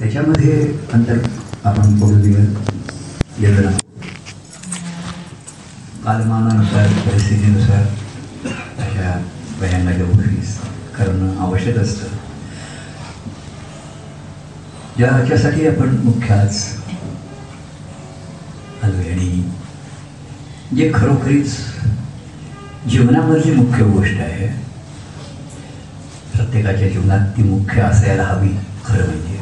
त्याच्यामध्ये अंतर आपण बोलूया येतं कालमानानुसार परिस्थितीनुसार अशा वयांच्या गोष्टी करणं आवश्यक असतं. ज्याच्यासाठी आपण मुख्य आज आणि जे खरोखरीच जीवनामधली मुख्य गोष्ट आहे प्रत्येकाच्या जीवनात ती मुख्य असायला हवी खरं म्हणजे.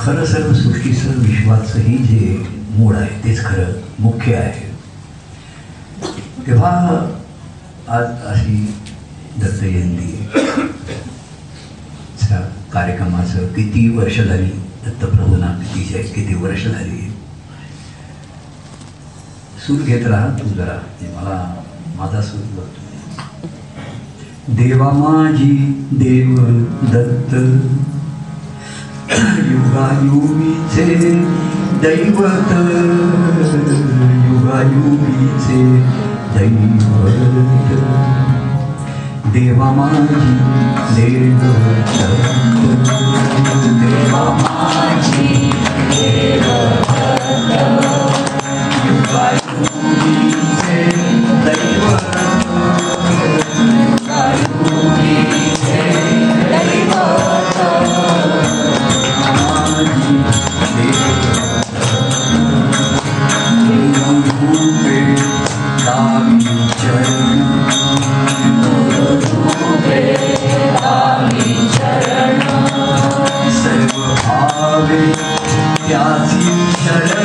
खरं सर्व सृष्टीचं विश्वाचंही जे मूळ आहे तेच खरं मुख्य आहे. तेव्हा आज अशी दत्त जयंती कार्यक्रमाचं किती वर्ष झाली दत्तप्रभूंना किती किती वर्ष झाली. सूर घेत राहा तू जरा म्हणजे मला माझा सूर बघतो. देवा माझी देव दत्त युगायुगीचे दैवत युगायुगीचे दैवत देवा माझी देव दत्त देवा माझी युगायुगीचे अवधूत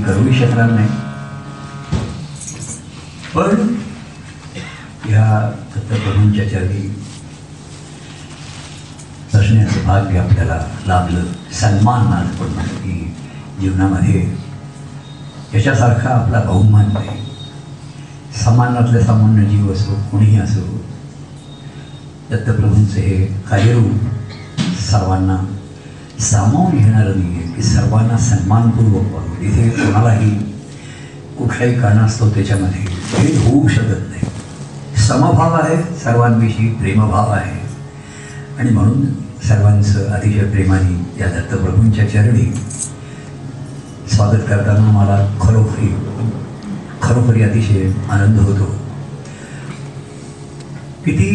नाही करूही शकणार नाही. पण ह्या दत्तप्रभूंच्या चरणी असण्याचं भाग्य आपल्याला लाभलं. सन्मान आज पण की जीवनामध्ये याच्यासारखा आपला बहुमान नाही. सामान्यातले सामान्य जीव असो कोणीही असो दत्तप्रभूंचं हे कार्यरूप सर्वांना सामावून घेणारं नाही आहे की सर्वांना सन्मानपूर्वक वागवं इथे कोणालाही कुठल्याही कारणास्तव त्याच्यामध्ये भेद होऊ शकत नाही. समभाव आहे सर्वांविषयी प्रेमभाव आहे. आणि म्हणून सर्वांचं अतिशय प्रेमाने या दत्तप्रभूंच्या चरणी स्वागत करताना मला खरोखरी खरोखरी अतिशय आनंद होतो. किती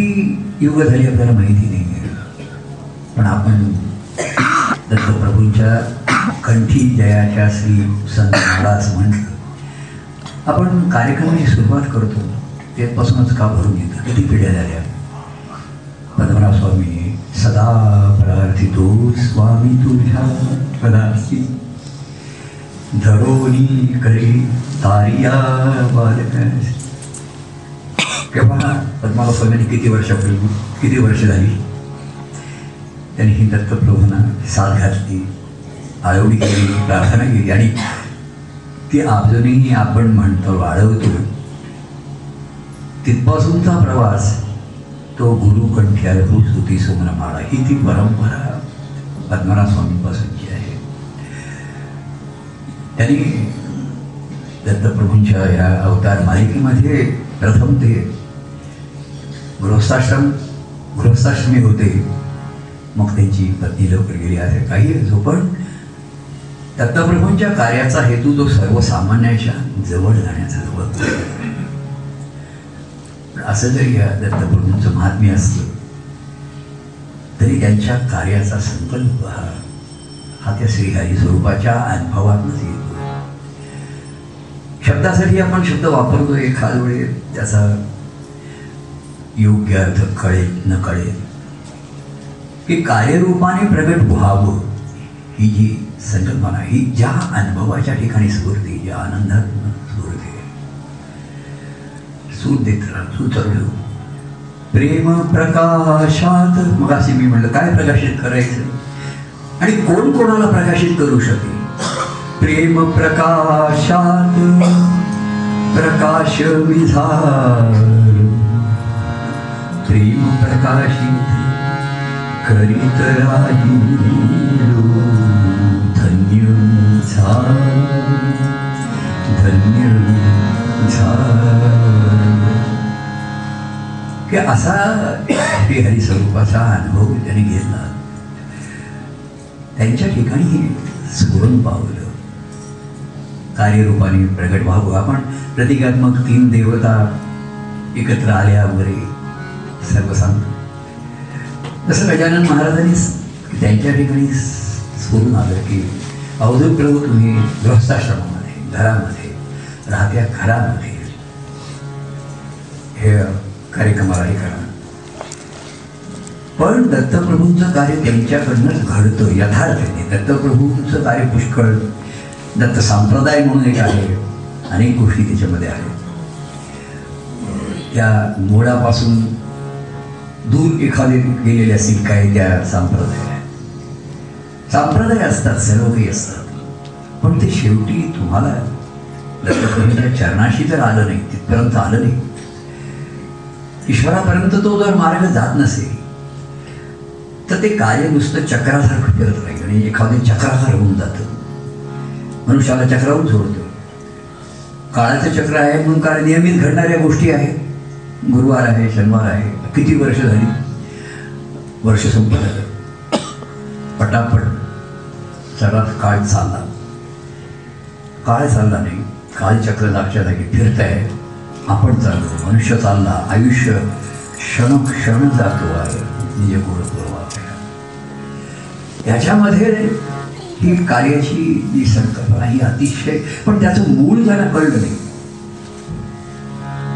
युग झाली आपल्याला माहिती नाही पण आपण दत्तप्रभूंच्या कंठी जयाच्या श्री संत महाराज म्हटलं. आपण कार्यक्रमाची सुरुवात करतो. तेपासूनच का भरून येतं? किती पिढ्या झाल्या? पद्मनाभ स्वामी सदा प्रार्थितो स्वामी तुझ्या पदार्थी. धरोनी करी तारिया बालक. केव्हा? पद्मनाभ स्वामींनी किती वर्षापूर्वी किती वर्ष झाली? त्यांनी ही दत्तप्रभूंना साथ घातली. आळवणी केली प्रार्थना केली. आणि ती अजूनही आपण म्हणतो वाढवतो. तिथपासूनचा प्रवास तो गुरु कंठ्यार हो स्तुती सुमनमाळा ही ती परंपरा पद्मनाभ स्वामीपासूनची आहे. त्यांनी दत्तप्रभूंच्या या अवतार मालिकेमध्ये प्रथम ते गृहस्थाश्रम गृहस्थाश्रमी होते. मग त्यांची पत्नी लवकर गेली आहे. काही झोपण दत्तप्रभूंच्या कार्याचा हेतू तो सर्वसामान्याच्या जवळ जाण्याचा जवळ पण असं जरी या दत्तप्रभूंचं महात्म्य असलं तरी त्यांच्या कार्याचा संकल्प हा हा त्या श्रीहरी स्वरूपाच्या अनुभवातूनच येतो. शब्दासाठी आपण शब्द वापरतो एखाद वेळे त्याचा योग्य अर्थ कळेल न कळेल. की कार्यरूपाने प्रगट व्हावं ही जी संकल्पना ही ज्या अनुभवाच्या ठिकाणी स्फूर्ती ज्या आनंदात स्फूर्ती. सूर देत राहा सुचवलं प्रेम प्रकाशात. मग असे मी म्हणलं काय प्रकाशित करायचं? आणि कोण कोणाला प्रकाशित करू शकेल? प्रेम प्रकाशात. प्रकाश विधार प्रेम प्रकाशित करीत राहिलो. झालो धन्य झालो की असा श्रीहरी स्वरूपाचा अनुभव त्यांनी घेतला. त्यांच्या ठिकाणी स्फुरण पावलं. कार्यरूपाने प्रगट व्हावं. आपण प्रतिकात्मक तीन देवता एकत्र आल्या वगैरे सर्व सांगतो. तसं गजानन महाराजांनी त्यांच्या ठिकाणी सोडून आलं की अवधूत प्रभू तुम्ही गृहस्थाश्रमामध्ये घरामध्ये राहत्या घरामध्ये हे कार्यक्रमाला हे करा. पण दत्तप्रभूंचं कार्य त्यांच्याकडनंच घडतं यथार्थाने. दत्तप्रभूंचं कार्य पुष्कळ दत्त संप्रदाय म्हणून एक आहे अनेक गोष्टी त्याच्यामध्ये आहेत. त्या मुळापासून दूर एखादे गेलेले असतील काही त्या संप्रदाय संप्रदाय असतात सर्व काही असतात. पण ते शेवटी तुम्हाला दत्तप्रभूंच्या चरणाशी जर आलं नाही तिथपर्यंत आलं नाही. ईश्वरापर्यंत तो जर मार्ग जात नसेल तर ते कार्य नुसतं चक्रासारखं फिरत राहील आणि एखादे चक्रासार होऊन जातं. मनुष्याला चक्रावून सोडतो. काळाचं चक्र आहे म्हणून काय नियमित घडणाऱ्या गोष्टी आहेत. गुरुवार आहे शनिवार आहे किती वर्ष झाली? वर्ष संपत आलं पटापट सर्वात काळ चालला काळ चालला नाही कालचक्र जागच्या जागी फिरत आहे. आपण चाललो. मनुष्य चालला. आयुष्य क्षण क्षण जातो आहे. निज गुण याच्यामध्ये ही कार्याची जी संकल्पना ही अतिशय पण त्याचं मूळ त्याला कळलं नाही.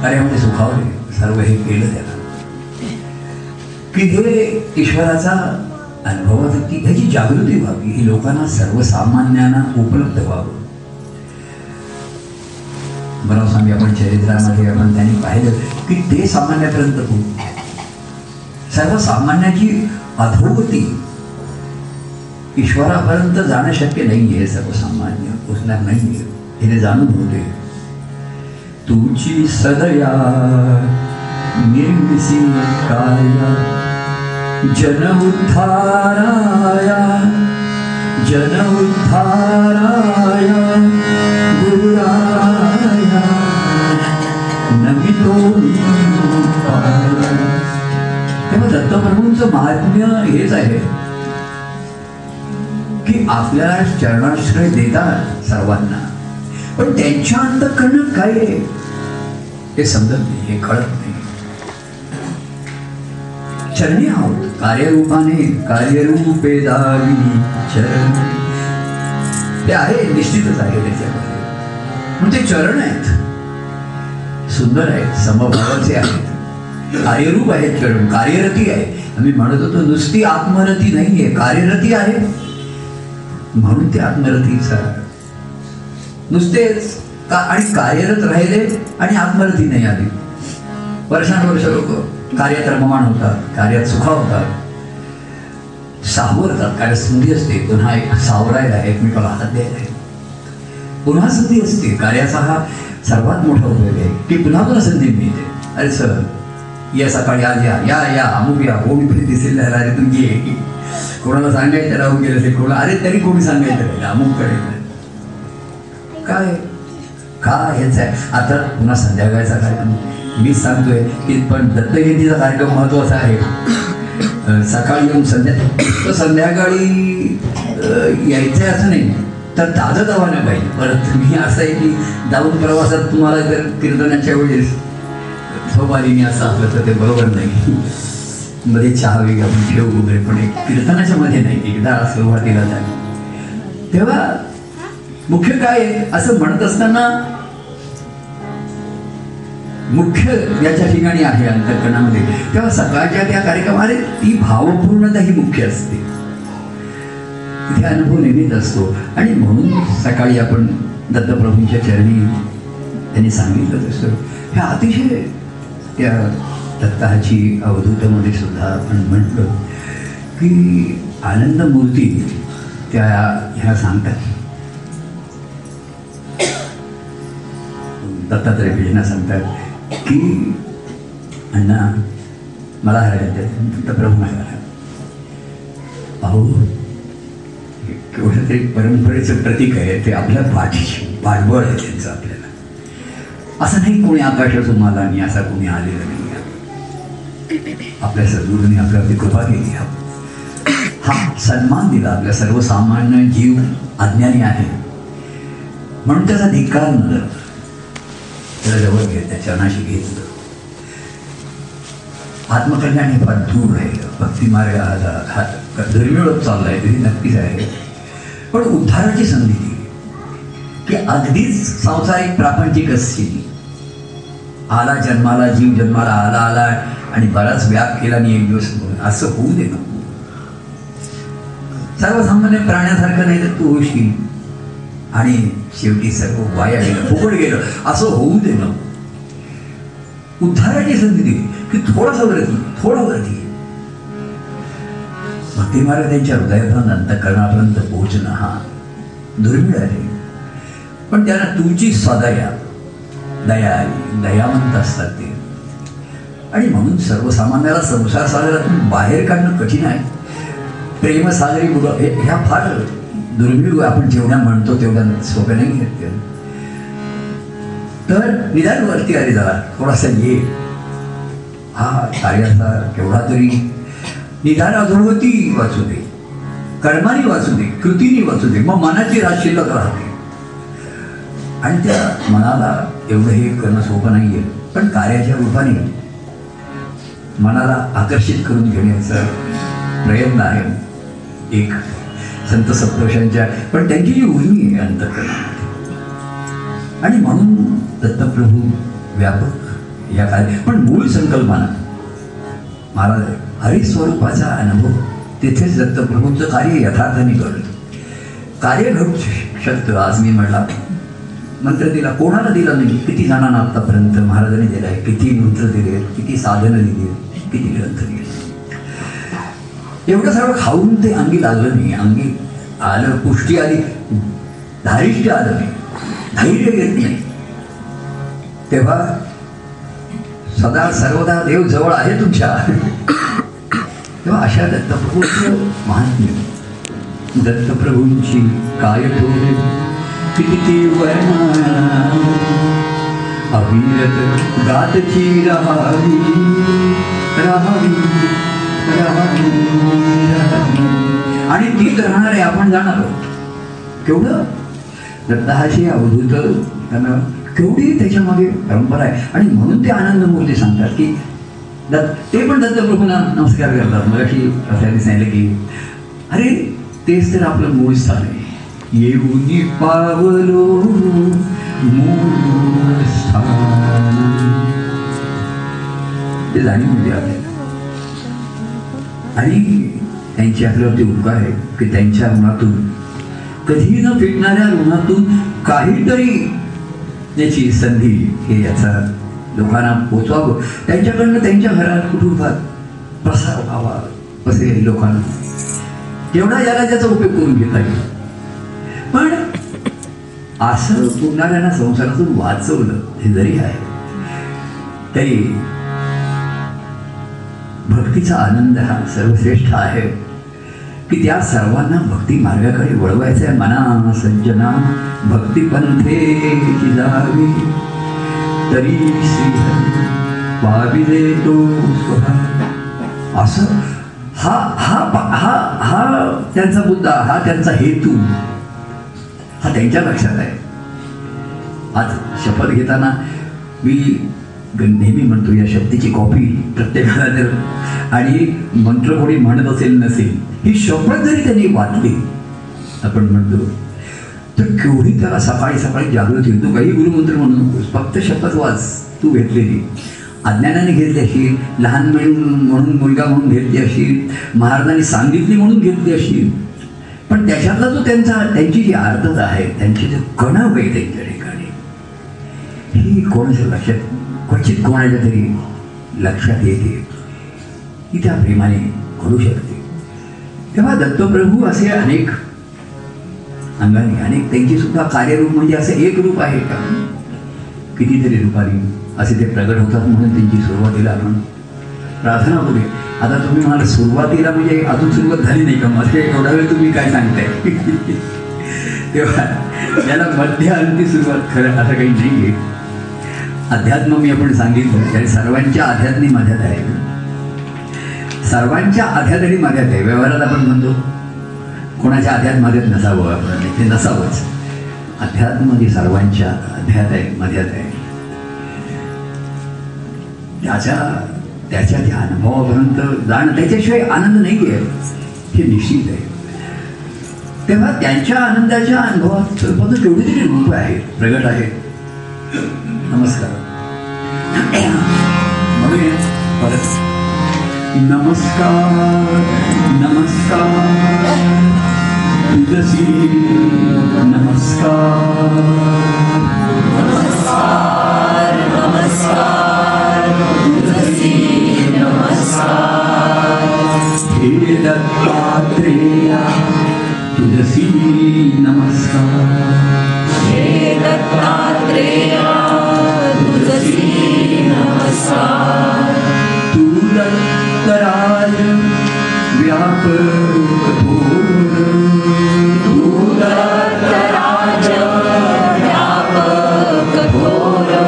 कार्यामध्ये सुखावले. सर्व हे केलं त्याला की हे ईश्वराचा ती ह्याची जागृती व्हावी. ही सर्वसामान्यांना उपलब्ध व्हावं. मला सांगे आपण चरित्रामध्ये आपण त्यांनी पाहिलं की ते सामान्यापर्यंत पोहोचले. सर्वसामान्याची अधोगती ईश्वरापर्यंत जाणं शक्य नाही आहे सर्वसामान्य. पोचणार नाही आहे हे जाणून होते. तुझी सदया निर्मिसी काया जन उद्धाराय जन उद्धाराय गुरुराया नमितो तेव्हा दत्तप्रभूंचं महात्म्य हेच आहे की आपल्याला चरणाश्रय देतात सर्वांना. पण त्यांच्या अंतकरणात काय आहे? हे समजत नाही हे कळत नाही. शरणी आहोत. कार्यरूपाने कार्यरूपे दावी चरण. ते आहे निश्चितच आहे त्याच्यामध्ये. पण ते चरण आहेत. सुंदर आहेत समभावाचे आहेत. कार्यरूप आहेत चरण कार्यरती आहे. आम्ही म्हणत होतो नुसती आत्मरती नाहीये कार्यरती आहे. म्हणून ते आत्मरतीचा नुसतेच का आणि कार्यरत राहिले आणि आत्मरती नाही आली. वर्षानुवर्ष लोक कार्यात रममाण होतात कार्यात सुखा होतात. सावरतात कार्य संधी असते. पुन्हा एक सावरायला एकमेकाला हात द्यायला आहे. पुन्हा संधी असते. कार्याचा हा सर्वात मोठा उपयोग आहे. की पुन्हा पुन्हा संधी मिळते. अरे सर या सकाळी आज या या या अमुक या कोणी फिरी दिसेल त्याला अरे तुम्ही ये. कोणाला सांगायचं राहून गेलं असेल कोणाला अरे तरी कोणी सांगायचं अमुककडे काय? का हेच आहे. आता पुन्हा संध्याकाळचा कार्यक्रम. मी सांगतोय की पण दत्तगिरीचा कार्यक्रम महत्त्वाचा आहे. सकाळी येऊन संध्या संध्याकाळी यायचं आहे असं नाही. तर ताजं तवानं पाहिजे परत मी असं आहे की जाऊन प्रवासात तुम्हाला जर कीर्तनाच्या वेळेस सोमारीने असं असलं तर ते बरोबर नाही. मध्ये चहा वेगळा आपण ठेवू वगैरे पण एक कीर्तनाच्या मध्ये नाही. एकदा सुरुवातीला झाली. तेव्हा मुख्य काय असं म्हणत असताना मुख्य याच्या ठिकाणी आहे अंतकरणामध्ये तेव्हा सकाळच्या त्या कार्यक्रमाने ती भावपूर्णता ही मुख्य असते. तिथे अनुभव नेहमीच असतो. आणि म्हणून सकाळी आपण दत्तप्रभूंच्या चरणी त्यांनी सांगितलं तसं. हे अतिशय त्या दत्ताची अवधूतमध्ये सुद्धा आपण म्हटलं की आनंद मूर्ती त्या ह्या सांगतात. दत्तात्रय भेजना सांगतात की अण्णा मला हरायचं प्रभू मला अहो तरी परंपरेचं प्रतीक आहे ते आपल्या पाठीशी पाठबळ आहे त्यांचं आपल्याला असं नाही कोणी आकाशातून मला आणि असा कोणी आलेला नाही आपल्या सद्गुरूंनी आपल्यावरती कृपा केली हा सन्मान दिला आपल्या सर्वसामान्य जीव अज्ञानी आहे म्हणून त्याचा धिक्कार न त्याला जवळ घेत त्याच्या अनाशी घेतलं आत्मकल्याण हे फार दूर आहे भक्ती मार्ग हा हा दुर्मिळच चाललाय तरी नक्कीच आहे. पण उद्धाराची संधी दिली. की अगदीच सांसारिक प्रापंचिक असतील आला जन्माला जीव जन्माला आला आला आणि बराच व्याप केला आणि एक दिवस असं होऊ दे नको सर्वसामान्य प्राण्यासारखं नाही तर तू होशील. आणि शेवटी सर्व वाया गेलं फुकट गेलं. असं होऊ दे ना. उद्धाराची संधी दिली की थोडासा वरती थोडा वरती. भक्ती महाराज त्यांच्या हृदयापर्यंत अंतकरणापर्यंत पोहोचणं हा दुर्मिळ आहे. पण त्यांना तुमची सदया दया आली. दयावंत असतात ते. आणि म्हणून सर्वसामान्याला संसार सागरातून बाहेर काढणं कठीण आहे. प्रेमसागरी मुलं हे ह्या फार दुर्मिळ आपण जेवढ्या म्हणतो तेवढ्या सोप्या नाही घेत त्या. तर निदान वरती आली जरा थोडासा ये. हा कार्याचा केवढा तरी निदान अधोगती वाचू दे कर्माने वाचू दे कृतीने वाचू दे मग मनाची राज शिल्लक राहते. आणि त्या मनाला एवढं हे करणं सोपं नाही आहे पण कार्याच्या रूपाने मनाला आकर्षित करून घेण्याचा प्रयत्न आहे एक. संत सप्तोषांच्या पण त्यांची जी उर्मी आहे अंतकरणामध्ये आणि म्हणून दत्तप्रभू व्यापक या कार्य पण मूळ संकल्पना महाराज हरिस्वरूपाचा अनुभव तिथेच दत्तप्रभूंचं कार्य यथार्थाने करतो कार्य घडू शकतं आज मी म्हणला. मंत्र दिला कोणाला दिला नाही? किती जणांना आत्तापर्यंत महाराजांनी दिला आहे किती मंत्र दिले किती साधनं दिली आहेत, किती ग्रंथ दिले एवढं सगळं खाऊन ते अंगी लागलं नाही. अंगी आलं पुष्टी आली. धारिष्ट्य आलं नाही. धैर्य येत नाही. तेव्हा सदा सर्वदा देव जवळ आहे तुमच्या. तेव्हा अशा दत्तप्रभूंचं महात्म्य. दत्तप्रभूंची काय थोडे किती वर्णा अविरत गातची राहावी राहावी. आणि तीच राहणार आहे आपण जाणार आहोत. केवढं? दत्ताशी अवधूत त्यांना केवढी त्याच्यामागे परंपरा आहे. आणि म्हणून ते आनंद मूर्ती सांगतात की दत्त ते पण दत्तप्रभूंना नमस्कार करतात. मग अशी असं सांगितलं की अरे तेच तर आपलं मूळ स्थान आहे. येऊनी पावलो मूळ स्थान. ते जाणीव म्हणजे आपल्याला आणि त्यांची आपल्यावरती उपकार आहे की त्यांच्या ऋणातून. कधी न फिटणाऱ्या ऋणातून काहीतरी त्याची संधी हे याचा लोकांना पोचवावं. त्यांच्याकडनं त्यांच्या घरात कुटुंबात प्रसार व्हावा असे लोकांना. तेवढा याला त्याचा उपयोग करून घेता येईल. पण असं पुरणाऱ्यांना संसारातून वाचवलं हे जरी आहे तरी भक्तीचा आनंद हा सर्वश्रेष्ठ आहे. की त्या सर्वांना भक्ती मार्गाकडे वळवायचं आहे मना सज्जना भक्ती जावी? तरी श्रीहरी पाविले तो असं हा हा हा हा त्यांचा मुद्दा हा त्यांचा हेतू हा त्यांच्या लक्षात आहे. आज शपथ घेताना मी नेहमी म्हणतो या शब्दाची कॉपी प्रत्येकाला जर आणि मंत्र कोणी म्हणत असेल नसेल ही शपथ जरी त्यांनी वाचली आपण म्हणतो तर केवढी त्याला सकाळी सकाळी जागृती होईल. तू काही गुरुमंत्र म्हणून फक्त शपथ वाच. तू घेतलेली. अज्ञानाने घेतली अशी लहान म्हणून म्हणून मुलगा म्हणून घेतली अशी महाराजांनी सांगितली म्हणून घेतली अशी पण त्याच्यातला जो त्यांचा त्यांची जी आर्तता आहे त्यांची जो कणव आहे त्यांच्या ठिकाणी ही कोणाच्या लक्षात क्वचित कोणाच्या तरी लक्षात येते. ती त्या प्रेमाने करू शकते. तेव्हा दत्तप्रभू असे अनेक अंगाने अनेक त्यांची सुद्धा कार्यरूप म्हणजे असं एक रूप आहे का? कितीतरी रूपाने असे ते प्रगट होतात म्हणून त्यांची सुरुवातीला आपण प्रार्थना करूया. आता तुम्ही म्हणाल सुरुवातीला म्हणजे अजून सुरुवात झाली नाही का? मध्ये एवढा वेळ तुम्ही काय सांगताय? तेव्हा याला मध्य अंती सुरुवात खरं असं काही नाही आहे अध्यात्म मी आपण सांगितलं आणि सर्वांच्या अध्यात्मी माझ्यात आहे. सर्वांच्या अध्यात आणि माझ्यात आहे. व्यवहारात आपण म्हणतो कोणाच्या अध्यात माझ्यात नसावं आपण ते नसावंच. अध्यात्म म्हणजे सर्वांच्या अध्यात आहे मध्यात आहे. त्याच्या त्याच्या त्या अनुभवापर्यंत जाणं त्याच्याशिवाय आनंद नाही आहे हे निश्चित आहे. तेव्हा त्यांच्या आनंदाच्या अनुभवात बघ केवढी तरी रूप आहे प्रगट आहे. नमस्कार म्हणूया परत नमस्कार नमस्कार तुझसी नमस्कार हे दत्तात्रेया तुझसी नमस्कार हे दत्तात्रेया सा तुलराज व्यापकभू तु व्यापकभोरा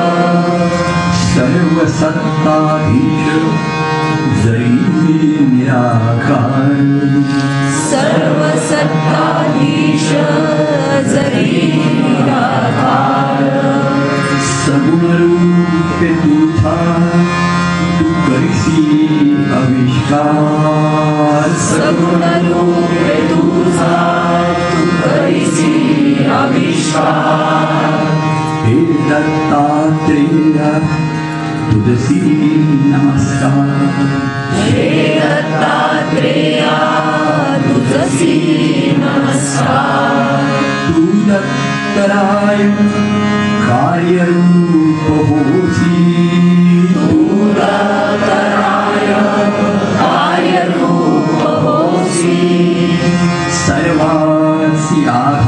सर्वसत्ताहीशी सर्वसत्ताधीश जरी सगुण रूप तुझा तू करिसी आविष्कार सगुण रूप तुझा तू करीसी आविष्कार हे दत्तात्रेया तुझसी नमस्कार हे दत्तात्रेया तुझसी नमस्कार तू दत्तराय कार्यरूप होसी यं कार्यं बहुषि भूतराय कार्यो बहुसि सर्वास्याः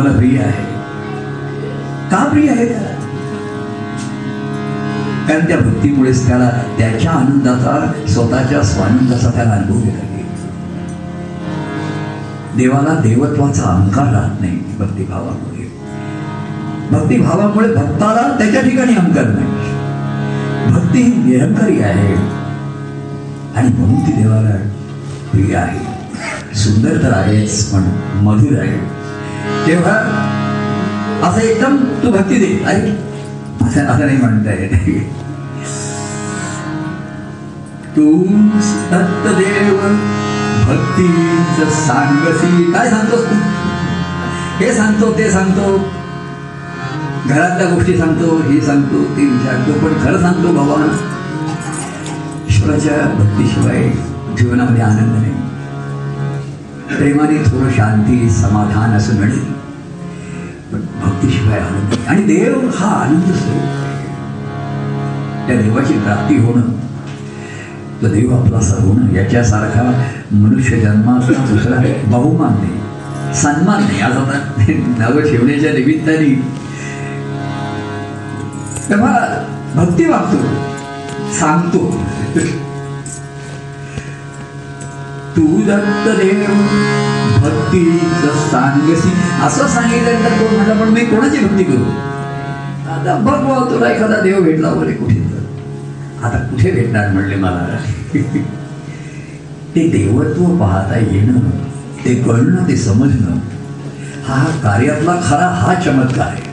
देवाला प्रिय आहे. का प्रिय आहे त्याला? कारण त्या भक्तीमुळेच त्याला त्याच्या आनंदाचा स्वतःच्या स्वानंदाचा त्याला अनुभव घेता येईल देवाला देवत्वाचा अहंकार राहत नाही भक्तिभावामुळे. भक्तिभावामुळे भक्ताला त्याच्या ठिकाणी अहंकार नाही. भक्ती ही निरंकारी आहे. आणि म्हणून ती देवाला प्रिय आहे. सुंदर तर आहेच पण मधुर आहे. तेव्हा असं एकदम तू भक्ती दे. अरे असं असं नाही म्हणता येत. तू दत्तदेव भक्तीच सांगसी. काय सांगतोस तू? हे सांगतो ते सांगतो. घरातल्या गोष्टी सांगतो हे सांगतो ते विचारतो. पण खरं सांगतो बाबा ईश्वराच्या भक्तीशिवाय जीवनामध्ये आनंद नाही. प्रेमाने थोडं शांती समाधान असं मिळेल. भक्तीशिवाय आनंद. आणि देव हा आनंद स्वरूप त्या देवाची प्राप्ती होणं तो देव आपला होणं याच्यासारखा मनुष्य जन्माचा दुसरा बहुमान नाही सन्मान नाही. आज आता नावं ठेवण्याच्या निमित्ताने तेव्हा भक्ती वागतो सांगतो. तू दत्त देव भक्तीच सांगसी असं सांगितल्यानंतर तो म्हटला पण मी कोणाची भक्ती करू? आता बघ बघ तुला एखादा देव भेटला वगैरे कुठे आता कुठे भेटणार? म्हणले मला ते देवत्व पाहता येणं ते कळणं ते समजणं हा कार्यातला खरा हा चमत्कार आहे.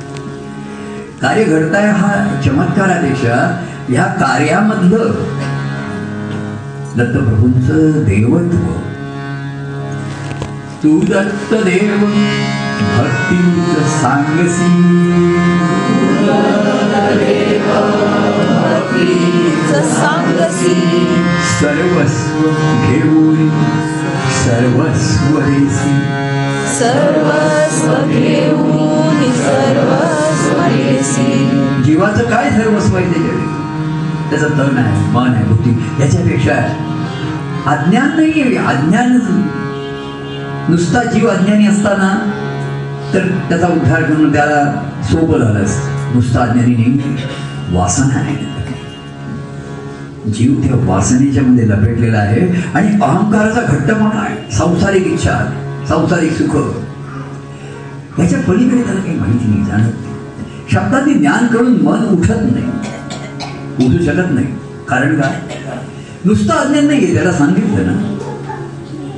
कार्य घडताय हा चमत्कारापेक्षा ह्या कार्यामधलं दत्तप्रभूंचं देवत्व तू दत्त देव भक्तीच सांगसी. सर्वस्व घेऊन सर्वस्व देसी सर्वस्व घेऊन सर्वस्व देसी जीवाचं काय सर्वस्व आहे त्याच्याकडे? त्याचं तन आहे मन आहे बुद्धी. याच्यापेक्षा अज्ञान नाही आहे अज्ञानच नुसता जीव अज्ञानी असताना तर त्याचा उद्धार करून त्याला सोपं झालं असतं. नुसता अज्ञानी नाही वासना आहे. जीव त्या वासनेच्या मध्ये लपेटलेला आहे आणि अहंकाराचा घट्टपणा आहे. संसारिक इच्छा सांसारिक सुख. याच्या पलीकडे त्याला काही माहिती नाही जाणत शब्दांनी ज्ञान करून मन उठत नाही. उठू शकत नाही. कारण काय? नुसतं अज्ञान नाही त्याला सांगितलं ना.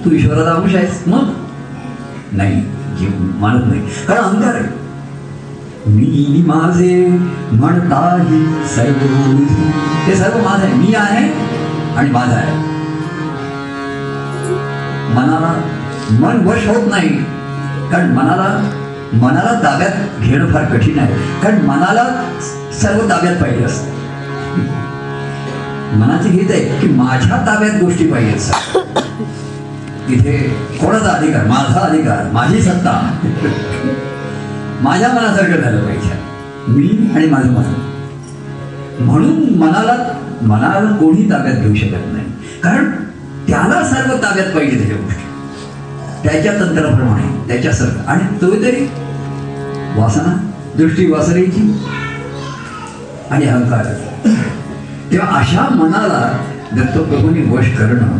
तू ईश्वराचा अंश आहेस मग? नाही जीव मानत नाही. कारण अंधार आहे. मी माझे म्हणताही सर्व ते सर्व माझं आहे. मी आहे आणि माझं आहे. मनाला मन वश होत नाही. कारण मनाला मनाला ताब्यात घेणं फार कठीण आहे. कारण मनाला सर्व ताब्यात पाहिजे असत. मनाचं हेच आहे की माझ्या ताब्यात गोष्टी पाहिजेत तिथे कोणाचा अधिकार? माझा अधिकार माझी सत्ता. माझ्या मनासारखं झालं पाहिजे. मी आणि माझं मन. म्हणून मनाला मनाला कोणी ताब्यात घेऊ शकत नाही. कारण त्याला सर्व ताब्यात पाहिजे त्याच्या गोष्टी. त्याच्या तंत्राप्रमाणे त्याच्यासारखं आणि तो तरी वासना दृष्टी वासनेची आणि अहंकार. तेव्हा अशा मनाला दत्तप्रभूंनी वश करणं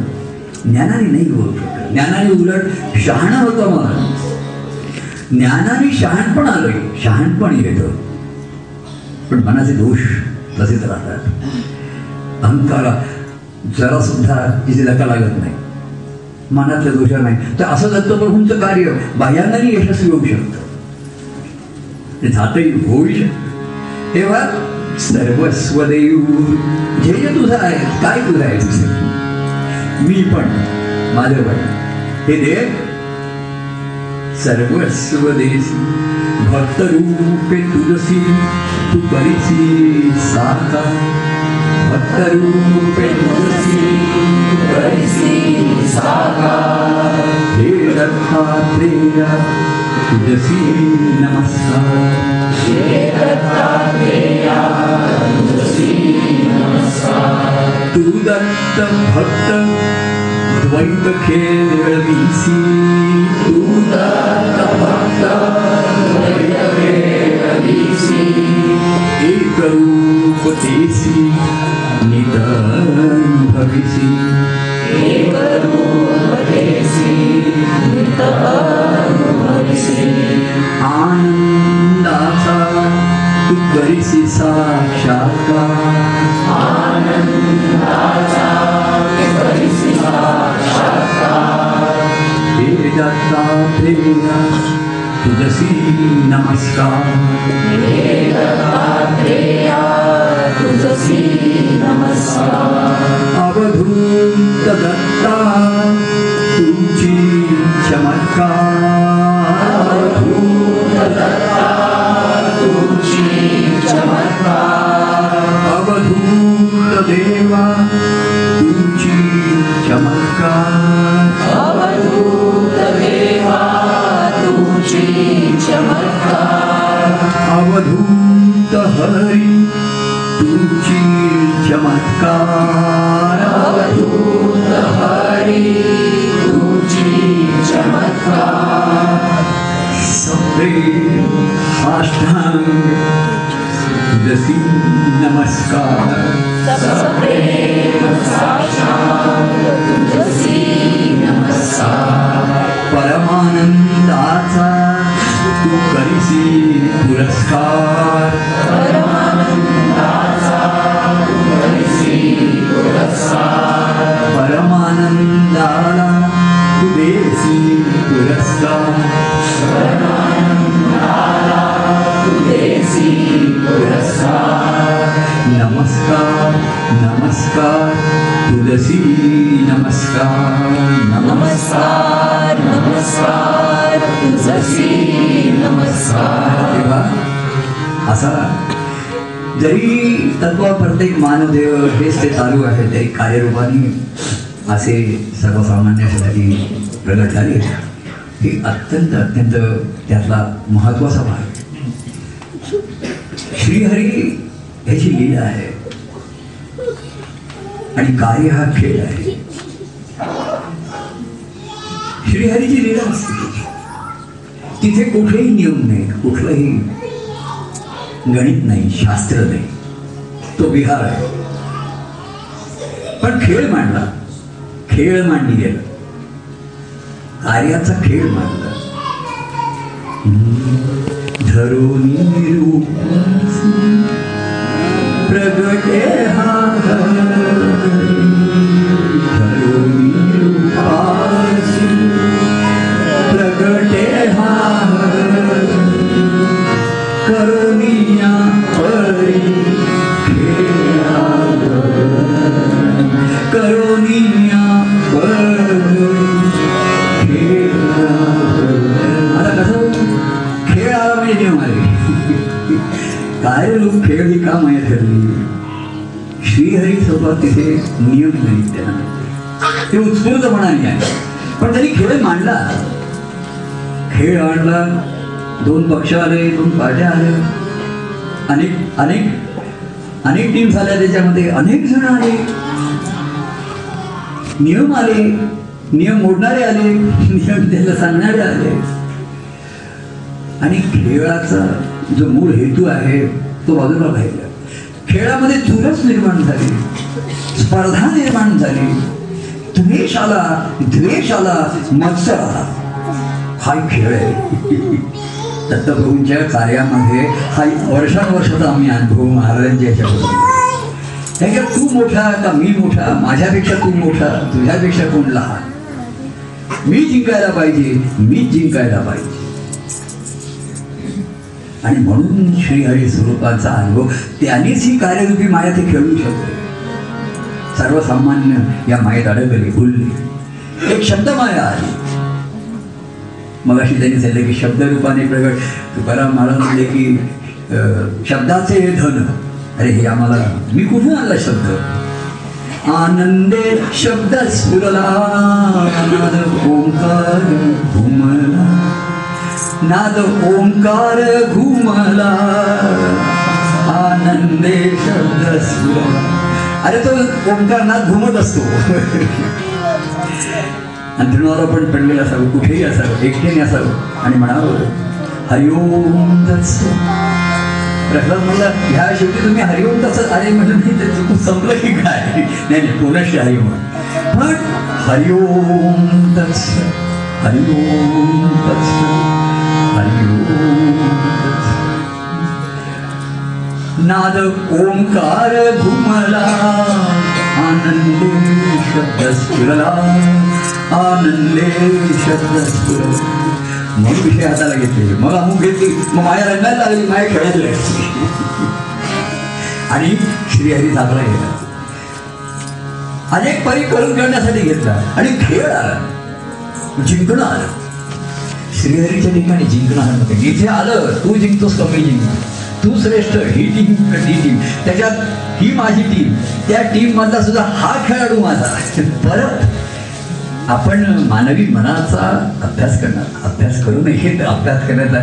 ज्ञानाने नाही होऊ शकत. ज्ञानाने उलट शहाणा होतं मन ज्ञानाने शहाणपण आलंय. शहाणपण येतं. पण मनाचे दोष तसेच राहतात. अहंकारा जरा सुद्धा तिची धक्का लागत नाही. मनातल्या दोषा नाही. तर असं दत्तप्रभूंचं कार्य बाह्यांनाही यशस्वी होऊ शकतं. ते जातही होऊ शकतं तेव्हा सर्वस्वदेव ध्येय जे जे तुझं आहे काय तुझं आहे? मी पण. माझं पण हे देव सर्वस्व देस भक्त रूपे तुलसी तू करीसी साका भक्त रूपे तुलसी तू करीसी साका हे दत्तात्रेय तुझसी नमस्कार. तू दत्त भक्त द्वैत खेळवीसी तू दत्त भक्त द्वैत खेळवीसी एक रूप देसी निधन भविसी। आनंदाचा तू करीसी साक्षात्कार। हे दत्तात्रेय तुझसी नमस्कार। तुझसी नमस्कार अवधूत दत्ता तुझी चमत्कार। अवधूत देवा तुझी चमत्कार। हरी तुझी चमत्कार. अवधूत हरी तुझी चमत्कार. सप्रे साष्टांग तुझसी नमस्कार. नमस्कार. परमानंदाचा तू करीसी पुरस्कार. तुलसी नमस्कार नमस्कार नमस्कार नमस्कार. तेव्हा असा जरी तत्व प्रत्येक मानवदेव हेच ते चालू आहे तरी कार्यरूपाने असे सर्वसामान्यासाठी प्रगट झाले. ही अत्यंत अत्यंत त्यातला महत्त्वाचा भाग. श्रीहरी ह्याची लीला आहे. आणि कार्य हा खेळ आहे. श्रीहरीची लीला असते. तिथे कुठलेही नियम नाही कुठलंही गणित नाही शास्त्र नाही. तो विहार आहे. पण खेळ मांडला. खेळ मांडली गेला. कार्याचा खेळ मांडला. धरून प्रगटे खेळ ही का माया ठरली श्रीहरी सोबत तिथे नियम नाही त्यांना ते उत्स्फूर्तपणाने आहे. पण त्यांनी खेळ मांडला. खेळ आणला. दोन पक्ष आले दोन पार्ट्या आल्या अनेक अनेक अनेक टीम्स आल्या त्याच्यामध्ये. अनेक जण आले. नियम आले. नियम मोडणारे आले. नियम त्याला सांगणारे आले. आणि खेळाचा जो मूळ हेतू आहे तो बाजूला राहिला. खेळामध्ये चुरस निर्माण झाली. स्पर्धा निर्माण झाली. द्वेष आला द्वेष आला मत्सर आला. हा खेळ आहे. दत्तप्रभूंच्या कार्यामध्ये हा वर्षानुवर्षाचा आम्ही अनुभव महाराजांच्या याच्याबरोबर त्याच्यात तू मोठा का मी मोठा? माझ्यापेक्षा तू मोठा तुझ्यापेक्षा कोण लहान? मी जिंकायला पाहिजे मी जिंकायला पाहिजे. आणि म्हणून श्रीहरी स्वरूपाचा अनुभव त्यांनीच ही कार्यरूपी माया ते खेळू शकतो. सर्वसामान्य या मायेत अडकले भुलले एक शब्द माया आली मग अशी त्यांनी सांगितलं की शब्दरूपाने प्रगट. तुकाराम महाराज म्हणले की शब्दाचे हे धन. अरे हे आम्हाला मी कुठून आणला शब्द? आनंदे शब्द स्फुरला ओंकार घुमला नाद ओंकार घुमला. आनंदे शब्द स्फुरला अरे तो ओंकार नाद घुमत असतो. अंतरुणावर आपण पडलेलं असावं कुठेही असावं एकट्याने असावं. आणि म्हणावं हरिओम तत्सव प्रल्हाद म्हणला ह्या शेवटी तुम्ही हरिओम तसं अरे म्हणजे चुकून संपलं की काय? नाही नाही पुनश्च हरिओम पण हरिओम तत्स हरिओम तत्स नाद ओंकार घुमला आनंदे शब्द स्फुरला आनंदे शब्द स्फुरला मग विषय हाताला घेतले. मग अमुक घेतली. मग माया रंगायला लागली. माया खेळायला लागली. आणि श्रीहरी चांगला गेला अनेक परी करून करण्यासाठी घेतला. आणि खेळ आला. जिंकणं आलं. श्रीहरीच्या ठिकाणी जिंकणार आलं जिथे आलं तू जिंकतोस कमी जिंकतो तू श्रेष्ठ ही टीम ती टीम त्याच्यात ही माझी टीम त्या टीम मधला सुद्धा हा खेळाडू माझा. परत आपण मानवी मनाचा अभ्यास करणार. अभ्यास करू नये अभ्यास करण्याचा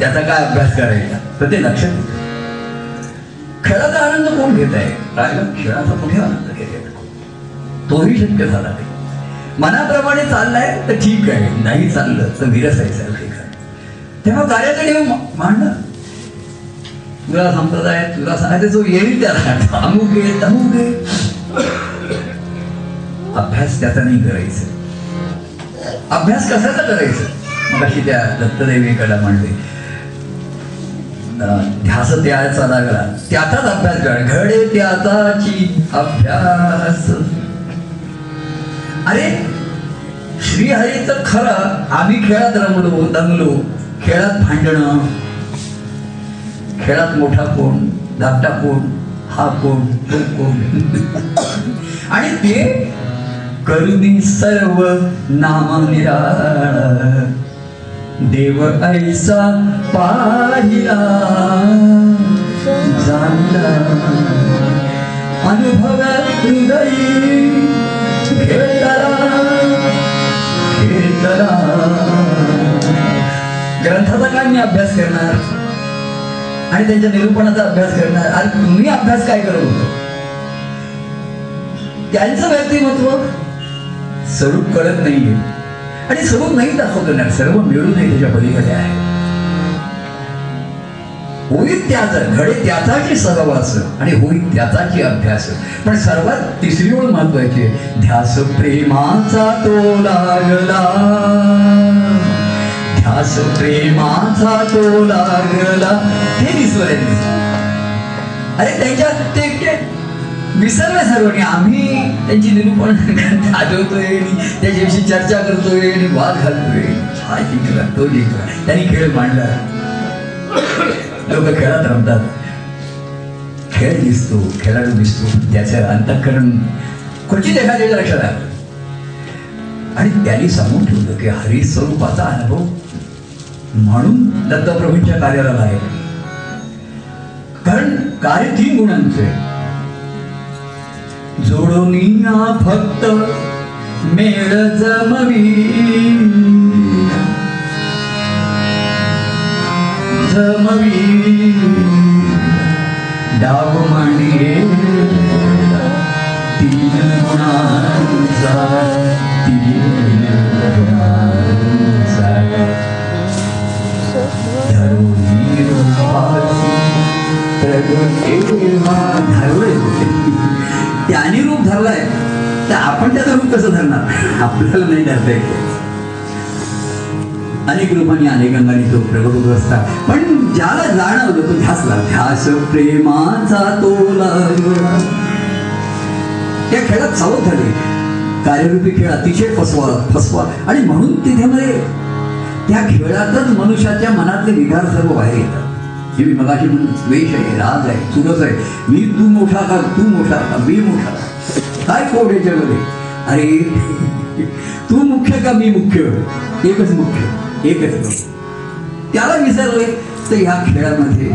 त्याचा काय अभ्यास करायचा? तर ते लक्षात खेळाचा आनंद कोण घेत आहे? राहिला खेळाचा कुठे आनंद घेत तोही शक्य झाला नाही. मनाप्रमाणे चाललाय तर ठीक आहे. नाही चाललं तर विरसायचं आहे. तेव्हा कार्याचं नियम मांडला. तुला संप्रदाय तुला सांगायचं जो येईल त्याला. अमुक येईल तमुक येईल अभ्यास त्याचा नाही करायचा. अभ्यास कशाचा करायचा? मग अशी त्या दत्तदेवीकडे म्हणले ध्यास त्याचा लागला. त्याचाच अभ्यास करा. घडे त्याचाची अभ्यास. अरे श्रीहरीचं खरं. आम्ही खेळात रमलो दंगलो खेळात भांडणं. खेळात मोठा कोण धाकटा कोण हा कोण तो कोण? आणि ते करुणी सर्व नाम देव ऐसा पाहिला. जाणला. अनुभव हृदयी. ग्रंथाचा काय मी अभ्यास करणार आणि त्यांच्या निरूपणाचा अभ्यास करणार. आणि तुम्ही अभ्यास काय करू? त्यांचं व्यक्तिमत्व स्वरूप कळत नाहीये. आणि स्वरूप नाही दाखवत ना सर्व मिळून त्याच्या पलीकडे आहे. होईल त्याचं घडे त्याचाची सहवास आणि होईल त्याचाची अभ्यास. पण सर्वात तिसरी ओळ महत्वाची ध्यास प्रेमाचा तो लागला. ध्यास प्रेमाचा तो लागला. हे दिसलं अरे त्यांच्या ते विसरलं विसरले सर्वांनी. आम्ही त्यांची निरूपण आठवतोय आणि त्याच्याविषयी चर्चा करतोय आणि वाद घालतोय. हा जिंकला तो जिंकला त्यांनी खेळ मांडला. लोक खेळात रमतात. खेळ दिसतो खेळाडू दिसतो त्याचं अंतःकरण क्वचित एखाद्याच्या लक्षात आलं. आणि त्यांनी सांगून ठेवलं की हरी स्वरूपाचा अनुभव म्हणून दत्तप्रभूंच्या कार्याला आहे कारण कार्य तीन गुणांचे आहे. जोडोनिया फक्त मेळ जमवी डाव मांडिये. तीन गुणांचा तीन गुणांचा. धरुणी रूपाची प्रगटेवा धरलंय त्याने रूप धरलाय. तर आपण त्याचं रूप कसं धरणार? आपल्याला नाही धरता येत. अनेक रूपांनी अनेकांनी तो प्रगट होत असता पण ज्याला जाणवलं तो ध्यासला. ध्यास प्रेमाचा तो त्या खेळात सावध झाले. कार्यरूपी खेळ अतिशय फसवा फसवा. आणि म्हणून तिथे मध्ये त्या खेळातच मनुष्याच्या मनातले विकार सर्व बाहेर येतात. जे मी मगाशी म्हणून द्वेष आहे राग आहे चुरस आहे. मी तू मोठा का तू मोठा का मी मोठा काय कोड याच्यामध्ये? अरे तू मुख्य का मी मुख्य? एकच मुख्य. एकच त्याला विसरले तर ह्या खेळामध्ये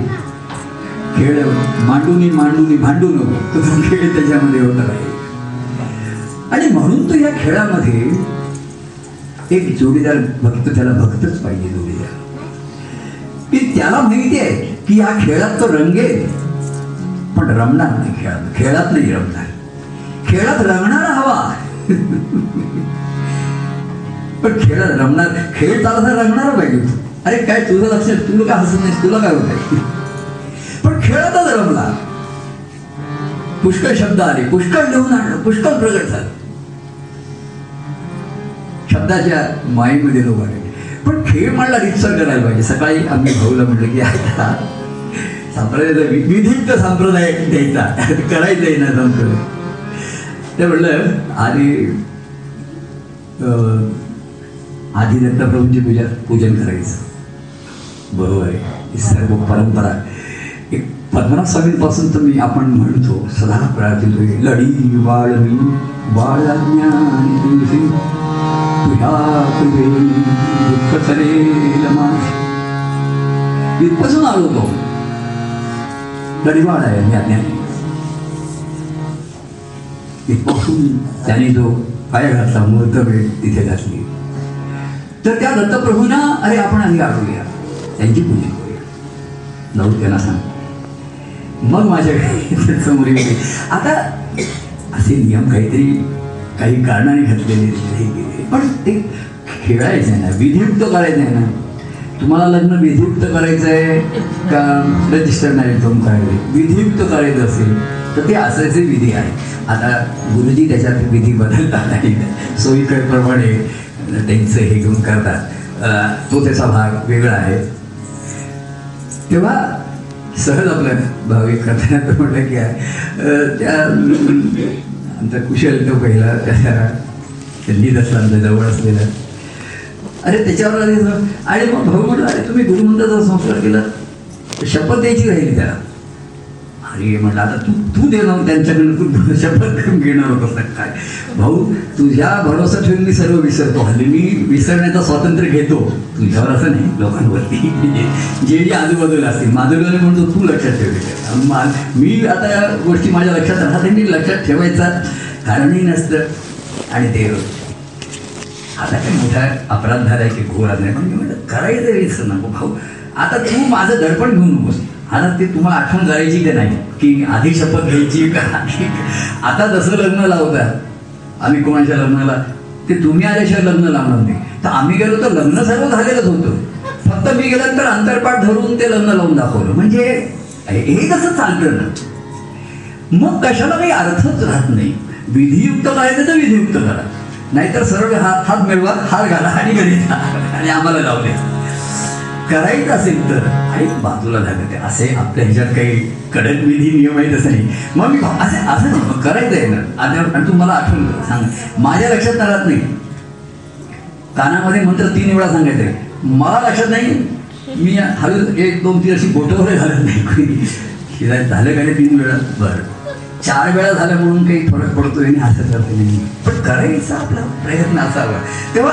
खेळ मांडूनी मांडूनी भांडू नको खेळ त्याच्यामध्ये होत. आहे आणि म्हणून तो या खेळामध्ये एक जोडीदार भक्त त्याला भक्तच पाहिजे जोडीदार. की त्याला माहिती आहे की या खेळात तो रंगेल पण रमणार नाही खेळात. खेळात नाही रमणार. खेळात रंगणारा हवा. पण खेळ रमणार खेळ चालता रंगणार पाहिजे अरे काय तुझं लक्ष तुला काय हसत नाही तुला काय होत पण खेळातच रमला. पुष्कळ शब्द आले पुष्कळ लिहून आणलं पुष्कळ प्रगट झालं. शब्दाच्या माईमध्ये लोक आले. पण खेळ म्हणला रितसर करायला पाहिजे. सकाळी आम्ही भाऊला म्हटलं की आता संप्रदायाचा विधिक्त संप्रदाय द्यायचा. करायचा आहे ना संप्रदाय. ते म्हटलं आधी अं, आधी दत्तप्रभूंची पूजा पूजन करायचं. बरोबर आहे. ही सर्व परंपरा. एक पद्मनाभ स्वामींपासून तर मी आपण म्हणतो सदा प्रार्थितो लढी बाळ बाळज्ञानी तुझ्या दुःख इथपासून आलो तो. लढीवाळ आहे मी इथपासून त्याने जो पाय घातला मूर्त वेळ तिथे घातली. तर त्या दत्तप्रभूंना अरे आपण अंगार आठवूया त्यांची पूजा करूया. जाऊ त्यांना सांग मग माझ्याकडे समोर आता असे नियम काहीतरी काही कारणाने घातलेले हे पण ते खेळायचं आहे ना. विधियुक्त करायचं आहे ना. तुम्हाला लग्न विधियुक्त करायचं आहे का रजिस्टर नाही तुम करायचं विधियुक्त करायचं असेल तर ते असायचे विधी आहे. आता गुरुजी त्याच्यात विधी बदलतात नाही सोयीकडप्रमाणे त्यांचं हे घेऊन करतात. तो त्याचा भाग वेगळा आहे. तेव्हा सहज आपलं भाविक करताना म्हटलं की त्या आमचा कुशल तो पहिला त्या त्यांनी असला आमच्या जवळ असलेला. अरे त्याच्यावर आले आणि मग भाऊ म्हटलं अरे तुम्ही गुरुमंत्राचा संस्कार केला. शपथ द्यायची राहिली त्याला. अरे म्हटलं आता तू तू देणार त्यांच्याकडनं तू शपथ घेणार होतास काय? भाऊ तुझ्या भरोसा ठेवून मी सर्व विसरतो. हल्ली मी विसरण्याचं स्वातंत्र्य घेतो. तुझ्यावर असं नाही लोकांवरती. जे जे आजूबाजूला असतील माधुर्याने म्हणतो तू लक्षात ठेवले मा- मी आता या गोष्टी माझ्या लक्षात राहते मी लक्षात ठेवायचा. कारणही नसतं. आणि ते आता काही मोठा अपराध झालाय की घोर नाही पण मी म्हटलं करायचं नको भाऊ. आता तू माझं दडपण घेऊन नकोस आता ते तुम्हाला आठवण करायची का नाही? की आधी शपथ घ्यायची का? आता जसं लग्न लावता आम्ही कोणाच्या लग्नाला? ते तुम्ही आल्याशिवाय लग्न लावणार नाही. तर आम्ही गेलो तर लग्न सर्व झालेलंच होतं. फक्त मी गेल्यानंतर अंतरपाठ धरून ते लग्न लावून दाखवलं. म्हणजे हे कसं चालतं ना? मग कशाला काही अर्थच राहत नाही. विधियुक्त करायचं तर विधियुक्त करा. नाहीतर सरळ हात हात मिळवा हार घाला आणि घरी आणि आम्हाला लावले करायचं असेल तर. आणि बाजूला झालं ते. असे आपल्या ह्याच्यात काही कडक विधी नियम आहेत असं नाही. मग मी असे असं नाही करायचं आहे ना. आणि तू मला आठवण सांग. माझ्या लक्षात राहत नाही. कानामध्ये मंत्र तीन वेळा सांगायचं आहे. मला लक्षात नाही. मी हळू एक दोन तीन अशी बोटं घालत नाही. कोणी. शिवाय झालं का नाही तीन वेळा? बरं. चार वेळा झालं म्हणून काही फरक पडतोय आणि असं करतो नाही पण करायचा आपला प्रयत्न असावा. तेव्हा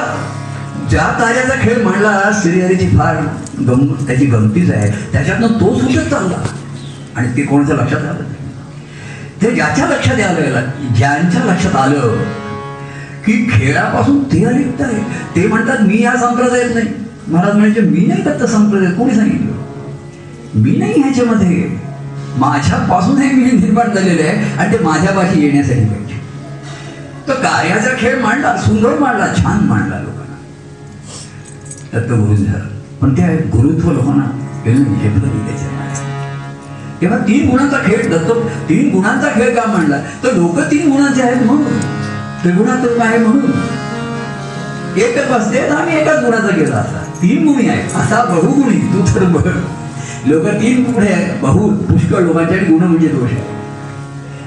ज्या कार्याचा खेळ म्हणला श्रीहरीची फार गम त्याची गमतीच आहे. त्याच्यातनं तो सुटत चालला. आणि ते कोणाच्या लक्षात आलं नाही? ते ज्याच्या लक्षात आलं ज्यांच्या लक्षात आलं की खेळापासून ते अलिप्त आहे. ते म्हणतात मी या संप्रदायात नाही. महाराज म्हणजे मी नाही दत्त संप्रदाय कोणी सांगितलं? मी नाही ह्याच्यामध्ये. माझ्यापासून हे मी निर्माण झालेले आहे आणि ते माझ्यापाशी येण्यासाठी पाहिजे. तो कार्याचा खेळ मांडला सुंदर मांडला छान मांडला लोकांना झालं. पण त्या गुरुत्व लोकांना गेलं झेपलं नाही तेव्हा तीन गुणांचा खेळ दत्त तीन गुणांचा खेळ का मांडला? तर लोक तीन गुणांचे आहेत म्हणून. त्रिगुणात्मक आहे म्हणून. एकच असते तर आम्ही एकाच गुणाचा केला असा. तीन गुणी आहेत असा बहुगुणी. तू तर बघ. लोक तीन गुण आहेत. बहु पुष्कळ लोकांच्या गुण म्हणजे दोष आहे.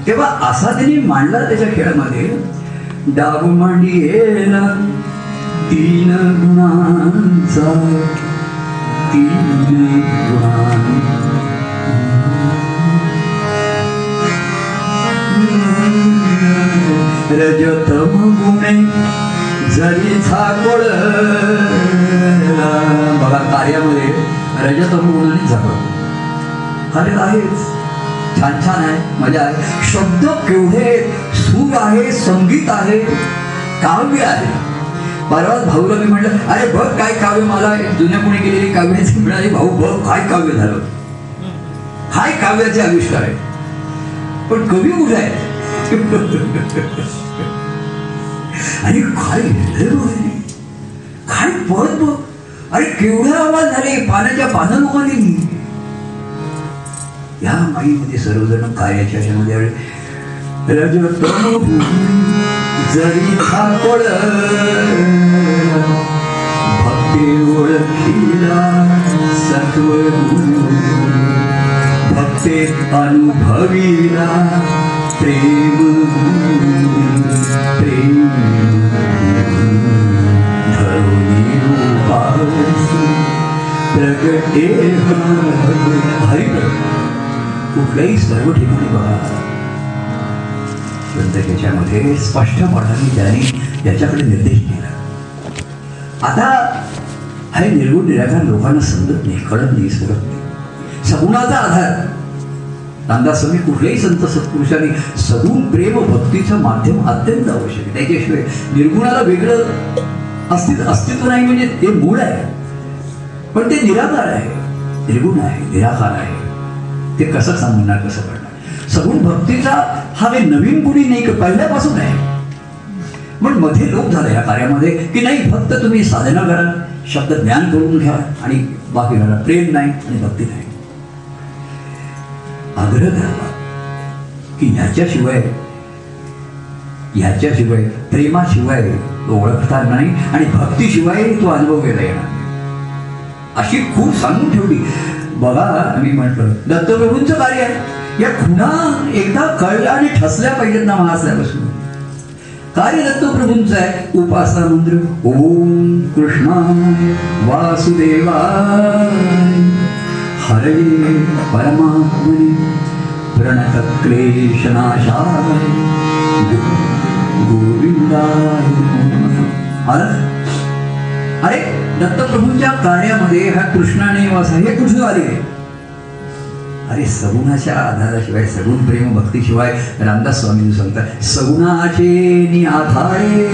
तेव्हा असा त्यांनी मांडला त्याच्या खेळामध्ये. डाब मांडियेला तीन गुणांचा तीन गुणांचा. रजतम गुणे जरी झाकोळ बघा कार्यामध्ये रजतम गुणाने झाकोळ. अरे आहेच. छान छान आहे. मजा आहे. शब्द केवढे सूर आहे संगीत आहे काव्य आहे. परवाच भाऊला मी म्हटलं अरे बघ काय काव्य मला जुन्या कोणी केलेली काव्याची मिळाली. भाऊ बघ काय काव्य झालं. काय काव्याचे आविष्कार आहे पण कवी कुठे आहे आणि काय काय पद बघ? अरे केवढे आवाज झाले पाण्याच्या पानं लोकांनी या माईमध्ये सर्वजण कार्याच्या ह्याच्यामध्ये जरी थाकोळ भक्ती ओळखीला सत्व भक्ते अनुभवीला प्रेम प्रेम धरुणी रूपासी प्रगटे हरिप्र कुठल्याही सर्व ठिकाणी बघा. ग्रंथकेच्यामध्ये स्पष्ट स्पष्टपणाने त्याने त्याच्याकडे निर्देश दिला. आता हे निर्गुण निराकार लोकांना समजत नाही कळत नाही सुरत नाही. सगुणाचा आधार. रामदास स्वामी कुठल्याही संत सत्पुरुषांनी सगुण प्रेम भक्तीचं माध्यम अत्यंत आवश्यक आहे. त्याच्याशिवाय निर्गुणाला वेगळं अस्तित्व अस्तित्व नाही म्हणजे ते मूळ आहे. पण ते निराकार आहे. निर्गुण आहे निराकार आहे. ते कसं सांगणार कसं करणार सगुण भक्तीचा हा काही नवीन गुणी नाही का पहिल्यापासून आहे. पण मध्ये लोक झाले या कार्यामध्ये की नाही फक्त तुम्ही साधना करा शब्द ज्ञान करून घ्या आणि बाकी करा प्रेम नाही आणि भक्ती नाही. आग्रह करावा की ह्याच्याशिवाय ह्याच्याशिवाय प्रेमाशिवाय तो ओळखता नाही आणि भक्तीशिवाय तो अनुभव घेता येणार अशी खूप सांगून ठेवली. बघा मी म्हटलं दत्तप्रभूंचं कार्य आहे. या खुणा एकदा कळल्या आणि ठसल्या पाहिजेत ना महासल्यापासून कार्य दत्तप्रभूंचं आहे? उपासना मंत्र. ओम कृष्णाय वासुदेवाय. हरे परमात्मने प्रणत क्लेशनाशाय गोविंदाय अरे दत्तप्रभूंच्या कार्यामध्ये हा कृष्णाने वास हे कुठून आले अरे सगुणाच्या आधाराशिवाय, सगुण प्रेम भक्तीशिवाय रामदास स्वामी सांगतात, सगुणाचे नि आधारे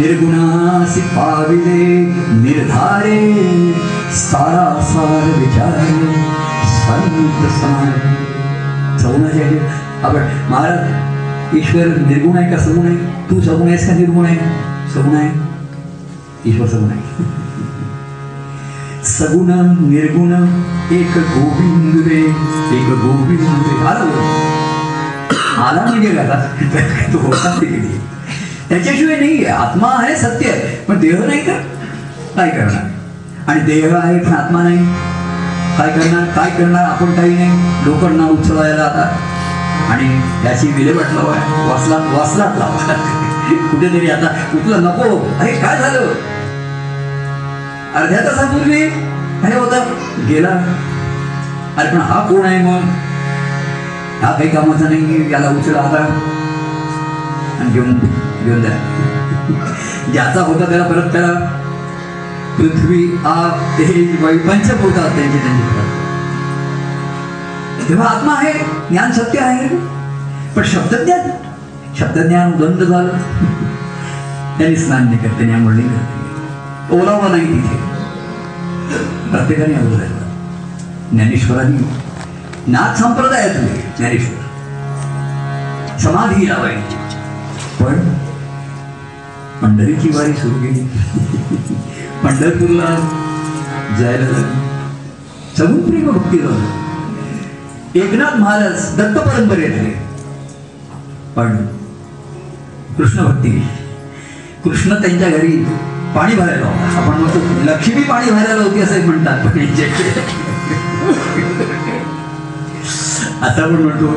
निर्गुणासी पाविले, निर्धारे सारासार विचारे, संत समान सगुणाचे आपण महाराज, ईश्वर निर्गुण आहे का सगुण आहे? तू सगुण आहेस का निर्गुण आहे? सगुण आहे. ईश्वर सगुण आहे. सगुण निर्गुण एक गोविंद रे एक गोविंद रे आला आला म्हणजे काय तो होता त्याच्याशिवाय नाही आत्मा आहे सत्य आहे. पण देह नाही का? काय करणार? आणि देह आहे पण आत्मा नाही. काय करणार? काय करणार? आपण काही नाही. लोकांना उचलायला आता. आणि त्याची विल्हेवाट लावा. वासला वासलात लावा. कुठेतरी आता तुला नको. अरे काय झालं? अर्ध्या तासापूर्वी अरे होता. गेला. अरे पण हा कोण आहे मग? हा काही कामाचा नाही याला उचला आता. आणि घेऊन घेऊन द्या. ज्याचा होता त्याला परत त्याला पृथ्वी आग तेज वायू पंचभूतात त्यांचे त्यांचे तेव्हा आत्मा आहे ज्ञान सत्य आहे. पण शब्दज्ञान शब्दज्ञान उदंड झालं. त्यांनी स्नान नाही करते त्यामुळे नाही करते. ओलावा नाही तिथे. प्रत्येकाने अवघड ज्ञानेश्वरांनी नाथ संप्रदायातले ज्ञानेश्वर समाधी लावायची. पण पंढरीची वारी सुरू केली. पंढरपूरला जायला लागली. समुद्री भक्ती झालं. एकनाथ महाराज दत्त परंपरेतले पण कृष्ण भक्ती कृष्ण त्यांच्या घरी पाणी भरायला आपण म्हणतो लक्ष्मी पाणी भरायला होती असं म्हणतात पण आता आपण म्हणतो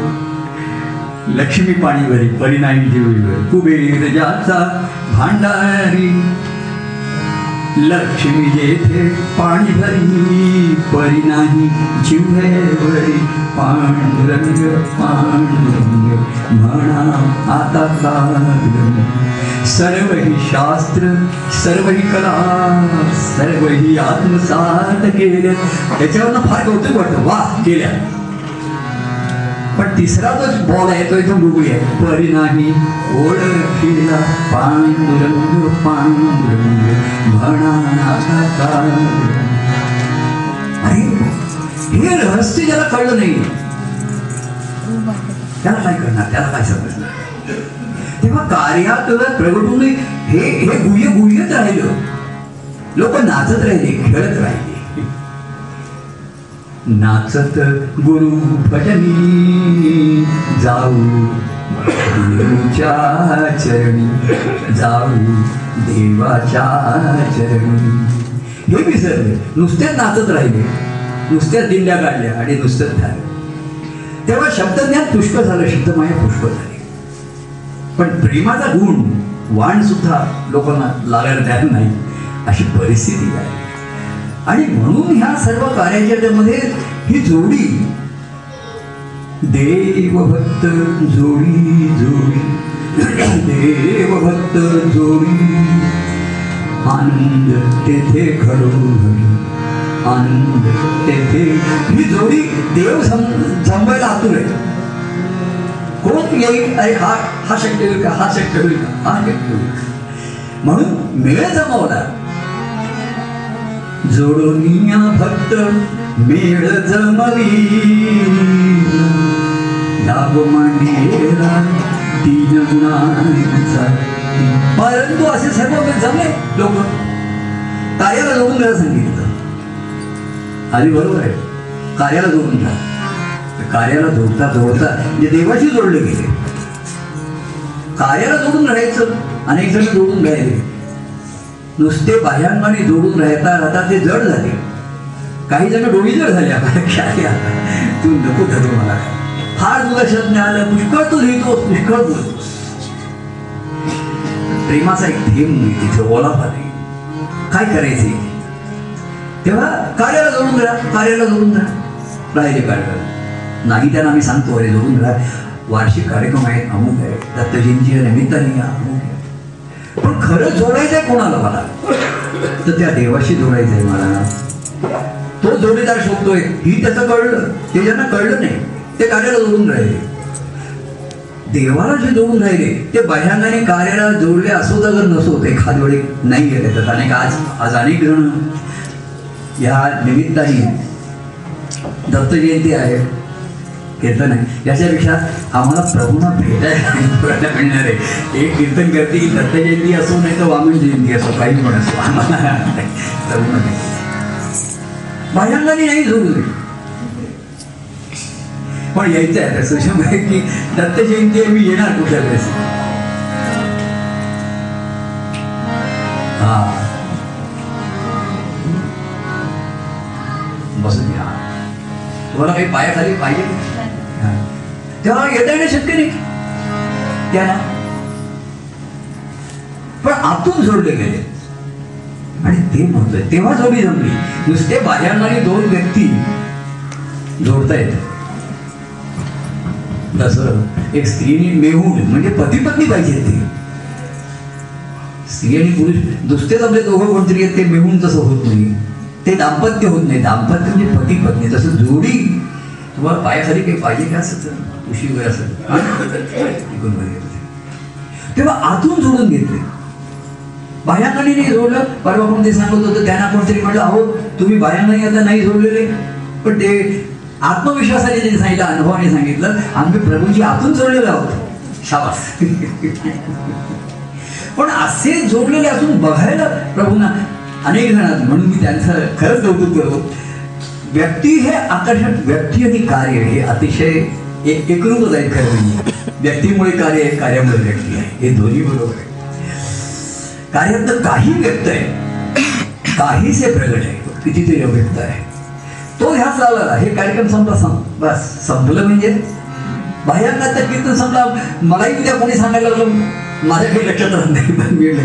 लक्ष्मी पाणी भरी परिणामी जीव कुबेर ज्याचा भांडारी लक्ष्मी जेथे पाणी भरी, परी नाही जिव्हेवरी पांडुरंग पांडुरंग, म्हणा आता काल सर्व ही शास्त्र सर्व ही कला सर्व ही आत्मसात केल्या। त्याच्यावरनं फार कौतुक वाटतं. वा केल्या. पण तिसरा जो बॉल आहे तो इथून बघूया. परी नाही ओळखीला पांडुरंग पांडुरंग म्हणा आता अरे हे रहस्य ज्याला कळलं नाही. त्याला काय करणार? त्याला काय समजणार? तेव्हा कार्यात प्रगटून हे हे गुह्य गुह्यच राहिलं. लोक नाचत राहिले खेळत राहिले. नाचत गुरु भजनी जाऊ गुरुच्या चरणी जाऊ देवाच्या चरणी. हे विसरले नुसत्याच नाचत राहिले नुसत्याच दिंड्या काढल्या आणि नुसतंच झालं. तेव्हा शब्दज्ञान पुष्कळ झालं शब्दमाया पुष्कळ झाली. पण प्रेमाचा गुण वाण सुद्धा लोकांना लागायला तयार नाही अशी परिस्थिती आहे. आणि म्हणून ह्या सर्व कार्याच्यामध्ये ही जोडी. देव भक्त जोडी जोडी. देवभक्त जोडी. आनंद तेथे घडोघडी आनंद तेथे. ही जोडी देव सम- जमवायला आतुर आहे. कोण येईल? अरे हा हा शक्य होईल का? हा शक्य होईल का? हा शक्य होईल म्हणून मेळ जमवला जोडोनिया भक्त मेळ जमवी लाभ मांडीला तीन गुणांचा. परंतु असे सर्व जमले लोक कार्याला जोडून घ्यायला सांगितलं. आणि बरोबर आहे. कार्याला जोडून घ्या कार्याला जोडता जोडता म्हणजे देवाशी जोडले गेले. कार्याला जोडून राहायचं अनेक जण जोडून राहिले नुसते बाह्यांगाने जोडून राहता राहता ते जड झाले. काही जण डोळी जड झाले काय तू नको धरू मला. फार तुला शब्द आलं. पुष्कळ तू लिहितोस पुष्कळ बोलतोस. प्रेमाचा एक थेंब नाही तिथे ओलावा नाही. काय करायचे? तेव्हा कार्याला जोडून राहा कार्याला जोडून राहा राहिले कार्य नाही त्यांना आम्ही सांगतो अरे जोडून राहा वार्षिक कार्यक्रम आहेत अमुक आहे दत्तजींची निमित्ताने अमुक पण खरं जोडायचंय कोणाला मला? तर त्या देवाशी जोडायचंय मला. तो जोडीदार शोधतोय. ही त्याचं कळलं. ते ज्यांना कळलं नाही ते कार्याला जोडून राहिले. देवाला जे जोडून राहिले ते बाह्यांगाने कार्याला जोडले असो तर जर नसोत ते एखाद वेळी नाही गेले तर अनेक आज आज अनेक जण या निमित्ताने दत्त जयंती आहे. कीर्तन आहे. याच्यापेक्षा आम्हाला प्रभूंना भेटायला मिळणार आहे. एक कीर्तन करते की दत्त जयंती असो नाही तर वामन जयंती असो काही पण असो. आम्हाला प्रभूंना नाही जोडू दे. पण यायचं आहे तसं शंभर की दत्त जयंती आहे मी येणार कुठल्या वेळेस? हा. बसून घ्या तुम्हाला काही पायाखाली पाहिजे? तेव्हा येता येणं शक्य नाही त्यांना पण आतून जोडले गेले. आणि ते म्हणतोय तेव्हा जोडी जमली. नुसते बाह्यांगाने दोन व्यक्ती जोडता येतात. तसं एक स्त्रीने मेहून म्हणजे पती पत्नी पाहिजे ते. स्त्री आणि पुरुष नुसतेच आपले दोघं कोणतरी आहेत ते मिळून तसं होत नाही. ते दाम्पत्य होत नाही. दाम्पत्य म्हणजे पती पत्नी तसं जोडी तुम्हाला पायाखाली काही पाहिजे का असं उशी वय असं तेव्हा आतून जोडून घेतले. बाह्यांगाने नाही जोडलं परवा कोणते सांगत होतं त्यांना कोणतरी म्हणलं अहो तुम्ही बाह्यांगाने आता नाही जोडलेले पण ते आत्मविश्वासाने त्यांनी सांगितलं अनुभवाने सांगितलं. आम्ही प्रभूजी आतून जोडलेलो आहोत. शाबास. पण असे जोडलेले असून बघायला प्रभूंना अनेक जण आहेत. म्हणून मी त्यांचं खरंच कौतुक करतो. व्यक्ती हे आकर्षक व्यक्ती आणि कार्य हे अतिशय एक एकरूपच आहेत खरं म्हणजे व्यक्तीमुळे कार्य आहे कार्यामुळे व्यक्ती आहे. हे दोन्ही बरोबर आहे. कार्यात तर काही व्यक्त आहे. काहीसे प्रगट आहे. कितीतरी अव्यक्त आहे. तो ह्याच लावला. हे कार्यक्रम संपला सं बस. संपलं म्हणजे? बाह्यांना तर कीर्तन संपला. मलाही उद्या कोणी सांगायला लागलं माझ्या काही लक्षात राहत नाही.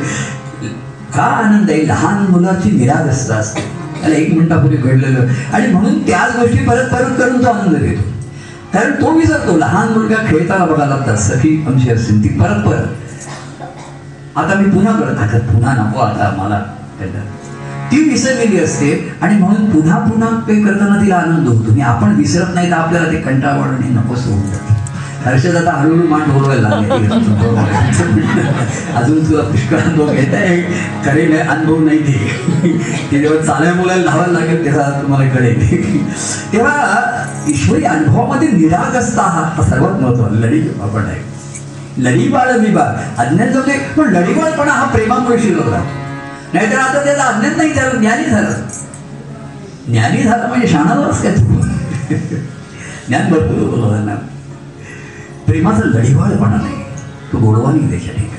का आनंद आहे? लहान मुलाची निरागस्त असते. त्याला एक मिनिटापूर्वी घडलेलं आणि म्हणून त्याच गोष्टी परत परत करून तो आनंद घेतो. कारण तो विसरतो लहान मुलगा खेळताना बघायला लागतात सखी अंशी असतील ती. परत परत. आता मी पुन्हा करत आता पुन्हा नको आता मला कंटाळा. ती विसरलेली असते आणि म्हणून पुन्हा पुन्हा ते करताना तिला आनंद होतो. आणि आपण विसरत नाही तर आपल्याला ते कंटाळवण आणि नकोस होऊन जाते. हर्षद आता हळूहळू मान ढोलवायला लागले. अजून तुला पुष्कळ अनुभव घेता आहे. खरे नाही अनुभव नाही ते. ते जेव्हा चालाय मुलाला लावायला लागेल तेव्हा तुम्हाला कळेल. तेव्हा ईश्वरी अनुभवामध्ये निरागसता हा हा सर्वात महत्त्वाचा. लढी आपण आहे. लढीबाळ विभाग अज्ञान दे पण लढीबाळपणा हा प्रेमामुळे शिरवला नाहीतर आता त्याला अज्ञान नाही झालं ज्ञानी झालं. ज्ञानी झालं म्हणजे शाणावरच काय तू ज्ञान भरपूर होतं लोकांना प्रेमाचा लढीवाळपणा नाही. तो गोडवा नाही त्याच्या ठिकाणी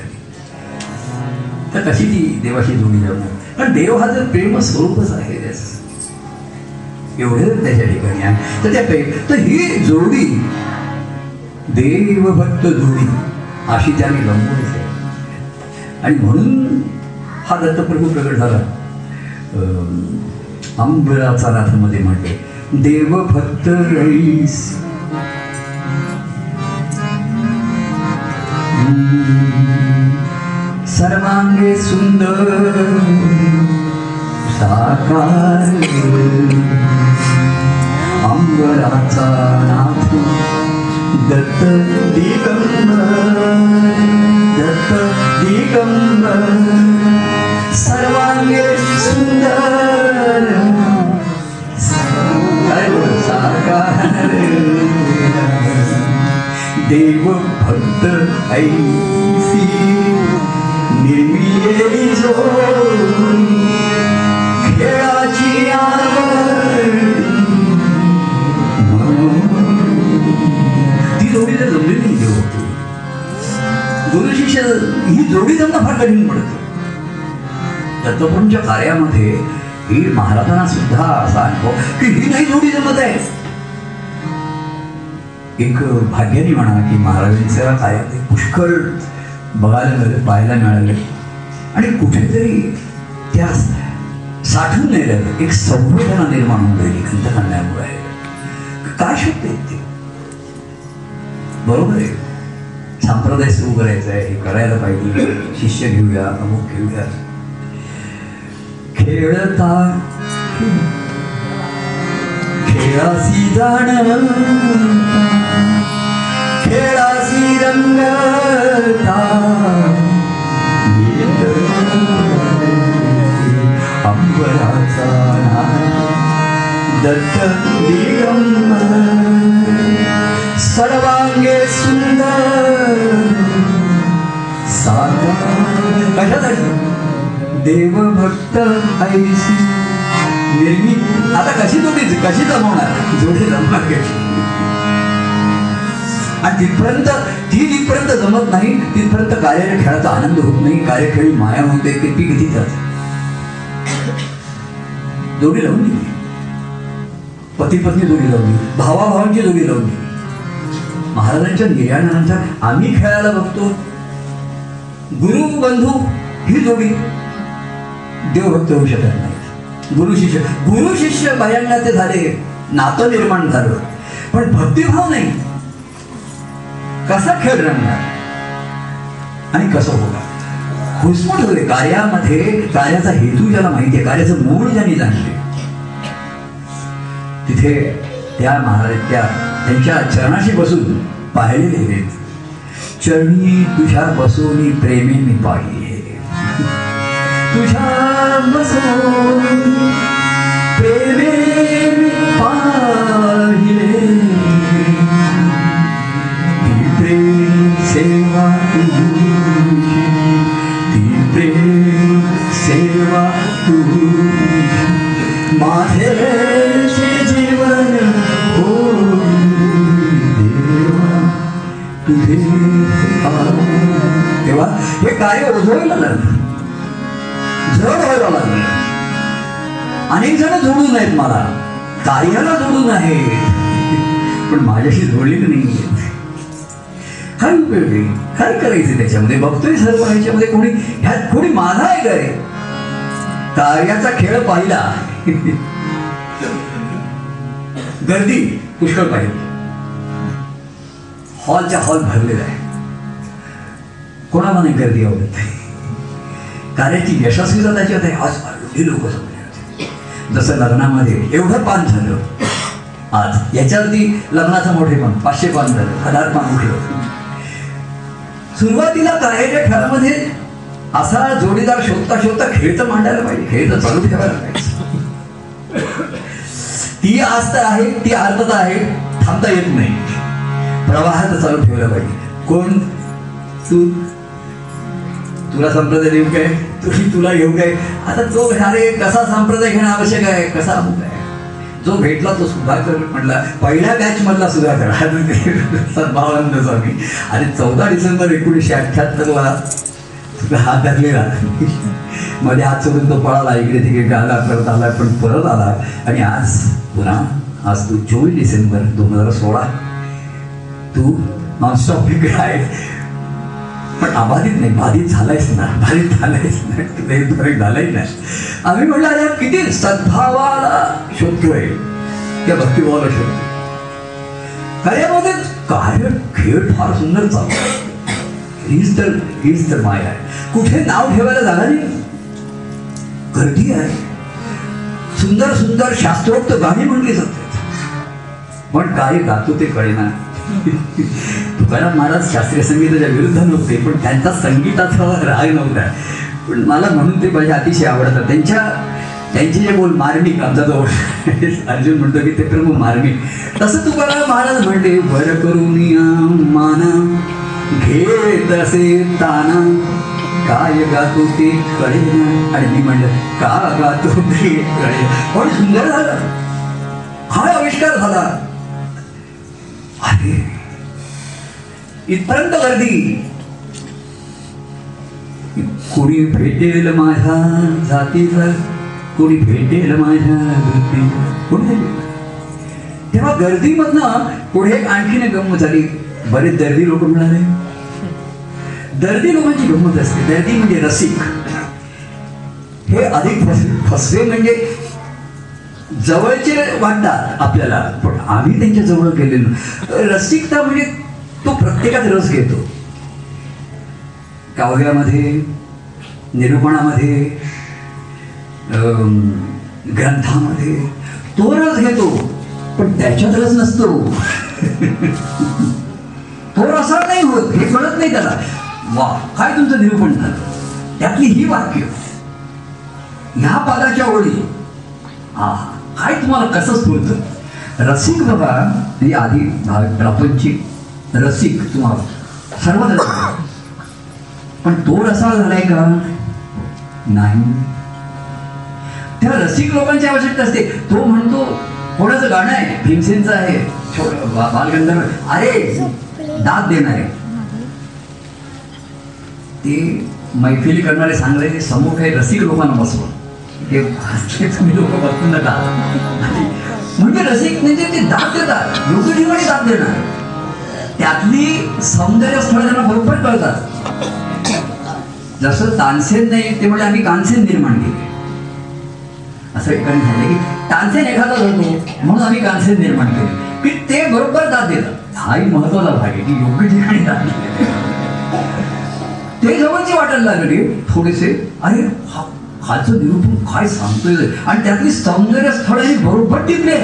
तर कशी ती देवाशी जोडी जाणार कारण देव हा जर प्रेम स्वरूपच आहे त्याचं एवढे जर त्याच्या ठिकाणी आहे. तर त्या प्रेम तर ही जोडी देवभक्त जोडी अशी त्याने लंबून आणि म्हणून हा दत्तप्रभू प्रगट झाला. अंबराचा नाथमध्ये म्हटले देवभक्त रईस सर्वांगे सुंदर साकार अंबराचा नाथ दत्त दिगंबर दत्त दिगंबर सर्वांगे सुंदर साकार देव भक्त ऐसी निर्मिलेली जोडी खेळाची ती जोडी तर जमलेली नाही देव गुरु शिष्य ही जोडी त्यांना फार कठीण पडतं. दत्तप्रभूंच्या कार्यामध्ये ही महाराजांना सुद्धा असा अनुभव की ही नाही जोडी जमत आहे. एक भाग्याने म्हणा की महाराजांच्या कार्यात पुष्कळ बघायला मिळालं पाहायला मिळालं. आणि कुठेतरी त्या साठवून नाही एक संवेदना निर्माण होऊन राहिली. कंथकांड्यामुळे काय शब्द आहेत ते? बरोबर आहे. संप्रदाय सुरू करायचा आहे. हे करायला पाहिजे. शिष्य घेऊया अमुक घेऊया. खेळता खेळासी जाण. सर्वांगे सुंदर साकार कशासाठी देवभक्त ऐसी निर्मी आता कशी जोडी कशी जमवणार जोडी जमणार कशी आणि तिथपर्यंत ती जिथपर्यंत जमत नाही तिथपर्यंत कार्य खेळाचा आनंद होत नाही कार्यखेळी माया होते किती किती जात. जोडी लावून दिली. पती पत्नी जोडी लावली भावाभावांची जोडी लावली महाराजांच्या निर्याणानंतर आम्ही खेळायला बघतो. गुरु बंधू ही जोडी देवभक्त होऊ शकत नाही. गुरु शिष्य गुरु शिष्य भयांना ते झाले नातं निर्माण झालं. पण भक्तिभाव नाही. कसा खेळ रंगणार आणि कसं होणार? घुसमट होते. कार्यामध्ये कार्याचा हेतू ज्याला माहिती आहे कार्याचं मूळ ज्यांनी जाणले. तिथे त्या महाराज त्या त्यांच्या चरणाशी बसून पाहिलेले आहेत चरणी तुझ्या बसून प्रेमे मी पाहिले. तुझ्या बसून प्रेमे मी पाहिले. सेवा तुझी ती प्रेम सेवा तुझी माझे जीवन हो देवा तुझे तेव्हा हे कार्य ओझवायला लागलं जड व्हायला लागलं अनेक जण जोडून आहेत मला कार्याला जोडून आहे पण माझ्याशी जोडलेले नाही. काय उपयोग आहे काय करायचं त्याच्यामध्ये. बघतोय सर्व ह्याच्यामध्ये कोणी ह्यात कोणी माझा आहे काय रे? कार्याचा खेळ पाहिला. गर्दी पुष्कळ पाहिली. हॉलच्या हॉल भरलेला आहे. कोणाला नाही गर्दी आवडत कार्याची यशस्वीता त्याच्यात आहे. आज एवढी लोक होते. जसं लग्नामध्ये एवढं पान झालं. आज याच्यावरती लग्नाचं मोठेपण पाचशे पान झालं. हजार पान उठलं सुरुवातीला करायच्या खेळामध्ये असा जोडीदार शोधता शोधता खेळ तर मांडायला पाहिजे खेळ तर चालू ठेवायला पाहिजे. ती आस्था आहे ती आर्थता आहे थांबता येत नाही. प्रवाहात चालू ठेवलं पाहिजे. कोण? तू. तुला संप्रदाय येऊ काय तुझी तुला घेऊ काय? आता तो अरे कसा संप्रदाय घेणं आवश्यक आहे? कसा अमुक आहे जो भेटला तो सुधाकर म्हटला पहिल्या बॅच मधला सुधाकर सद्भावानंद स्वामी. आणि चौदा डिसेंबर एकोणीसशे अठ्ठ्याहत्तरला तुला हात धरलेला. मध्ये हात सोडून तो पळाला इकडे तिकडे गाला परत आला पण परत आला. आणि आज पुन्हा आज तू चोवीस डिसेंबर दोन हजार सोळा. तू नॉनस्टॉप इकडे आहे पण अबाधित नाही बाधित झालायच ना बाधित झालायच नाही फरक झालाही नाही. आम्ही म्हणलं अरे किती सद्भावाला शोधतोय. त्या भक्तिभावाला शोधतो कार्यामध्ये कार्य खेळ फार सुंदर चालू हीच तर हीच तर माया आहे. कुठे नाव ठेवायला जागा नाही. गर्दी आहे. सुंदर सुंदर शास्त्रोक्त गाणी म्हणली जातात. पण काय गातो ते कळेना. तुकाराम महाराज शास्त्रीय संगीताच्या विरुद्ध नव्हते पण त्यांचा संगीताचा राग नव्हता. पण मला म्हणून ते माझ्या अतिशय आवडतात. त्यांच्या त्यांचे जे बोल मार्मिक आमचा जो अर्जुन म्हणतो की ते प्रभू मार्मिक. तसं तुकाराम महाराज म्हणते वर करून माना घेत असे ताना. काय गातो ते कळे आणि मी म्हणलं का गातो ते कळे पण सुंदर झालं. हा आविष्कार झाला. अरे इथपर्यंत गर्दी. कोणी भेटेल माझ्या जातीचा कोणी भेटेल माझ्या गर्दी कोणी? तेव्हा गर्दीमधनं पुढे आणखीन एक गंमत झाली. बरेच दर्दी लोक मिळाले दर्दी लोकांची गंमत असते. दर्दी म्हणजे रसिक. हे अधिक फस- फसवे म्हणजे जवळचे वाटतात आपल्याला. पण आम्ही त्यांच्या जवळ गेलेलो. रसिकता म्हणजे तो प्रत्येकात रस घेतो. काव्यामध्ये निरूपणामध्ये ग्रंथामध्ये तो रस घेतो पण त्याच्यात रस नसतो. तो रसा नाही होत हे कळत नाही त्याला. वा काय तुमचं निरूपण झालं? त्यातली ही वाक्य. ह्या पादाच्या ओळी. हा काय तुम्हाला कसं स्फूर्त? रसिक बघा ही म्हणजे आधी प्रापंचिक रसिक तुम्हाला. सर्व पण तो रसाळ झालाय का? नाही. त्या रसिक लोकांची आवश्यकता असते. तो म्हणतो कोणाचं गाणं आहे? भीमसेनचं आहे. छोट- बालगंधर्व. अरे दाद देणारे ते मैफिली करणारे सांगले समोर काही रसिक लोकांना बसवलं ते हसले तुम्ही लोक बसून नका. म्हणजे रसिक म्हणजे ते दाद देतात. योग्य ठिकाणी दाद देणार. त्यातली सौंदर्य स्थळ त्यांना बरोबर कळतात. जसं तानसेन नाही ते म्हणजे आम्ही कानसेन निर्माण केले. असं एक झालं की तानसेन एखादा होतो म्हणून आम्ही कानसेन निर्माण केले. की ते बरोबर दाद देतात. हाही महत्त्वाचा भाग आहे की योग्य ठिकाणी दाद ते जवळचे वाटायला लागले थोडेसे अरे खालचं निरूपण काय सांगतोय? आणि त्यातली सौंदर्य स्थळ ही बरोबर टिकले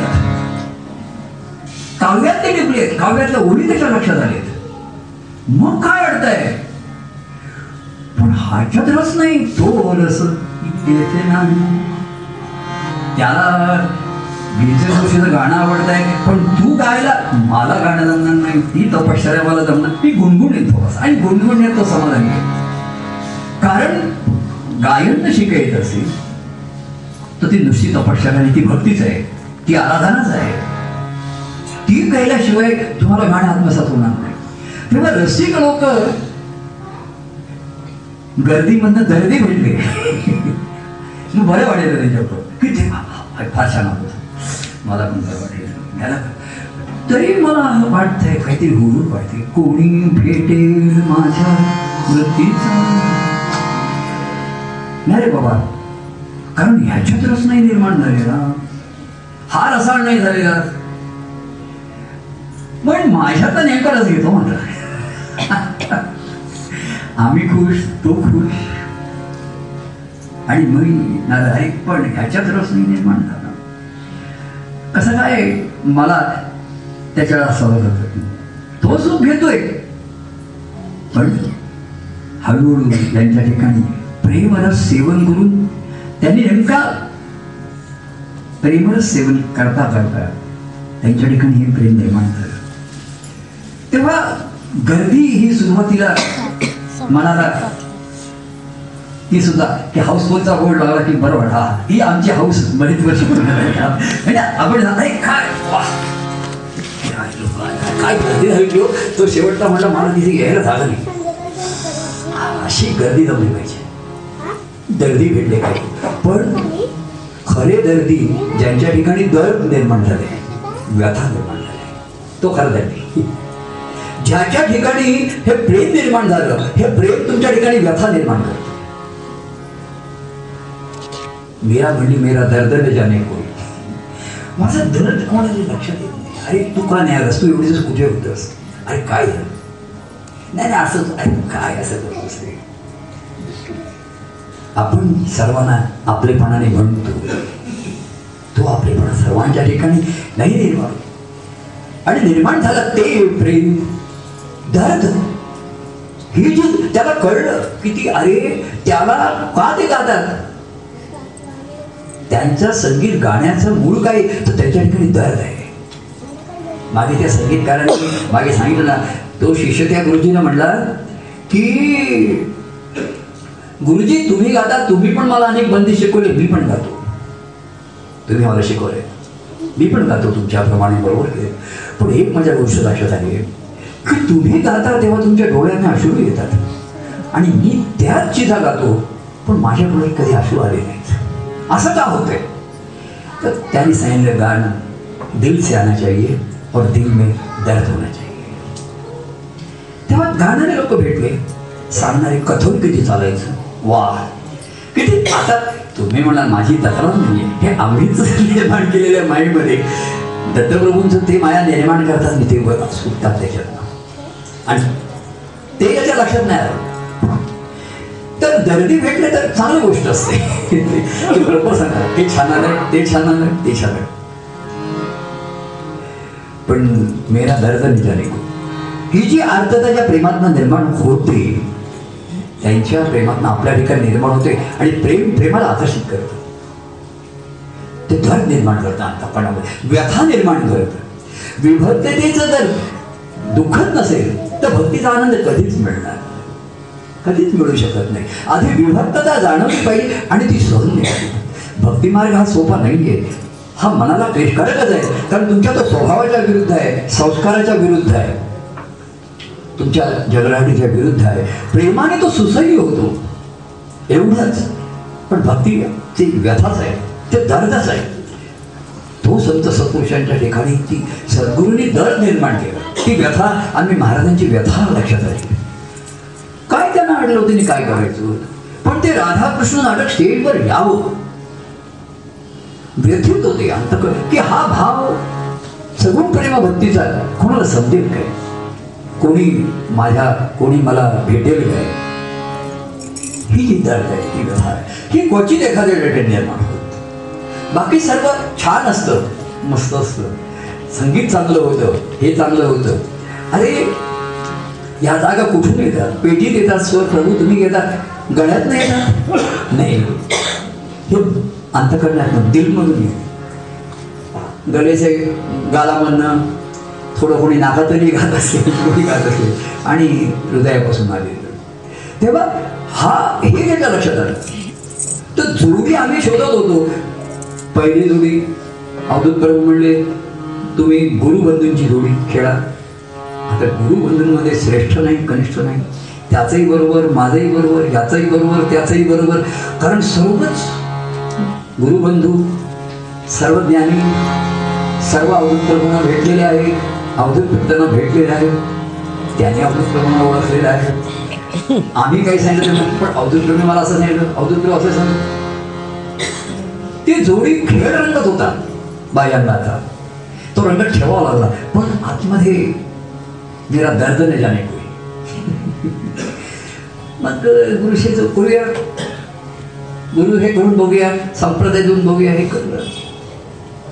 काव्यात ते टिपले काव्यातल्या ओळी त्याच्या लक्षात आलेत. मग काय अडतंय? पण ह्याच्यात रस नाही. तो रस इथे नाही त्याला विजय जोशीचं गाणं आवडत आहे पण तू गायला मला गाणं जमणार नाही. ती तपश्चर्या मला जमणार. ती गुणगुण येतो आणि गुणगुण येतो समाधान आहे. कारण गायन शिकायचं असेल तर ती नुसती तपश्चर्या आणि ती भक्तीच आहे. ती आराधनाच आहे. ती गायल्याशिवाय तुम्हाला गाणं आत्मसात होणार नाही. तेव्हा रसिक लोक गर्दीमधनं दर्दी भेटले. बरं वाटेल त्यांच्याकडं किती? फार छान होत मला पण बरं वाटेल. याला तरी मला वाटतंय काहीतरी हुरूर वाटते कोणी भेटेल माझ्या वृत्तीचा? नाही रे बाबा. कारण ह्याच्यात रस नाही निर्माण झालेला. हा रसाळ नाही झालेला. पण माझ्या नेमका रस घेतो म्हटलं आम्ही खुश तो खुश. आणि मी अरे पण ह्याच्यात रस नाही निर्माण झाला. कसं काय मला त्याच्या सवय होत? तो सुख घेतोय. पण हळूहळू त्यांच्या ठिकाणी प्रेमरस सेवन करून त्यांनी नेमका प्रेमरस सेवन करता करता त्यांच्या ठिकाणी हे प्रेम निर्माण झालं. तेव्हा गर्दी ही सुरुवातीला मनाला ती सुद्धा की हाऊसफुलचा बोर्ड लागला की बरं वाटा ही आमची हाऊस बरीच वर्ष म्हणजे आपण अरे काय? काय गर्दी झाली हो? तो शेवटचा म्हटलं मला तिथे घ्यायला झालं नाही. अशी गर्दी जमली पाहिजे. दर्दी भेटले पाहिजे. पण खरे दर्दी ज्यांच्या ठिकाणी दर्द निर्माण झाले व्यथा निर्माण झाले. तो खरा दर्दी. ज्या ज्या ठिकाणी हे प्रेम निर्माण झालं हे प्रेम तुमच्या ठिकाणी व्यथा निर्माण करतं मीरा म्हणजे मेरा दर्द ज्याने जाने कोई. माझं दर्द कोणाला लक्षात येत नाही. अरे तू का नाही आलास? तू एवढीच कुठे होतस? अरे काय झालं? नाही नाही असं अरे काय असं करतोस रे आपण सर्वांना आपलेपणाने म्हणतो. तो आपलेपणा सर्वांच्या ठिकाणी नाही निर्माण आणि निर्माण झालं ते प्रेम. दर्द. ही जी त्याला कळलं की ती अरे त्याला का ते गातात? त्यांचं संगीत गाण्याचं मूळ काय? तर त्यांच्या ठिकाणी दर्द आहे. मागे त्या संगीतकारांनी मागे सांगितलं ना तो शिष्य त्या गुरुजीनं म्हटला की गुरुजी तुम्ही गाता तुम्ही पण मला अनेक बंदी शिकवले मी पण गातो. तुम्ही मला शिकवले. मी पण गातो तुमच्याप्रमाणे बरोबर आहे पण एक माझ्या गोष्ट लक्षात आली आहे. की तुम्ही गाता तेव्हा तुमच्या डोळ्यांना अश्रू येतात. आणि मी त्याच चिथा गातो पण माझ्या डोळ्यात कधी अश्रू आले नाहीत. असं का होतंय? तर त्यांनी सांगितलं गाणं दिल से आना चाहिए और दिल में दर्द होना चाहिए. तेव्हा गाणारे लोक भेटले. सांगणारे कथोन किती चालायचं? वा किती आता तुम्ही म्हणा माझी तक्रार नाही हे आम्हीच निर्माण केलेल्या माईमध्ये दत्तप्रभूंचं ते माया निर्माण करतात मी ते वर सुटतात त्याच्यात. आणि ते याच्या लक्षात नाही आलं. तर दर्दी भेटले तर चांगली गोष्ट असते. बरोबर सांगा ते छान आलं ते छान आलं ते छान आलं पण मेरा दर्द निघाले ही जी आर्तता ज्या प्रेमातनं निर्माण होते त्यांच्या प्रेमातनं आपल्या ठिकाणी निर्माण होते आणि प्रेम प्रेमाला आकर्षित करतं. ते दर्द निर्माण करतं अंतपणामध्ये व्यथा निर्माण करतं विभक्ततेचं जर दुःखच नसेल तर भक्तीचा आनंद कधीच मिळणार कधीच मिळू शकत नाही. आधी विभक्तता जाणवली पाहिजे आणि ती सहन भक्ती भक्तिमार्ग हा सोपा नाही आहे हा मनाला क्लेशकारकच आहे. कारण तुमच्या तो स्वभावाच्या विरुद्ध आहे संस्काराच्या विरुद्ध आहे. तुमच्या जगराटीच्या विरुद्ध आहे. प्रेमाने तो सुसह्य होतो. एवढंच. पण भक्ती ती व्यथाच आहे. ते दर्दच आहे. तो संत सत्पुरुषांच्या ठिकाणी ती सद्गुरूंनी दर निर्माण केलं. ती व्यथा आणि महाराजांची व्यथा लक्षात आली. काय त्यांना अडलं होतं आणि काय करायचं पण ते राधाकृष्ण नाटक स्टेजवर यावं. व्यथित होते अंतक. की हा भाव सगुण प्रेमा भक्तीचा कोणाला समजेल काय? कोणी माझ्या कोणी मला भेटेल काय? ही जी दर्द आहे ही व्यथा आहे. ही क्वचित एखाद्या निर्माण होते बाकी सर्व छान असतं मस्त असतं. संगीत चांगलं होतं हे चांगलं होतं. अरे या जागा कुठून येतात पेटीत येतात स्वर प्रभू तुम्ही घेतात गळ्यात नाही येतात नाही. हे अंतकरणात दिलमधून येत. गळेचे गालामधनं थोडं कोणी नाकातरी घात असेल कोणी घात असेल आणि हृदयापासून आले तेव्हा हा हे त्याच्या लक्षात आलं. तर जोडी आम्ही शोधत होतो पहिली जोडी अवधूत प्रभू म्हणले तुम्ही गुरुबंधूंची जोडी खेळा. आता गुरुबंधूंमध्ये श्रेष्ठ नाही कनिष्ठ नाही. त्याचंही बरोबर माझंही बरोबर याचंही बरोबर त्याचंही बरोबर. कारण सर्वच गुरुबंधू सर्व ज्ञानी सर्व अवधूत प्रभूंना भेटलेले आहे अवधूत त्यांना भेटलेले आहे त्याने अवधूत प्रभूंना ओळखलेलं आहे. आम्ही काही सांगितलं नाही पण अवधूत प्रभू मला असं सांगितलं. अवधूत प्रभू असं सांगितलं. ते जोडी खेळ रंगत होता. बायांगाचा तो रंग ठेवावा लागला. पण आतमध्ये मेरा दर्द नाही जाणे कोई मग गुरुशेच करूया गुरु हे करून बघूया. संप्रदाय देऊन बघूया. हे करूया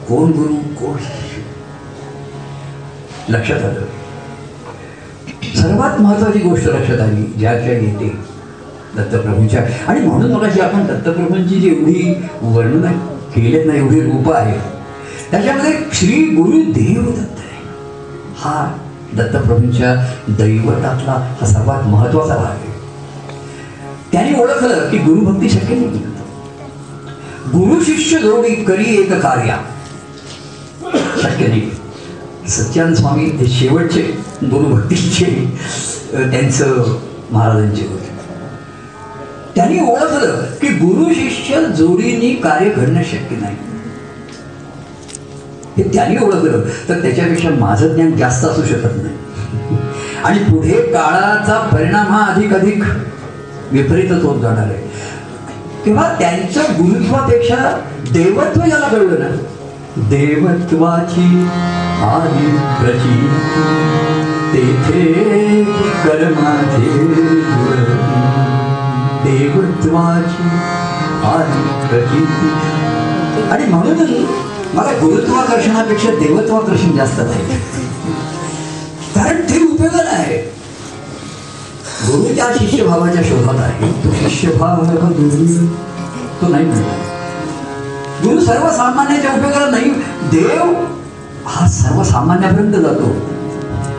कोण गुरु कोण लक्षात आलं. सर्वात महत्वाची गोष्ट लक्षात आली ज्या ज्या येते. दत्तप्रभूंच्या. आणि म्हणून मग आपण दत्तप्रभूंची जी एवढी वर्णन केलेत ना एवढी रूप आहेत त्याच्यामध्ये श्री गुरु देव दत्त आहे. हा दत्तप्रभूंच्या दैवतातला हा सर्वात महत्त्वाचा भाग आहे. त्याने ओळखलं की गुरुभक्ती शक्य नाही गुरु शिष्य जोडी करी एक कार्या. शक्य नाही. सच्चानंद स्वामी हे शेवटचे गुरुभक्तीचे त्यांचं महाराजांचे होते. त्यांनी ओळखलं की गुरु शिष्य जोडीने कार्य घडणं शक्य नाही. हे त्यांनी ओळखलं तर त्याच्यापेक्षा माझं ज्ञान जास्त असू शकत नाही. आणि पुढे काळाचा परिणाम हा अधिक अधिक विपरीतच होत जाणार आहे. तेव्हा त्यांच्या गुरुत्वापेक्षा देवत्व याला कळलं ना देवत्वाची आधी प्रचिती तेथे कर्माचे देवत्वाची आणि म्हणून मला गुरुत्वाकर्षणापेक्षा देवत्वाकर्षण जास्त आहे कारण ते उपयोगाला आहे. गुरु त्या शिष्यभावाच्या शोधात आहे. तो शिष्यभाव तो नाही मिळणार गुरु सर्वसामान्याच्या उपयोगाला नाही. देव हा सर्वसामान्यापर्यंत जातो.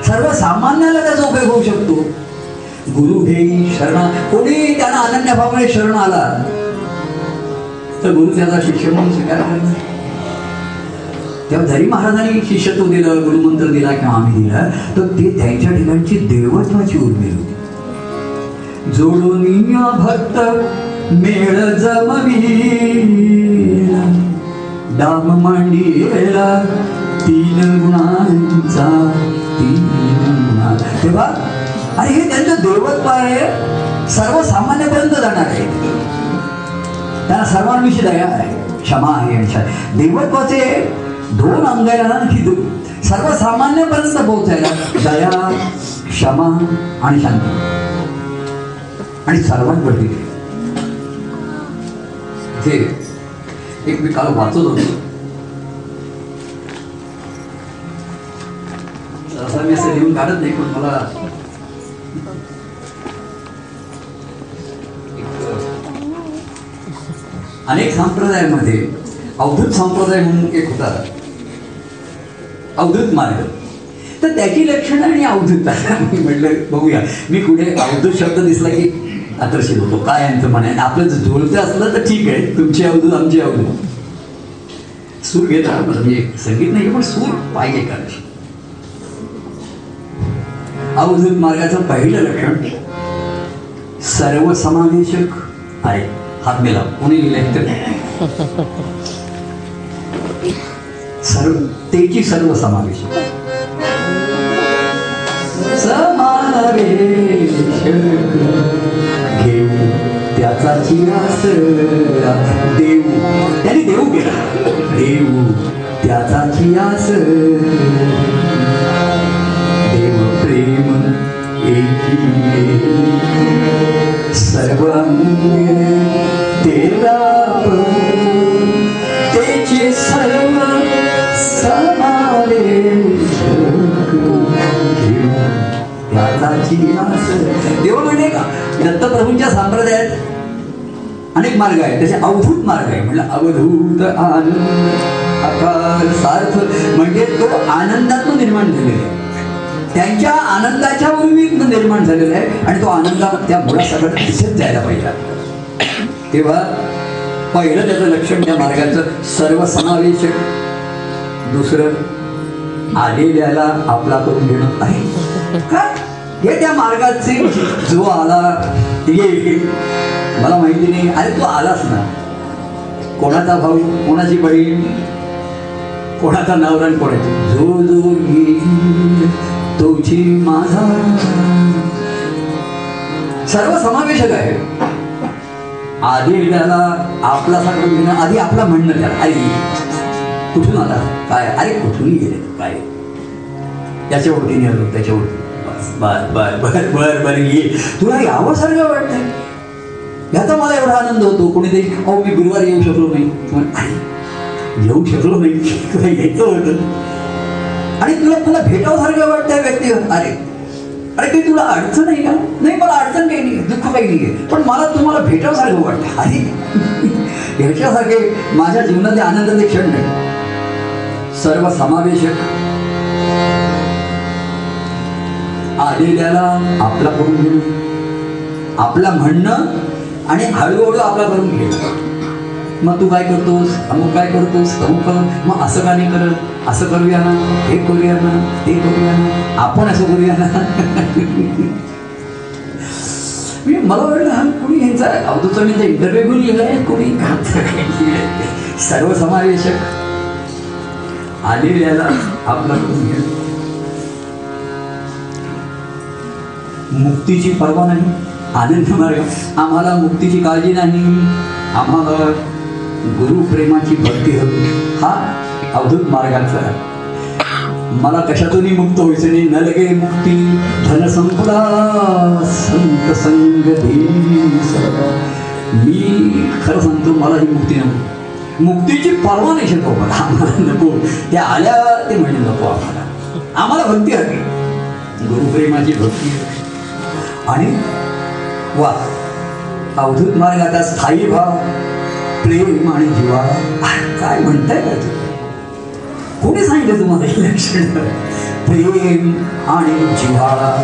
सर्वसामान्याला त्याचा उपयोग होऊ शकतो. गुरु घेई शरण. कोणी त्यांना अनन्यभावाने शरण आला तर गुरु त्याचा शिष्य म्हणून स्वीकार करणार. तेव्हा जरी महाराजांनी शिष्यत्व दिलं गुरुमंत्र दिला किंवा आम्ही दिला तर ते त्यांच्या ठिकाणची देवत्वाची उर्मिळ होती. जोडून भक्त मेळ जमवी डाम मांडीला तीन गुणांचा तीन गुणा तेव्हा आणि हे त्यांचं देवत्व आहे सर्वसामान्यपर्यंत जाणार आहे. त्यांना सर्वांविषयी दया आहे क्षमा आहे आणि देवत्वाचे दोन अंग आहे की सर्वसामान्यपर्यंत पोहोचायला दया क्षमा आणि शांती. आणि सर्वांकडे ते एक मी काल वाचत होतो. असा मी असं लिहून काढत नाही पण मला अनेक संप्रदायामध्ये अवधूत संप्रदाय म्हणून एक होता अवधूत मार्ग. तर त्याची लक्षणं आणि अवधूत. मी म्हटलं बघूया. मी कुठे अवधूत शब्द दिसला की आकर्षित होतो. काय यांचं म्हणे आणि आपलं जर जुळतं असलं तर ठीक आहे. तुमची अवधूत आमची अवधूत. सूर घेता म्हणजे संगीत नाही पण सूर पाहिजे का अवधूत मार्गाचं पहिलं लक्षण सर्वसमावेशक आहे. हात मेला कोणी लिहिलंय तर सर्व तेची सर्व समावेश समावेशक घेऊ त्याचा चिरास देऊ त्याने देऊ केला देऊ त्याचा चिरास देव प्रेम एकी सर्वांगे माझी नास तेव्हा म्हणजे का दत्तप्रभूंच्या संप्रदायात अनेक मार्ग आहेत. त्याचे अवधूत मार्ग आहे म्हणलं अवधूत आनंद आकार सार्थ. म्हणजे तो आनंदातून निर्माण झालेला आहे. त्यांच्या आनंदाच्या पूर्वी निर्माण झालेला आहे आणि तो आनंद त्या मुलासकट दिसत जायला पाहिजे. तेव्हा पहिलं त्याचं लक्षण त्या मार्गाचं सर्वसमावेशक. दुसरं आलेल्याला आपला करून घेणं आहे. काय हे त्या मार्गाचे जो आला येईल मला माहिती नाही. अरे तू आलास ना. कोणाचा भाऊ? कोणाची बहीण? कोणाचा नवरा कोणाची? जो जो तुझी माझा. सर्व समावेशक आहे. आधी त्याला आपला घेणं आधी आपला म्हणणं त्याला अरे कुठून आला काय? अरे कुठून गेले? काय? याच्या ओळखीने आलो त्याच्या ओळखी बर बर बर बर बर ये. तुला यावं सारखं वाटतंय? याचा मला एवढा आनंद होतो. कोणीतरी अहो मी गुरुवारी येऊ शकलो नाही. येऊ शकलो नाही. तुला यायचं होतं. आणि तुला तुला भेटावसारखं वाटतंय व्यक्ती अरे अरे काही तुला अडचण आहे का? नाही मला अडचण काही नाही दुःख काही नाही पण मला तुम्हाला भेटावसारखं वाटतं अरे ह्याच्यासारखे माझ्या जीवनातले आनंदाचे क्षण नाही सर्व आलेल्याला आपला करून घेऊ. आपला म्हणणं आणि हळूहळू आपला करून घे मग तू काय करतोस? अमुक काय करतोस? अमुक कर मग असं का नाही करत? असं करूया ना? हे करूया ना? ते करूया ना? आपण असं करूया ना? मी मला वाटलं कोणी यांचा अवधूतचा मी इंटरव्ह्यू घेऊन लिहिलाय कोणी? सर्वसमावेशक. आलेल्याला आपला करून घेणं. मुक्तीची पर्वा नाही. आनंद मार्ग. आम्हाला मुक्तीची काळजी नाही. आम्हाला गुरुप्रेमाची भक्ती हवी. हा अवधूत मार्गाचा आहे. मला कशातूनही मुक्त व्हायचं नाही. न लगे मुक्ती. धन संपला संत संग मी खरं सांगतो मला ही मुक्ती नको. मुक्तीची पर्वा नाही शकतो मला आम्हाला नको. त्या आल्या ते म्हणजे नको आम्हाला. आम्हाला भक्ती हवी. गुरुप्रेमाची भक्ती. हवी आणि वा अवधूत मार्गाचा स्थायी भाव प्रेम आणि जीवा काय म्हणताय का तू कोणी सांगितलं तुम्हाला हे लक्षण? प्रेम आणि जिव्हाळा.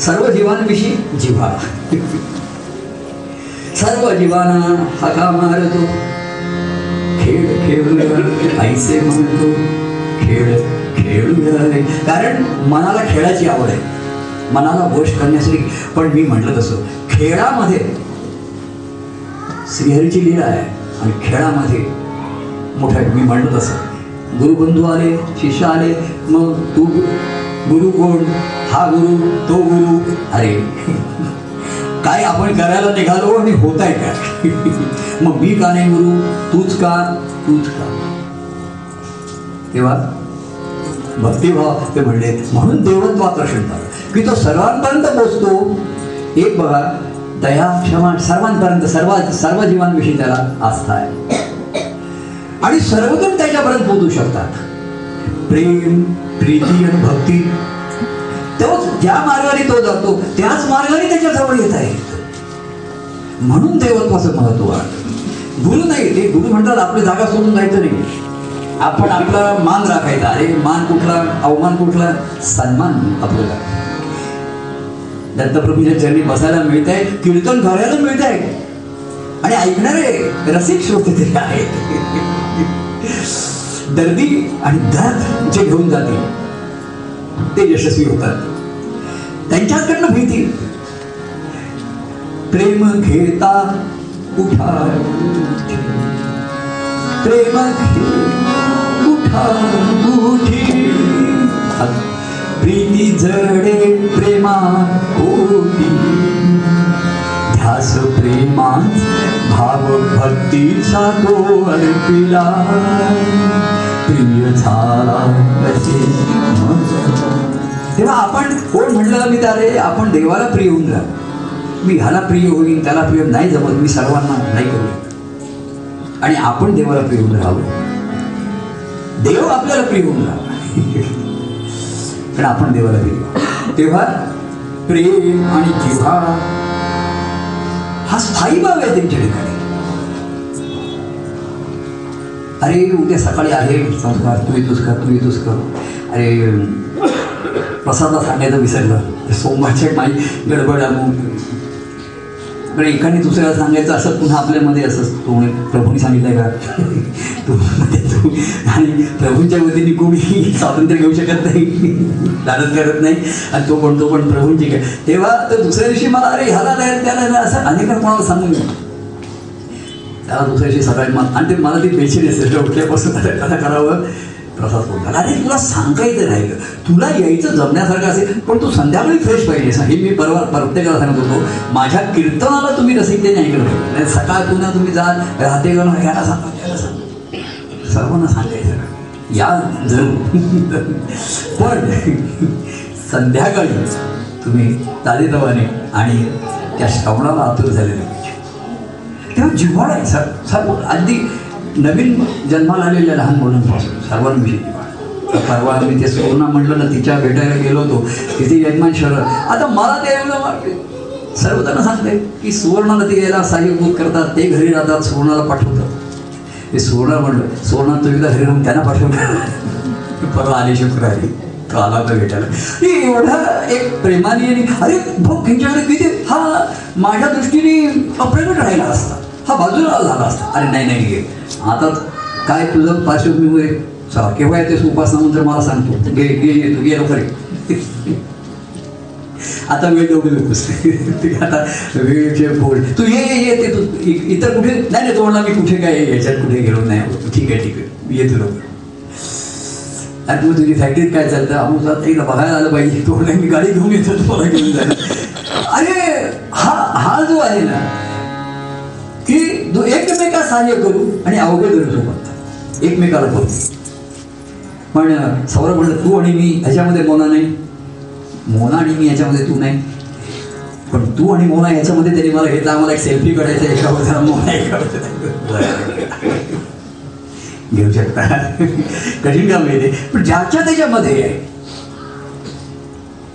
सर्व जीवांविषयी जिव्हाळा. सर्व जीवांना हका मारतो. खेळ खेळूया ऐसे म्हणतो खेळ खेळूया कारण मनाला खेळाची आवड आहे. मनाला वश करण्यासाठी. पण मी म्हटलं तसं खेळामध्ये श्रीहरीची लीला आहे आणि खेळामध्ये मोठ्या मी म्हणलं तसं. गुरुबंधू आले शिष्य आले मग तू गुरु कोण? हा गुरु तो गुरु. अरे काय आपण करायला निघालो आणि होत आहे काय? मग मी का नाही गुरु? तूच का? तूच का? तेव्हा भक्तिभाव ते म्हणले म्हणून देवत्व आकर्षण झालं की तो सर्वांपर्यंत पोचतो. एक बघा दया क्षमा सर्वांपर्यंत सर्व सर्व जीवांविषयी त्याला आस्था आहे. आणि सर्वजण त्याच्यापर्यंत पोहोचू शकतात. प्रेम प्रीती आणि भक्ती. तोच ज्या मार्गाने तो जातो त्याच मार्गाने त्याच्याजवळ येत आहे. म्हणून देवत्वाचं महत्त्व आहे. गुरु नाही ते गुरु म्हणतात आपली जागा सोडून जायचं नाही. आपण आपला मान राखायचा. अरे मान कुठला अवमान कुठला? सन्मान आपल्याला. दत्तप्रभूच्या चरणी बसायला मिळत आहे कीर्तन करायला मिळत आहे आणि ऐकणारे रसिक श्रोते ते आहेत. दर्दी आणि दर्द जे घेऊन जातील ते यशस्वी होतात. त्यांच्याकडनं भीती. प्रेम घेता उठा प्रेम उठा उठी. प्रीती जडे प्रेमा होती. ध्यास प्रेमात भाव भक्तीचा तो अर्पिला प्रिय झाला तेव्हा आपण कोण म्हटलं मी तारे आपण देवाला प्रिय होऊन जा मी ह्याला प्रिय होईन त्याला प्रिय नाही जमत. मी सर्वांना नाही करू आणि आपण देवाला प्रिय होऊन राहावं. देव आपल्याला प्रिय होऊन राहा पण आपण देवाला प्रिय तेव्हा प्रेम आणि जिव्हा हा स्थायी भाव आहे त्यांच्या ठिकाणी अरे उद्या सकाळी आहे संस्कार तू येतोस का? तू येतोस का? अरे प्रसादा सांगायचं विसरलं. सोमवारच्या माई गडबड आहे. पण एकाने दुसऱ्याला सांगायचं असं पुन्हा आपल्यामध्ये असं तू म्हणे, प्रभूने सांगितलंय का? तू तू आणि प्रभूंच्या वतीने कोणी स्वातंत्र्य घेऊ शकत नाही. लालच करत नाही. आणि तो पण तो पण प्रभूंची काय तेव्हा तर दुसऱ्या दिवशी मला अरे ह्याला नाही त्याला नाही. असं अनेक कोणाला सांगून त्याला दुसऱ्या दिवशी सकाळी मला आणि ते मला ती बेचीन असेल उठल्यापासून कसं करावं. प्रसाद बोलला अरे तुला सांगायचं नाही तुला यायचं जमण्यासारखं असेल पण तू संध्याकाळी फ्रेश पाहिजे हे मी परवा प्रत्येकाला सांगत होतो. माझ्या कीर्तनाला तुम्ही रसिकतेने ऐकलं पाहिजे नाही सकाळ पुन्हा तुम्ही जा राहते गण याला सांगा त्याला सांगा. सर्वांना सांगायचं. या जरूर. पण संध्याकाळी तुम्ही ताजेतवाने आणि त्या श्रवणाला आतुर झालेले पाहिजे. तेव्हा जिव्हाळा आहे सर. सर्व अगदी नवीन जन्माला आलेल्या लहान मुलांपासून सर्वांविषयी परवा मी ते सोना म्हटलं ना तिच्या भेटायला गेलो होतो. तिथे यजमान शहर आता मला ते एवढं वाटते सांगते की सुवर्णाला ते यायला सहाय्यभूत करतात. ते घरी राहतात सुवर्णाला पाठवतात. ते सुवर्ण म्हणलं सुवर्णा तुझ्या घरी राहून त्यांना पाठवलं परवा आले शुक्रवारी तो आला होता भेटायला. एवढा एक प्रेमाने आणि अरे भाऊ त्यांच्याकडे किती हा माझ्या दृष्टीने अप्रगट राहिला असता. हा बाजूला झाला असता. अरे नाही नाही घे आता काय तुझं पार्श्वभूमी चला केव्हा येतेस उपासना नंतर मला सांगतो घे घे ये तू घे लवकर आता वेळ देऊ नकोस आता वेळचे फोड. तू ये ये ते तू इतर कुठे? नाही नाही तो म्हणला मी कुठे काय याच्यात कुठे गेलो नाही. ठीक आहे ठीक आहे. येतो लवकर. आणि मग तुझी फॅक्टरीत काय चालतं? अमुक एकदा बघायला आलं पाहिजे तो म्हणला मी गाडी घेऊन येतो तुम्हाला घेऊन जायला अरे हा हा जो आहे ना की एकमेका सहाय्य करू आणि अवघड सोबत एकमेकाला बोलतो पण सौरभ म्हणलं तू आणि मी ह्याच्यामध्ये मोना नाही. मोना आणि मी ह्याच्यामध्ये तू नाही. पण तू आणि मोना ह्याच्यामध्ये त्यांनी मला घेतला आम्हाला एक सेल्फी काढायचा एका जरा मोना घेऊ शकता. कठीण काम आहे पण ज्याच्या त्याच्यामध्ये आहे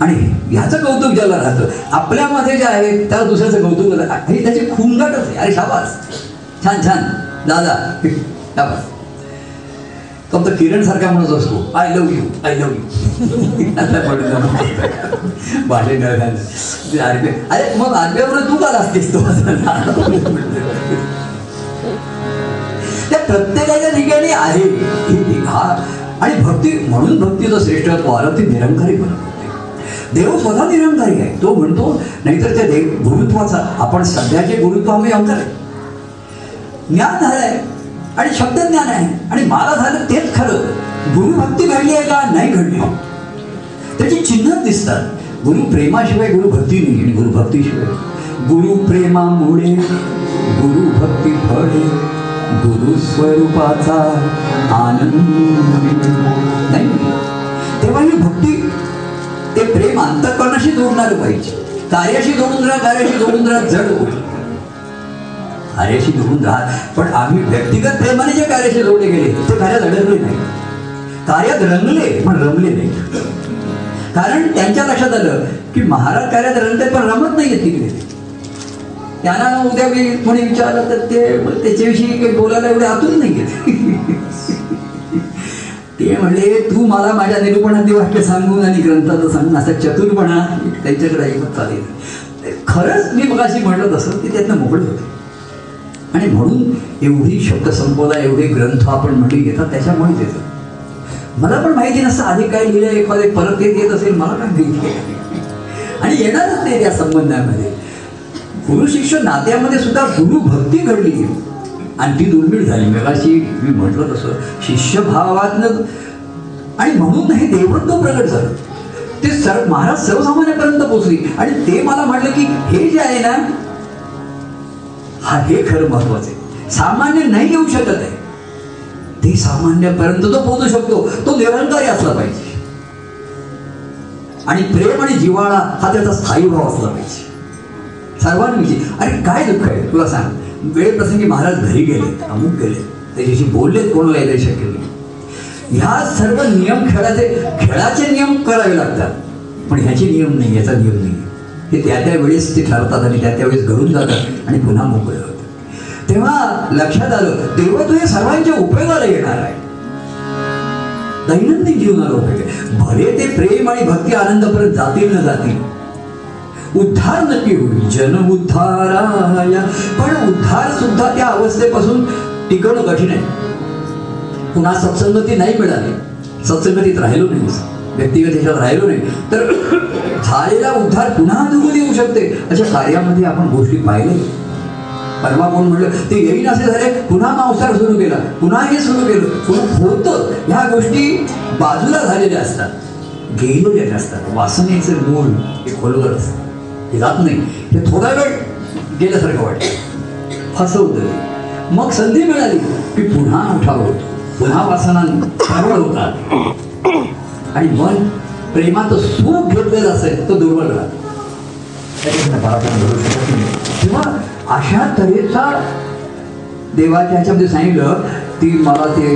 आणि ह्याचं कौतुक ज्याला राहतं आपल्यामध्ये जे आहे त्याला दुसऱ्याचं कौतुक हे आणि त्याची खुंगाटच आहे. अरे शाबास. छान छान. दादा शाबास. फक्त किरण सारखा म्हणत असतो. I love you I love you भाषण अरे अरे मग आरबीआय तू का लागतेस? तो त्या प्रत्येकाच्या ठिकाणी आहे हा आणि भक्ती म्हणून भक्तीचं श्रेष्ठत्व आलं ते निरंकारी बनवतो. देव स्वतः निरंकारी आहे. तो म्हणतो नाहीतर त्या देव गुरुत्वाचा आपण सध्याचे गुरुत्व आम्ही अंतर आहे ज्ञान झालंय आणि शब्द ज्ञान आहे. आणि मला झालं तेच खरं. गुरुभक्ती घडली आहे का? नाही घडली. त्याची चिन्ह दिसतात. गुरु प्रेमाशिवाय गुरुभक्ती नाही आणि गुरु भक्तीशिवाय. गुरु प्रेमामुळे गुरु भक्ती फळे गुरु स्वरूपाचा आनंद नाही. तेव्हा ही भक्ती ते प्रेम अंतकरणाशी जोडणार पाहिजे. कार्याशी जोडून राहा कार्याशी जोडून राहा जड कार्याशी जोडून राहा. पण आम्ही व्यक्तिगत प्रेमाने जे कार्याशी जोडले गेले ते कार्यात अडकले नाही. कार्यात रंगले पण रमले नाही. कारण त्यांच्या लक्षात आलं की महाराज कार्यात रंगले पण रमत नाही तिकडे. त्यांना उद्या मी कोणी विचारलं तर ते त्याच्याविषयी काही बोलायला एवढे आतून नाही ते म्हणले तू मला माझ्या निरूपणातली वाक्य सांगून आणि ग्रंथाचं सांगून असा चतुरपणा त्यांच्याकडे ऐकत चालेल. ते खरंच मी मगाशी म्हटलं तसं ते त्यातनं मोकळे होते. आणि म्हणून एवढी शब्दसंपदा एवढे ग्रंथ आपण म्हणून घेतात त्याच्यामुळे येतं. मला पण माहिती नसतं आधी काय लिहिलं एखादे परत येत येत असेल मला काय माहिती? आणि येणारच ते त्या संबंधामध्ये. गुरु शिष्य नात्यामध्ये सुद्धा गुरु भक्ती घडली आणि ती दुर्मिळ झाली. मगाशी मी म्हटलं तसं शिष्यभावातनं आणि म्हणून हे देवत्व प्रगट झालं. ते सर्व महाराज सर्वसामान्यापर्यंत पोचली आणि ते मला म्हटलं की हे जे आहे ना हा हे खरं महत्वाचं आहे. सामान्य नाही येऊ शकत आहे. ते सामान्यपर्यंत तो पोहोचू शकतो. तो निरंकारी असला पाहिजे. आणि प्रेम आणि जिव्हाळा हा त्याचा स्थायी भाव असला पाहिजे. सर्वांविषयी. अरे काय दुःख आहे? तुला सांग. वेळ प्रसंगी महाराज घरी गेले अमुक गेले. त्याच्याशी बोललेत कोणाला यायला शक्य नाही. ह्या सर्व नियम खेळाचे खेळाचे नियम करावे लागतात. पण ह्याचे नियम नाही याचा नियम नाही. हे त्या त्या वेळेस ते ठरतात आणि त्या त्यावेळेस घडून जातात आणि पुन्हा मोकळे होतात. तेव्हा लक्षात आलं देवत्व हे सर्वांच्या उपयोगाला येणार आहे. दैनंदिन जीवनाला उपयोग आहे. भले ते प्रेम आणि भक्ती आनंदापर्यंत जातील न जातील उद्धार नक्की होईल. जन उद्धाराया पण उद्धार सुद्धा त्या अवस्थेपासून टिकवणं कठीण आहे. पुन्हा सत्संगती नाही मिळाली. सत्संगतीत राहिलो नाही. व्यक्तिगत ह्याच्यात राहिलो नाही. तर झालेला उद्धार पुन्हा अनुभूत येऊ शकते. अशा कार्यामध्ये आपण गोष्टी पाहिले परवा कोण म्हटलं ते येईन असे झाले पुन्हा मांसार सुरू केला पुन्हा हे सुरू केलं. पुन्हा होतं. ह्या गोष्टी बाजूला झालेल्या असतात. गेलेल्या असतात. वासनेचं मूळ हे खोलवर असतात हे जात नाही. हे थोडा वेळ गेल्यासारखं वाटतं फसवतं मग संधी मिळाली की पुन्हा उठावं. पुन्हा वासना प्रबळ होतात आणि मन प्रेमाचं सुख घेतलेलं असेल तो दुर्बल राहतो. नाही तेव्हा अशा तऱ्हेचा देवाच्या ह्याच्यामध्ये सांगितलं ती मला ते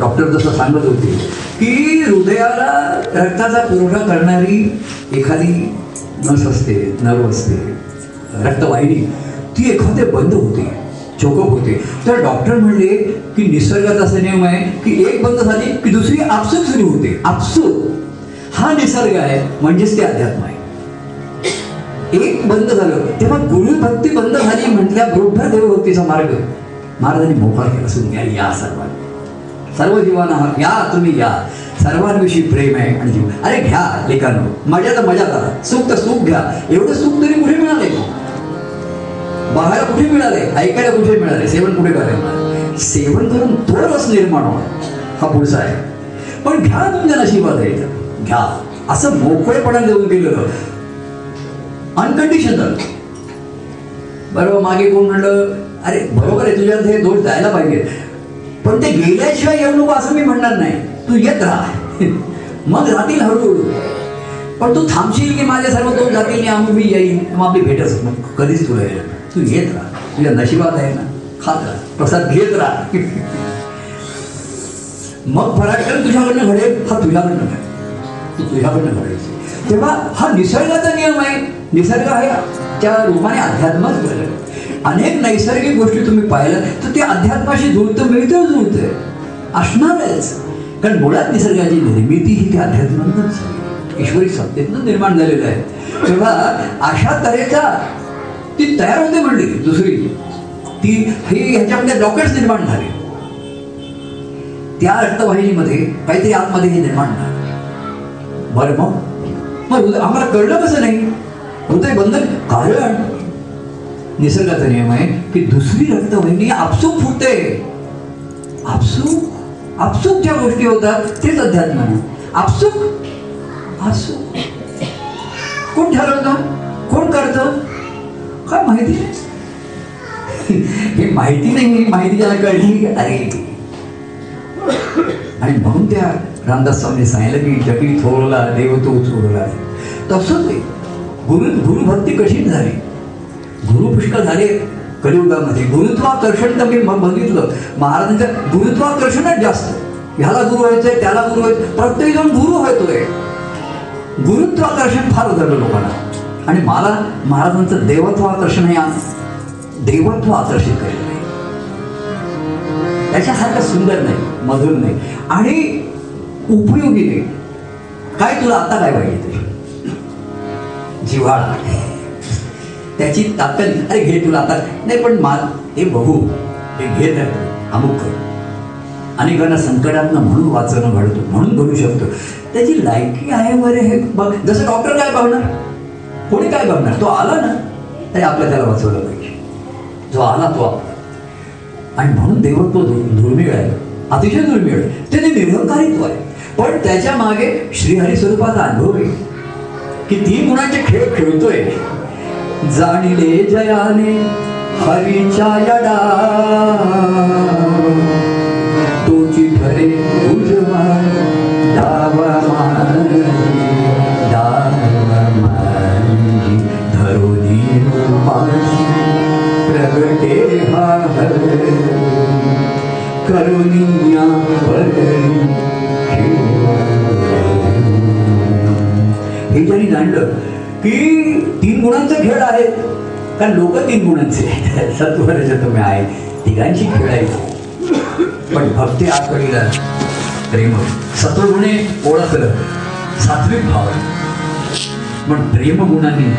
डॉक्टर जसं सांगत होते की हृदयाला रक्ताचा पुरवठा करणारी एखादी नस असते नर्व असते रक्तवाहिनी ती एखादे बंद होते चोकप होते. तर डॉक्टर म्हणले की निसर्गाचा असा नियम आहे की एक बंद झाली की दुसरी आपसूक सुरू होते आपसूक. हा निसर्ग आहे म्हणजेच ते अध्यात्म आहे. एक बंद झालं तेव्हा गुरुभक्ती बंद झाली म्हटल्या गृह देवभक्तीचा मार्ग. महाराजांनी मोकळा केला असून घ्या या सर्वांनी. सर्व जीवांना हा तुम्ही घ्या सर्वांविषयी प्रेम आहे आणि जीव अरे घ्या लेखांनो मजा तर मजा करा. सुख तर सुख घ्या. एवढं सुख तरी कुठे मिळाले बघायला कुठे मिळाले ऐकायला कुठे मिळाले सेवन कुठे करायला सेवन करून तो रस निर्माण होणार. हा पुढचा आहे. पण घ्या तुमच्या नशिबात आहे इथं. घ्या. असं मोकळेपणा देऊन गेलं अनकंडिशनल बरोबर मागे कोण म्हणलं? अरे बरोबर आहे तुझ्यात हे दोष जायला पाहिजे. पण ते गेल्याशिवाय येऊ नको असं मी म्हणणार नाही. तू येत राहा. मग जातील हळूहळू. पण तू थांबशील की माझे सर्व दोष जातील आणि आम्ही मी येईन मग आपली भेटच मग कधीच तुला येईल तू येत राहा. तुझ्या नशिबात आहे ना. खात राहा. प्रसाद घेत राहा. मग पराक्रम तुझ्याकडनं घडेल हा तुझ्याकडनं घडेल. तू तुझ्याकडनं घडायची तेव्हा हा निसर्गाचा नियम आहे. निसर्ग आहे त्या रूपाने अध्यात्मच घडेल अनेक नैसर्गिक गोष्टी तुम्ही पाहिल्या तर ते अध्यात्माशी जुळतं मिळतं जुळतं असणारच. कारण मुळात निसर्गाची निर्मिती ही त्या अध्यात्मातच ईश्वरी सत्तेतनं निर्माण झालेलं आहे. तेव्हा अशा तऱ्हेचा ती तयार होते म्हणली दुसरी. ती हे ह्याच्यामध्ये रॉकेट्स निर्माण झाले. त्या रक्तवाहिनीमध्ये काहीतरी आतमध्ये हे निर्माण झालं. बरं मग? मग आम्हाला कळलं कसं नाही? हृदय बंधन कारण? निसर्गाचा नियम आहे की दुसरी रक्तवाहिनी आपसूक फुटते. आपसूक आपसूक ज्या गोष्टी होतात तेच अध्यात्म आहे. आपसूक आपसूक. कोण ठरवतं? कोण करतं? काय माहिती? हे माहिती नाही ही माहिती ज्याला कळली अरे. आणि म्हणून त्या रामदास स्वामी सांगितलं की जगी थोरला देव तो चोरला तसंच गुरु गुरुभक्ती कशी झाली. गुरुपुष्कळ झाले कलियुगामध्ये. गुरुत्वाकर्षण तर मी बघितलं. महाराजांचं गुरुत्वाकर्षणच जास्त. ह्याला गुरु व्हायचंय त्याला गुरु व्हायचं प्रत्येक जण गुरु व्हायतोय. गुरुत्वाकर्षण फार झालं लोकांना. आणि मला महाराजांचं देवत्वाकर्षण हे आज. देवत्व आकर्षित केलेलं आहे. त्याच्यासारखं सुंदर नाही मधुर नाही. आणि उपयोगी नाही. काय तुला आता काय पाहिजे तुझी जिव्हाळा. त्याची ताकद अरे घे तुला आता. नाही पण मा हे बघू. हे घेत आहे अमुक कर. अनेकांना संकटातनं म्हणून वाचणं घडतो. म्हणून घडू शकतो. त्याची लायकी आहे बरे हे. बघ जसं डॉक्टर काय बघणार? कोणी काय बघणार? तो आला ना तरी आपल्या त्याला वाचवलं पाहिजे. जो आला तो आपला. आणि म्हणून देवत्व दुर्मिळ आहे. अतिशय दुर्मिळ आहे. ते ते आहे. पण त्याच्यामागे श्रीहरी स्वरूपाचा अनुभव आहे. की ती गुणांचे खेळ खेळतोय? जाणिले जयाने हरीच्या यडा. तोची ठरे उजवा डावा डावा रूपाशी प्रगटे हा करुणिया हे ज्यांनी जाणलं की तीन गुणांचा खेळ आहे. कारण लोक तीन गुणांचे आहेत. तुम्ही आहे. तिघांची खेळायची पण भक्ती आकडीला प्रेम सत्वगुणे ओळखलं. सात्विक भाव आहे. पण प्रेमगुणाने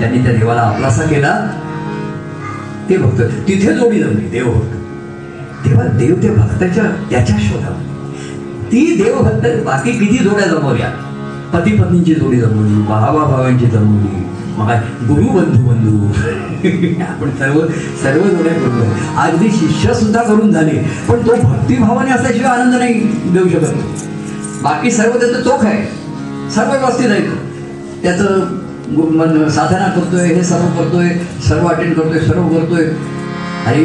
त्यांनी त्या देवाला आपलासा केला. ते भक्त. तिथे जोडी जमली. देव भक्त. तेव्हा देव त्या भक्ताच्या त्याच्या शोधा ती देवभक्त बाकी किती जोड्या जमवल्या? पती पत्नीची जोडी जमवली भावा भावांची जमवली मग काय गुरु बंधू बंधू आपण सर्व सर्व जोड्या करून अगदी शिष्य सुद्धा करून झाले. पण तो भक्तिभावाने असल्याशिवाय आनंद नाही देऊ शकत. बाकी सर्व त्याचं चोख आहे. सर्व व्यवस्थित आहे. त्याचं मन साधना करतोय हे सर्व करतोय सर्व अटेंड करतोय सर्व करतोय. अरे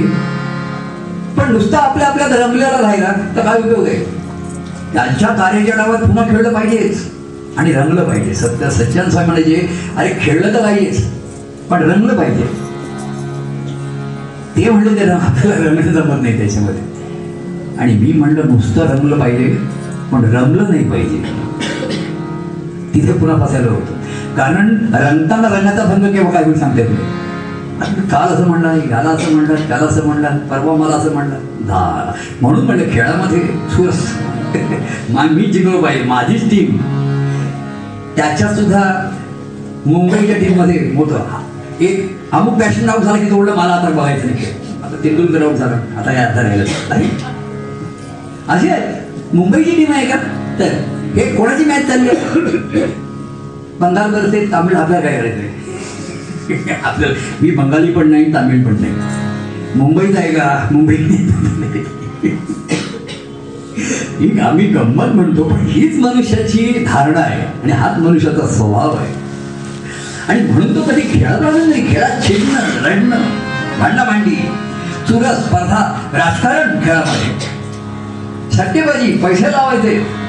पण नुसतं आपल्या आपल्या रंगलेला राहिला तर काय उपयोग आहे? त्यांच्या कार्याच्या पुन्हा खेळलं पाहिजेच. आणि रंगलं पाहिजे. सत्य सच्चान स्वामी म्हणायचे अरे खेळलं तर पाहिजेच पण रंगलं पाहिजे. ते म्हणलं ते आपल्याला रंगणं जमत नाही त्याच्यामध्ये. आणि मी म्हणलं नुसतं रंगलं पाहिजे पण रंगलं नाही पाहिजे. तिथे पुन्हा फसायला होतं. कारण रंगताना रंगाचा भंग केव्हा काय होईल सांगते नाही. काल असं म्हणला याला असं म्हणलं त्याला असं म्हणलं परवा मला असं म्हणलं. धा म्हणून म्हणलं खेळामध्ये सुरस. मी जिंकलो पाहिजे. माझीच टीम त्याच्यात सुद्धा मुंबईच्या टीममध्ये मोठं एक अमुक पॅशन आउट झाला की तोडलं मला आता बघायचं नाही. आता तेंडुलकर आउट झाला. आता काय अर्धा राहिलं. नाही. अशी आहे. मुंबईची टीम आहे का? तर हे कोणाची मॅच चालली आहे? बंगाल करते तामिळ आपल्याला काय करायचं आपल्याला मी बंगाली पण नाही तामिळ पण नाही. मुंबईत आहे का? मुंबई ही आम्ही गंमत म्हणतो पण हीच मनुष्याची धारणा आहे आणि हाच मनुष्याचा स्वभाव आहे. आणि म्हणून तो कधी खेळत आला नाही खेळात छिडणं लढणं भांडा भांडी चुरस स्पर्धा राजकारण खेळामध्ये. सट्टेबाजी पैसे लावायचे.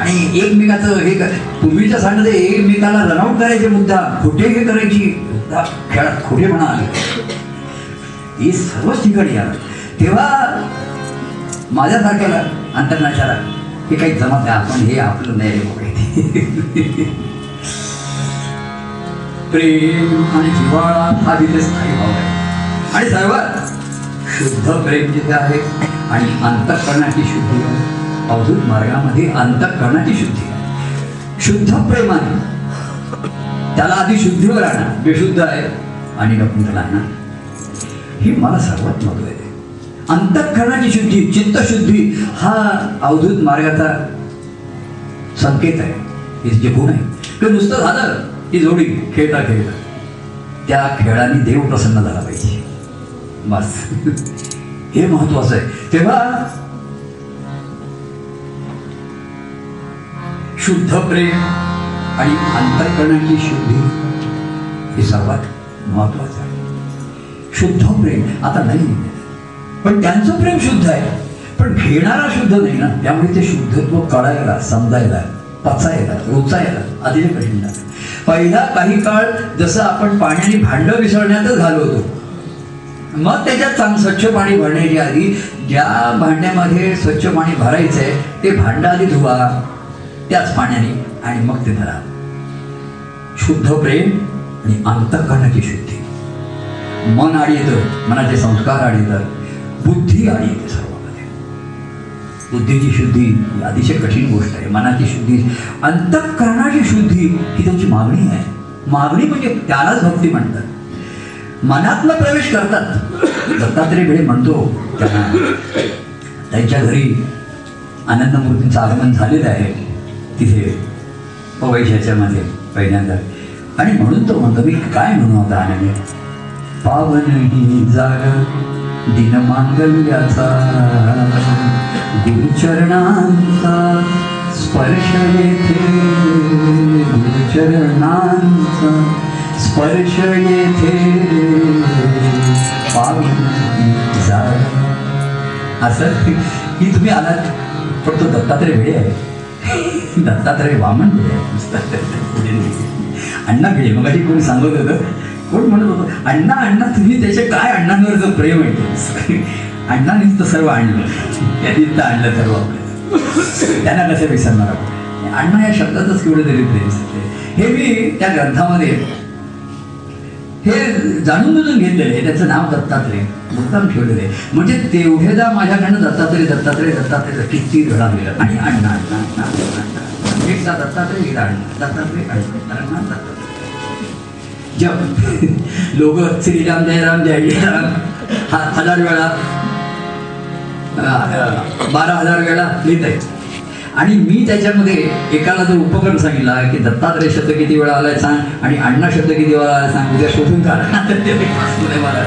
आणि एकमेकाचं हे पूर्वीच्या सांगते एकमेकाला रनआउट करायचे मुद्दा खोटे हे करायची खेळात खेळात खोटेपणा आले. ही सर्वच ठिकाणी आलं. तेव्हा माझ्यासारख्याला अंतरनाशाला हे काही जमत नाही. आपण हे आपलं नाही प्रेम आणि जिवाळा हा तिथे स्थायी भाव आहे आणि सर्वात शुद्ध प्रेम जिथे आहे आणि अंतःकरणाची शुद्धी. आहे अवधूत मार्गामध्ये अंतःकरणाची शुद्धी. आहे शुद्ध प्रेमाने त्याला आधी शुद्धीवर आणा. बेशुद्ध आहे. आणि नकुंतला आणा. ही मला सर्वात महत्त्व आहे. अंतःकरणाची शुद्धी चित्तशुद्धी हा अवधूत मार्गाचा संकेत आहे. हे जे गुण आहे की नुसतं झालं की जोडी खेळता खेळता. त्या खेळाने देव प्रसन्न झाला पाहिजे. बस. हे महत्वाचं आहे. तेव्हा शुद्ध प्रेम आणि अंतःकरणाची शुद्धी हे सर्वात महत्वाचं आहे. शुद्ध प्रेम. आता नाही. पण त्यांचं प्रेम शुद्ध आहे. पण घेणारा शुद्ध नाही ना. त्यामुळे ते शुद्धत्व कळायला समजायला पचायला रुचायला अतिशय कठीण झालं. पहिला काही काळ जसं आपण पाण्याने भांडं विसरण्यातच घालवतो होतो मग त्याच्यात चांग स्वच्छ पाणी भरण्याच्या आधी ज्या भांड्यामध्ये स्वच्छ पाणी भरायचं आहे ते भांडं आधी धुवा त्याच पाण्याने आणि मग ते भरा शुद्ध प्रेम आणि अंतकरणाची शुद्धी. मन आड येतं मनाचे संस्कार आड येतात. बुद्धी आणि येते सर्वामध्ये बुद्धीची शुद्धी ही अतिशय कठीण गोष्ट आहे. मनाची शुद्धी अंतःकरणाची शुद्धी ही त्याची मागणी आहे. मागणी म्हणजे त्यालाच भक्ती म्हणतात. मनातनं प्रवेश करतात. दत्तात्रय वेळे म्हणतो त्यांना त्यांच्या घरी आनंदमूर्तींचं आगमन झालेलं आहे. तिथे पवैशाच्यामध्ये पहिल्यांदा. आणि म्हणून तो म्हणतो मी काय म्हणू आता आनंद? पावन ही जाग दिनमांगल्याचा गुरुचरणांचा स्पर्श येथे गुरुचरणांचा स्पर्श येथे. असं की तुम्ही आलात पण तो दत्तात्रय वेळे आहे. दत्तात्रय वामन वेळे आहे. अण्णा भिडे मग कोणी सांगत होतं कोण म्हणत होतं अण्णा अण्णा तुम्ही त्याचे काय अण्णांवरचं प्रेम आहे? ते. अण्णांनीच तर सर्व आणलं. त्यांनीच तर आणलं सर्व आपल्याला त्यांना कसं विसरणार आपण? अण्णा या शब्दातच केवढं तरी प्रेम हे मी त्या ग्रंथामध्ये हे जाणून बुजून घेतलेलं आहे. त्याचं नाव दत्तात्रय. मुद्दाम ठेवलेलं आहे. म्हणजे तेवढेदा माझ्याकडनं दत्तात्रय दत्तात्रय दत्तात्रय किती घडा गेलं? आणि अण्णा अण्णा अण्णा अण्णा, एकदा दत्तात्रय गेला अण्णा. दत्तात्रय अण्णा दत्तात्रय. लोग लोक श्रीराम जय राम जय जय राम हा हजार वेळा. बारा हजार वेळा लिहित आहे. आणि मी त्याच्यामध्ये एकाला जो उपक्रम सांगितला की दत्तात्रय शब्द किती वेळा आलाय सांग आणि अण्णा शब्द किती वेळा आलाय सांग उद्या शोधून काढ. ते मला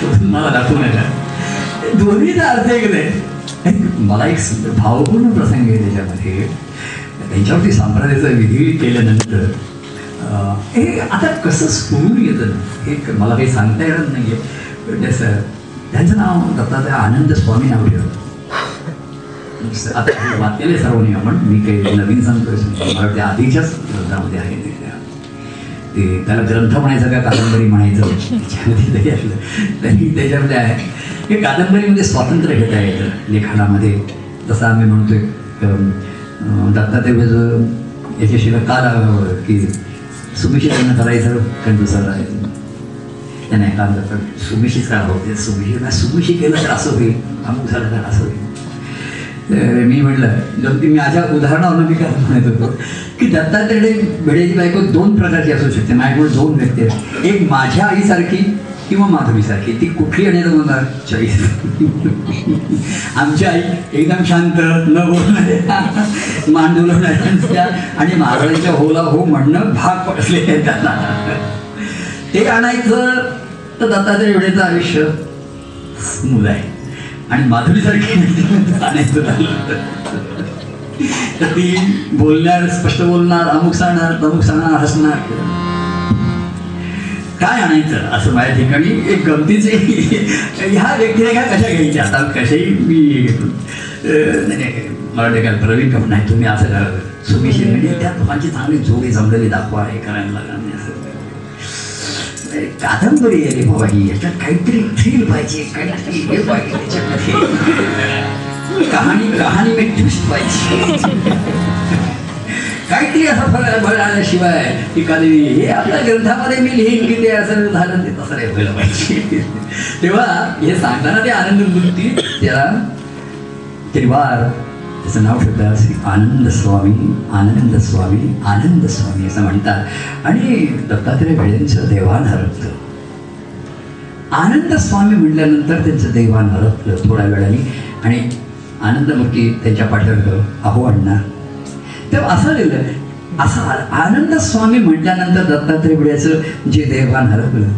शोधून मला दाखवून येणार. दोन्हीचा अर्थ एक नाही. मला एक भावपूर्ण प्रसंग आहे त्याच्यामध्ये. त्यांच्यावरती संप्रदायाचं विधी केल्यानंतर हे आता कसं स्फुरून येतं हे मला काही सांगता येणार नाही आहे त्याचं म्हणजे त्यांचं नाव दत्तात्रय आनंद स्वामी नाव ठेवलं. आता हे वाचलेले सर्वांनी आपण. मी काही नवीन सांगतोय मला वाटतं आधीच्याच ग्रंथामध्ये आहे ते. त्या. ते त्याला ग्रंथ म्हणायचं का कादंबरी म्हणायचं? त्याच्यामध्ये तरी असलं. तरी त्याच्यामध्ये आहे. हे कादंबरीमध्ये स्वातंत्र्य घेता येतं लेखनामध्ये जसं आम्ही म्हणतोय दत्तात्रय याच्याशिवाय का की सुमिशी लग्न करायचं कारण दुसरं आहे. नाही, नाही काम करतात सुमिशीच का होते? सुमिशी नाही सुमिशी केलं तर असं होईल. अमुक झालं तर असं होईल. तर मी म्हटलं जर मी माझ्या उदाहरणावरून मी काय म्हणत होतो? की दत्तात्रय भिडेची बायको दोन प्रकारची असू शकते. माझ्याकडे दोन व्यक्ती आहेत. एक माझ्या आईसारखी किंवा माधवीसारखी ती कुठली आणि म्हणणार चॉईस आमची आई एकदम शांत न बोलणाऱ्या मान आणि महाराजांच्या होला हो म्हणणं भाग पडले त्यांना. ते आणायचं तर दत्ताच्या एवढ्याचं आयुष्य. मुलं आहे आणि माधुरीसारखी आणायचं तर ती बोलणार स्पष्ट बोलणार अमुक सांगणार तमुक सांगणार हसणार. काय आणायचं? असं माझ्या ठिकाणी एक गमतीचे ह्या व्यक्तीने काय कशा घ्यायच्या? आता कशाही मी घेतो नाही, मला वाटतं काय प्रवीण कप नाही तुम्ही असं करा. सुमिशी म्हणजे त्या दोघांची चांगली जोडी जमलेली दाखवा हे करायला लागणार नाही असं. कादंबरी आहे बाबा ही याच्यात काहीतरी थ्रिल पाहिजे काहीतरी हे पाहिजे त्याच्यामध्ये. कहाणी कहाणी मी ट्विस्ट पाहिजे. काहीतरी असं फळ बळ आल्याशिवाय एखादी हे आपल्या ग्रंथामध्ये मी लिहीन की ते असं झालं ते तसं नाही व्हायला पाहिजे. तेव्हा हे सांगताना ते आनंद मूर्ती त्याला त्रिवार त्याचं नाव ठेवतात श्री आनंद स्वामी आनंद स्वामी आनंद स्वामी असं म्हणतात. आणि दत्तात्रय वेळेंचं देवान हरपलं आनंद स्वामी म्हटल्यानंतर त्यांचं देवान हरपलं थोड्या वेळाने. आणि आनंदमूर्ती त्यांच्या पाठीवर अहो अण्णा तेव्हा असं लिहिलं असं आ- आनंद स्वामी म्हटल्यानंतर दत्तात्रय जे देवान हरपलं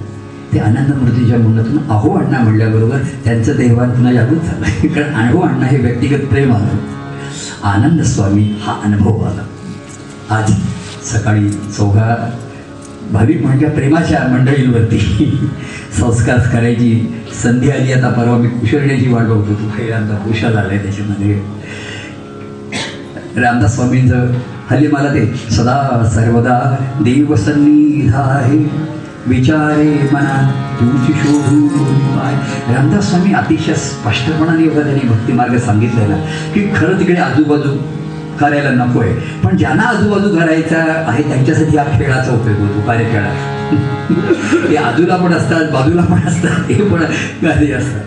ते आनंद मूर्तीच्या मुलातून अहो अण्णा म्हटल्याबरोबर त्यांचं देवान पुन्हा जागृत झालं. कारण अहो अण्णा हे व्यक्तिगत प्रेम आलं. आनंद स्वामी हा अनुभव आला. आज सकाळी चौघा भाविक म्हणजे प्रेमाच्या मंडळींवरती संस्कार करायची संधी आली. आता परवा मी कुशलण्याची वाट बघतो तू पहिल्यांदा कुशल आलाय त्याच्यामध्ये. रामदास स्वामींचं हल्ली मला ते सदा सर्वदा देव सन्निध आहे. विचारे मना तुमची शोधू पाय. रामदास स्वामी अतिशय स्पष्टपणाने एवढा त्यांनी भक्तिमार्ग सांगितलेला. की खरं तिकडे आजूबाजू करायला नको आहे पण ज्यांना आजूबाजू करायचा आहे त्यांच्यासाठी हा खेळाचा उपयोग होतो. कार्यखेळा ते आजूला पण असतात बाजूला पण असतात हे पण गादी असतात.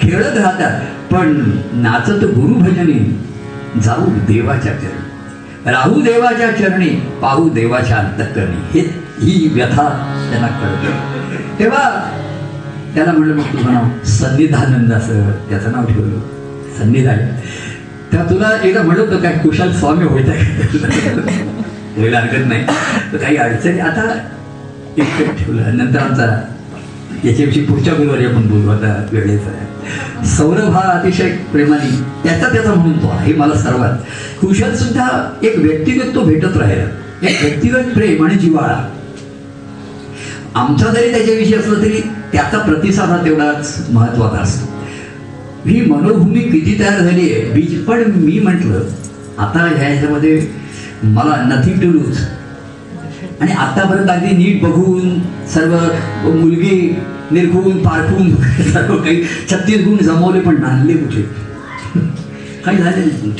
खेळत राहतात. पण नाचत गुरुभजनी जाऊ देवाच्या चरणी. राहू देवाच्या चरणी पाहू देवाच्या अंतकरणी. हे ही व्यथा त्यांना कळत तेव्हा त्याला म्हणलं मग तुझं नाव सन्निधानंद असं त्याचं नाव ठेवलं. सन्निधान. त्या तुला एकदा म्हणत होतं काय कुशाल स्वामी होत आहे. व्हायला हरकत नाही. तर काही अडचणी आता एक ठेवलं. नंतर आमचा याच्याविषयी पुढच्या गुरुवारी आपण बोलू. आता वेळेचा आहे. सौरभ हा अतिशय प्रेमाने त्याचा त्याचा म्हणून तो आहे मला सर्वात. कुशल सुद्धा एक व्यक्तिगत तो भेटत राहिला. एक व्यक्तिगत प्रेम आणि जिवाळा आमचा जरी त्याच्याविषयी असलं तरी त्याचा प्रतिसाद हा तेवढाच महत्त्वाचा असतो. ही मनोभूमी किती तयार झाली आहे? बीज पण मी म्हटलं आता ह्या ह्याच्यामध्ये मला नथिंग टू लूज आणि आतापर्यंत अगदी नीट बघून सर्व मुलगी निरखून पारखून सर्व काही छत्तीस गुण जमवले पण नांदले कुठे? काही झाले नाही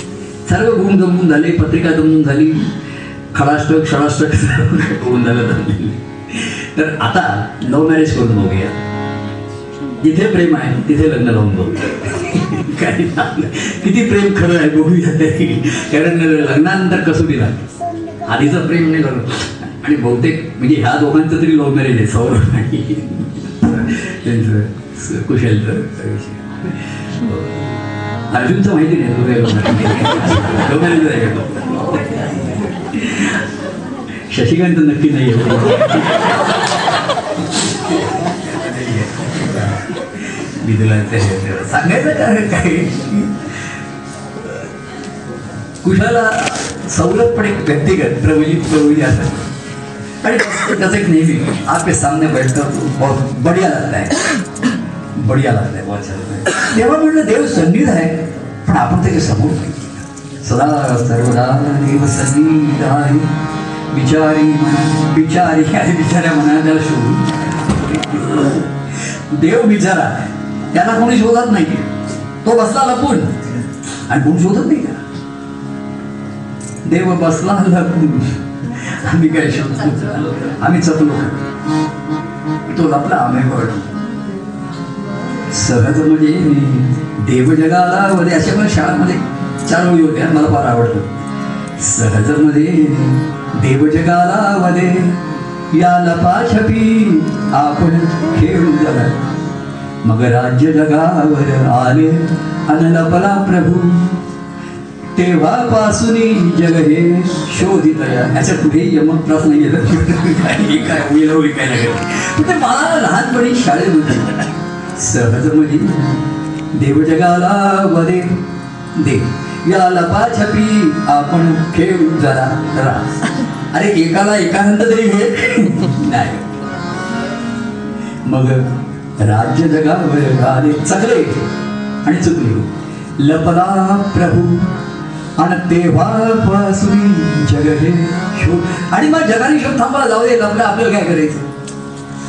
सर्व गुण जमून झाले पत्रिका जमून झाली खडाष्टक षडाष्टक होऊन झालं तर आता लव्ह मॅरेज करून बघूया. जिथे प्रेम आहे तिथे लग्न लावून बघूया. काही किती प्रेम खरं आहे बघूया. तरी कारण लग्नानंतर कसोटी लागते आधीचं प्रेम नाही झालं. आणि बहुतेक म्हणजे ह्या दोघांचं तरी लव्ह मॅरेज आहे सौरभ आणि त्यांचं कुशलचं अर्जुनचं माहिती नाही लव्ह मॅरेज आहे. शशिकांत नक्की नाही सांगायचं कारण काय? कुशाला सवलत पण एक व्यक्तिगत प्रवलित प्रवली असतात आणि त्याचं एक नेहमी. आपके सामने बैठकर बहुत बढिया लगता है बढिया लगता है बहुत अच्छा लगता है तेव्हा म्हणलं देव सन्निध आहे पण आपण त्याच्यासमोर सदा सर्वदा देव सन्निध आहे. बिचारी विचारी बिचारी बिचाऱ्या मना त्याला शोधून देव बिचारा त्याला कोणी शोधत नाही तो बसला लपून. आणि कोण शोधत नाही का देव बसला लपून. आम्ही काय शोधतो आम्ही चपलो तो लपला आम्ही पडलो सहज म्हणजे देव जगाला वगैरे अशा पण शाळांमध्ये चार ओळी होत्या मला फार आवडलं. सहज म्हणजे मध्ये देव जगाला वदे या लपाछपी आपण खेळू जगा मग राज्य जगावर आले अन लपला प्रभू. तेव्हापासून जग हे शोधित याच्यापुढे यमक त्रास नाही येत काय होईल होईल काय नाही. ते मला लहानपणी शाळेमध्ये सहज म्हणजे देव जगाला वदे दे. या लपाछपी आपण खेळ जरा जरा अरे एकाला एकांत तरी हे नाही. मग राज्य जगावर आले चकले. आणि चुकले. लपला प्रभू. आणि तेव्हापासून जग हे शोध आणि मग जगाने शोध थांबा जाऊ दे लपला आपल्याला काय करायचं?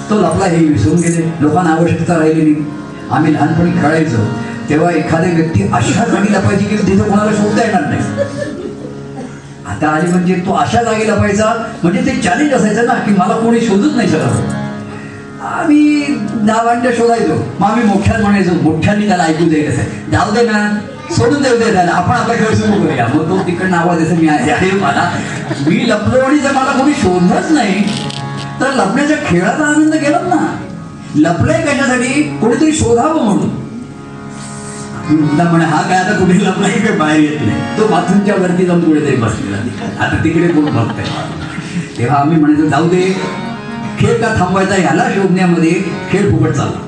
तो लपला हे विसरून गेले. लोकांना आवश्यकता राहिली नाही. आम्ही लहानपणी खेळायचो. तेव्हा एखादी व्यक्ती अशा जागी लपायची की तिथं कोणाला शोधता येणार नाही. आता आली म्हणजे तो अशा जागी लपायचा म्हणजे ते चॅलेंज असायचं ना की मला कोणी शोधत नाही शकत आम्ही नावांच्या शोधायचो. मग आम्ही मोठ्यात म्हणायचो मोठ्यांनी त्याला ऐकू दे. कसं जाऊ दे ना. सोडून देऊ दे त्याला आपण आपला खेळ सुरू करूया. मग तो तिकडनं आवाज असं मी आहे. अरे मला मी लपलो आणि जर मला कोणी शोधलंच नाही. तर लपण्याच्या खेळाचा आनंद गेलाच ना. लपलंय कशासाठी? कोणीतरी शोधावं म्हणून. म्हणे हा काय आता कुठे लपलाय काय बाहेर येत नाही. तो बाथरूमच्या वरती जाऊन कुठेतरी बसलेला. आता तिकडे कोण बघतंय? तेव्हा आम्ही म्हणायचो जाऊ दे. खेळ का थांबवायचा ह्याला शोधण्यामध्ये खेळ फुकट चालला.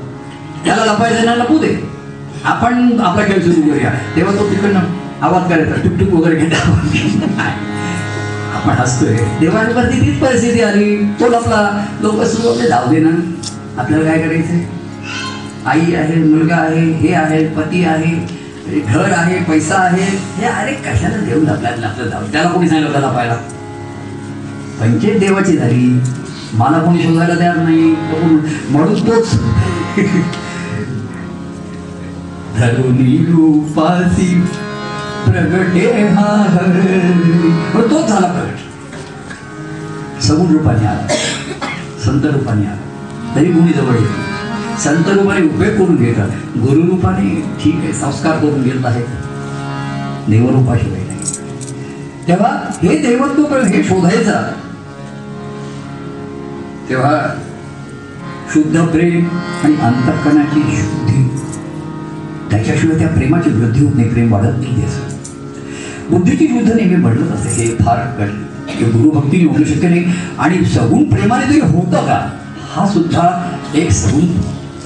त्याला लपायचं ना लपू दे. आपण आपला खेळ सुरू करूया. तेव्हा तो तिकडनं आवाज करायचा टुकटुक वगैरे घेता आपण हसतोय. देवांवरती तीच परिस्थिती आली. तो लपला लोक सुरू आपले जाऊ दे ना. आपल्याला काय करायचंय? आई आहे मुलगा आहे हे आहे पती आहे घर आहे पैसा आहे. हे अरे कशाला देऊ आपल्याला आपलं जाऊ? त्याला कोणी सांगितलं त्याला पाहायला पंचायत देवाची झाली. मला कोणी शोधायला तयार नाही. म्हणून तोच धरुनी रूपासी प्रगटे हा हर. पण तोच झाला प्रगट. सगुण रूपाने आला. संत रूपाने आला. तरी कोणी जवळ येतो. संत रूपाने उपयोग करून घेतात गुरु रूपाने ठीक आहे संस्कार करून घेत आहे देवरूपाशिवाय नाही तेव्हा हे देवत्व पण हे शोधायचा. तेव्हा शुद्ध प्रेम आणि अंतःकरणाची शुद्धी त्याच्याशिवाय त्या प्रेमाची वृद्धी होत नाही प्रेम वाढत नाही असं. बुद्धीची युद्ध नेहमी बढ़त असते हे फार कठीण गुरुभक्तीने होणं शक्य नाही. आणि सगुण प्रेमाने तरी होतं का? हा सुद्धा एक सगुण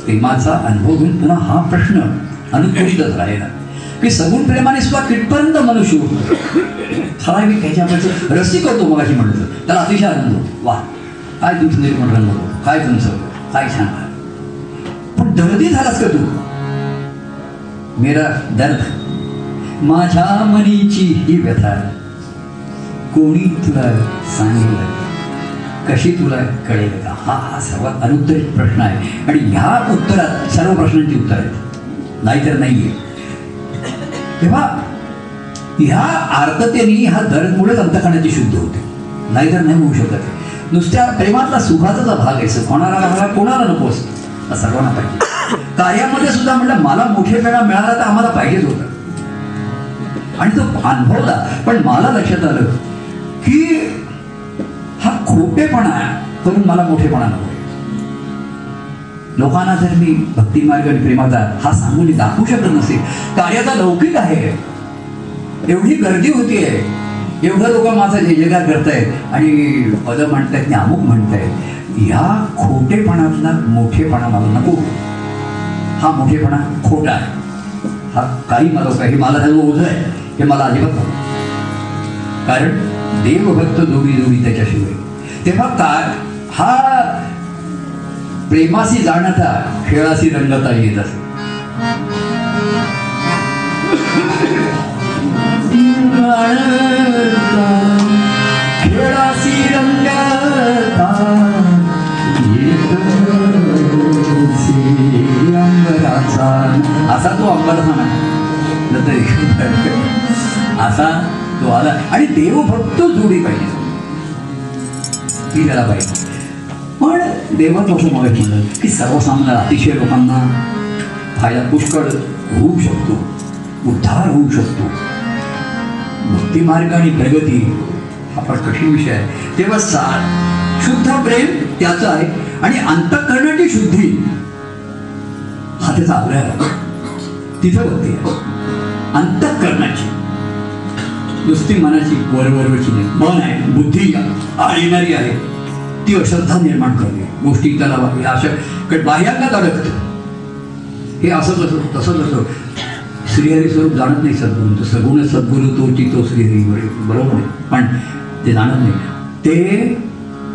प्रेमाचा अनुभव घेऊन पुन्हा हा प्रश्न अनुत्कृष्टच राहिला की सगुण प्रेमाने सुद्धा कितपर्यंत मनुष्य होतो. ठराविक त्याच्यामध्ये रसिक होतो मग अशी म्हणतो त्याला अतिशय आनंद होतो. वा काय तुमचं निर्माण रंग होतो? काय तुमचं? काय छान पण दर्दी झालास का तू? मेरा दर्द। माझ्या मनीची ही व्यथा कोणी तुला सांगेल कशी तुला कळेल? का हा हा सर्वात अनुत्तरित प्रश्न आहे. आणि ह्या उत्तरात सर्व प्रश्नांची उत्तर आहेत. नाहीतर नाहीये. तेव्हा ह्या आर्ततेने हा दर्दमुळेच अंतकणाची शुद्ध होते. नाहीतर नाही होऊ शकत. नुसत्या प्रेमातला सुखाचा भाग आहे. कोणाला कोणाला नको असतो? सर्वांना पाहिजे. कार्यामध्ये सुद्धा म्हटलं मला मोठेपणा मिळाला तर आम्हाला पाहिजेच होत. आणि तो अनुभवला पण मला लक्षात आलं की हा खोटेपणा करून मला मोठेपणा नको लोकांना जर मी भक्ती मार्ग आणि प्रेमाचा हा सांगून दाखवू शकत नसेल कार्याचा लौकिक आहे. एवढी गर्दी होतीये. एवढं लोक माझा जे जयकार करतायत आणि पद म्हणतायत आणि अमुक म्हणतायत. ह्या खोटेपणातला मोठेपणा मला नको. हा मोठेपणा खोटा आहे. हा काही मला काय हे मला त्याचं ओझ आहे. हे मला अजिबात नको. कारण देवभक्त जोडी जोडी त्याच्याशिवाय. तेव्हा काय हा प्रेमाशी जाणता खेळाशी रंगता येत असे. खेळाशी रंगता. असा तो अंबरचा नाही असा तो आला. आणि देव फक्त जोडी पाहिजे. ती त्याला पाहिजे. पण देवात असं मग म्हणलं की सर्वसामान्य अतिशय लोकांना फायदा पुष्कळ होऊ शकतो. उद्धार होऊ शकतो. भक्तिमार्ग आणि प्रगती हा फार कठीण विषय आहे. तेव्हा सार शुद्ध प्रेम त्याचं आहे. आणि अंतकरणाची शुद्धी. हा त्याचा आग्रह आहे. तिथं होते. अंतकरणाची. नुसती मनाची वरवरची नाही. मन आहे बुद्धी येणारी आहे. ती अश्रद्धा निर्माण करते. गोष्टी त्याला हे अशा बाह्यांना अडकत हे असंच असं तसंच असं. श्रीहरी स्वरूप जाणत नाही सद्गुरू. सगुण सद्गुरू तो चितो श्रीहरी. बरोबर आहे. पण ते जाणत नाही. ते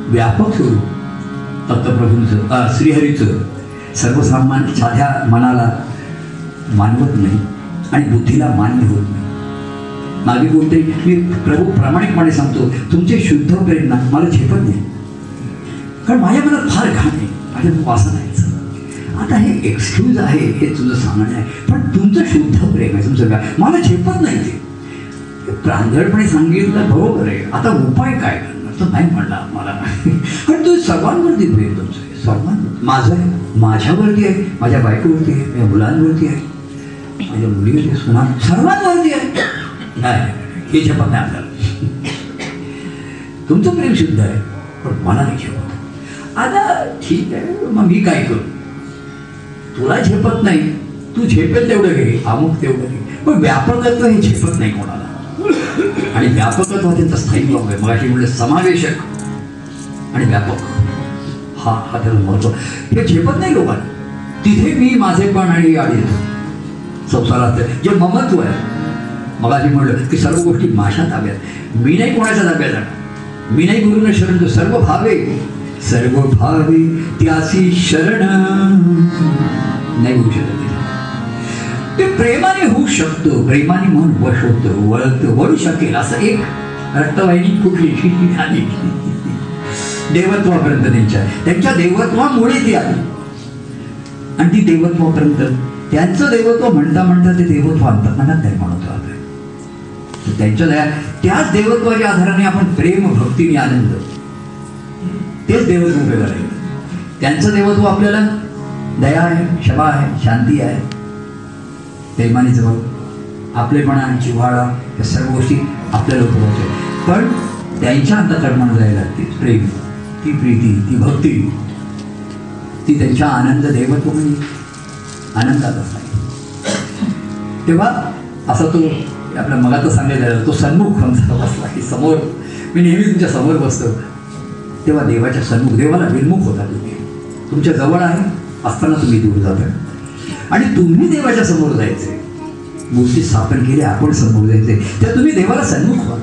व्यापक स्वरूप. दत्तप्रभूंचं श्रीहरीचं सर्वसामान्य साध्या मनाला मानवत नाही आणि बुद्धीला मान्य होत नाही. मागे बोलते मी प्रभू प्रामाणिकपणे सांगतो तुमचे शुद्ध प्रेरणा मला झेपत नाही. कारण माझ्या मनात फार घाण आहे माझ्या वासना आहे आता हे एक्सक्यूज आहे हे तुझं सांगणं आहे पण तुमचं शुद्ध प्रेम आहे तुमचं काय मला झेपत नाही ते. हे प्रांजळपणे सांगितलं बरोबर आहे. आता उपाय काय? करणार तर नाही म्हणला मला. पण तू सर्वांवरती प्रेम तुमचं आहे सर्वांवर माझं आहे माझ्यावरती आहे माझ्या बायकोवरती आहे माझ्या मुलांवरती आहे माझ्या मुलीवरती सुना सर्वांवरती आहे. नाही हे झपत नाही आपल्याला. तुमचं प्रेम शुद्ध आहे पण मला नाही झेपत आता ठीक आहे मग मी काय करू? तुला झेपत नाही तू झेपेल तेवढं घे अमुक तेवढं घे. पण व्यापकत्व हे झेपत नाही कोणाला. आणि व्यापकत्व त्याचा स्थायी आहे मराठी म्हणलं समावेशक आणि व्यापक. हा हा त्याला महत्त्व. हे झेपत नाही लोकांना. तिथे मी माझे पण आणि आडी संसारात जे ममत्व आहे. मगाशी म्हणलं की सर्व गोष्टी माझ्या ताब्यात मी नाही कोणाच्या ताब्यात जाणार मी नाही गुरुन शरण. सर्व भावे. सर्व भावे त्यासी शरण. नाही होऊ शकत ते. प्रेमाने होऊ शकतो प्रेमाने मन वश होतं वळतं वळू शकेल असं एक रक्तवाहिनी कुठली आली देवत्वापर्यंत त्यांच्या त्यांच्या देवत्वामुळे ती आली आणि ती देवत्वापर्यंत त्यांचं देवत्व म्हणता म्हणता ते देवत्व अंतर्मनात निर्माण होतं आता. त्यांच्या दया त्याच देवत्वाच्या आधाराने आपण प्रेम भक्तीने आनंद तेच देवत्व आहे त्यांचं देवत्व आपल्याला दया आहे क्षमा आहे शांती आहे प्रेमाने जवळ आपलेपणा जिव्हाळा या सर्व गोष्टी आपल्याला उपयोगाच्या पण त्यांच्या अंतकर्मानं जायला ती प्रेम ती प्रीती ती भक्ती ती त्यांच्या आनंद देवत्व म्हणजे आनंदातच नाही तेव्हा असा तो आपल्या मगात सांगायला झालं, तो सन्मुख आमचा बसला की समोर मी नेहमी तुमच्यासमोर बसतो. तेव्हा देवाच्या सन्मुख देवाला विन्मुख होता तुम्ही तुमच्या जवळ आहे असताना तुम्ही दूर जाता. आणि तुम्ही देवाच्या समोर जायचे. मूर्ती स्थापन केली आपण समोर जायचे. तर तुम्ही देवाला सन्मुख व्हा.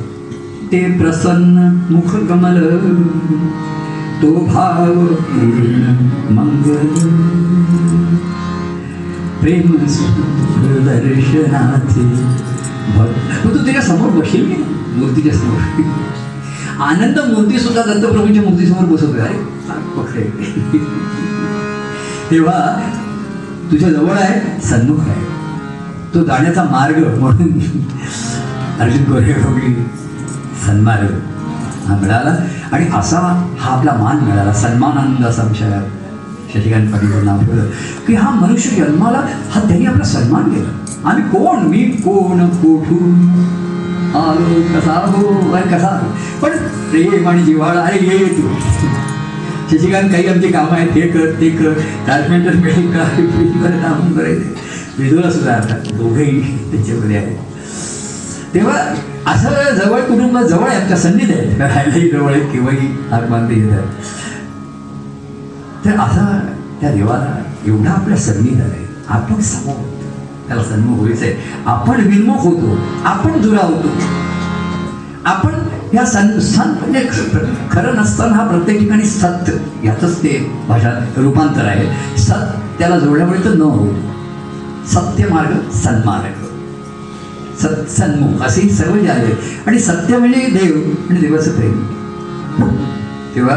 ते प्रसन्न मुख कमल तो भाव मंगल. प्रेम दर्शनाचे भक्त. मग तू त्याच्यासमोर बसेल की मूर्तीच्या समोर. आनंद मूर्ती सुद्धा दत्तप्रभूंच्या मूर्तीसमोर बसवतो अरे तेव्हा तुझ्या जवळ आहे सन्मुख आहे. तो जाण्याचा मार्ग म्हणून अर्जुन गोरे सन्मान हा मिळाला. आणि असा हा आपला मान मिळाला. सन्मानानंद असा विषय शशिकांत पाटील नाव ठेवलं. की हा मनुष्य जन्माला हा त्यांनी आपला सन्मान केला. आम्ही कोण? मी कोण? कोठून? आलो कसा हो? कसा? पण प्रेम आणि जिव्हाळा आहे ये तू. शशिकांत काही आमची कामं आहेत हे कर ते कर. ट्रान्समेंटर मिळेल का काम करायचं विधवा सुद्धा आता दोघेही त्याच्यामध्ये आहेत. तेव्हा असं जवळ कुटुंब जवळ आहे आमच्या संधीत आहेत राहायलाही जवळ आहेत किंवाही हात बांधते येतात तर असा त्या देवाला एवढा आपल्या सन्निध आहे. आपण समोर त्याला सन्मुख व्हायचं आहे. आपण विन्मुख होतो. आपण दुरावतो. आपण या सन सन म्हणजे ख- खरं नसताना हा प्रत्येक ठिकाणी सत्य याचंच ते भाषा रूपांतर आहे. सत त्याला जोडल्यामुळे तर न. होऊ सत्य मार्ग सन्मार्ग. सत सन्मुख असे सर्व जे आहे आणि सत्य म्हणजे देव आणि देवाचं प्रेम. तेव्हा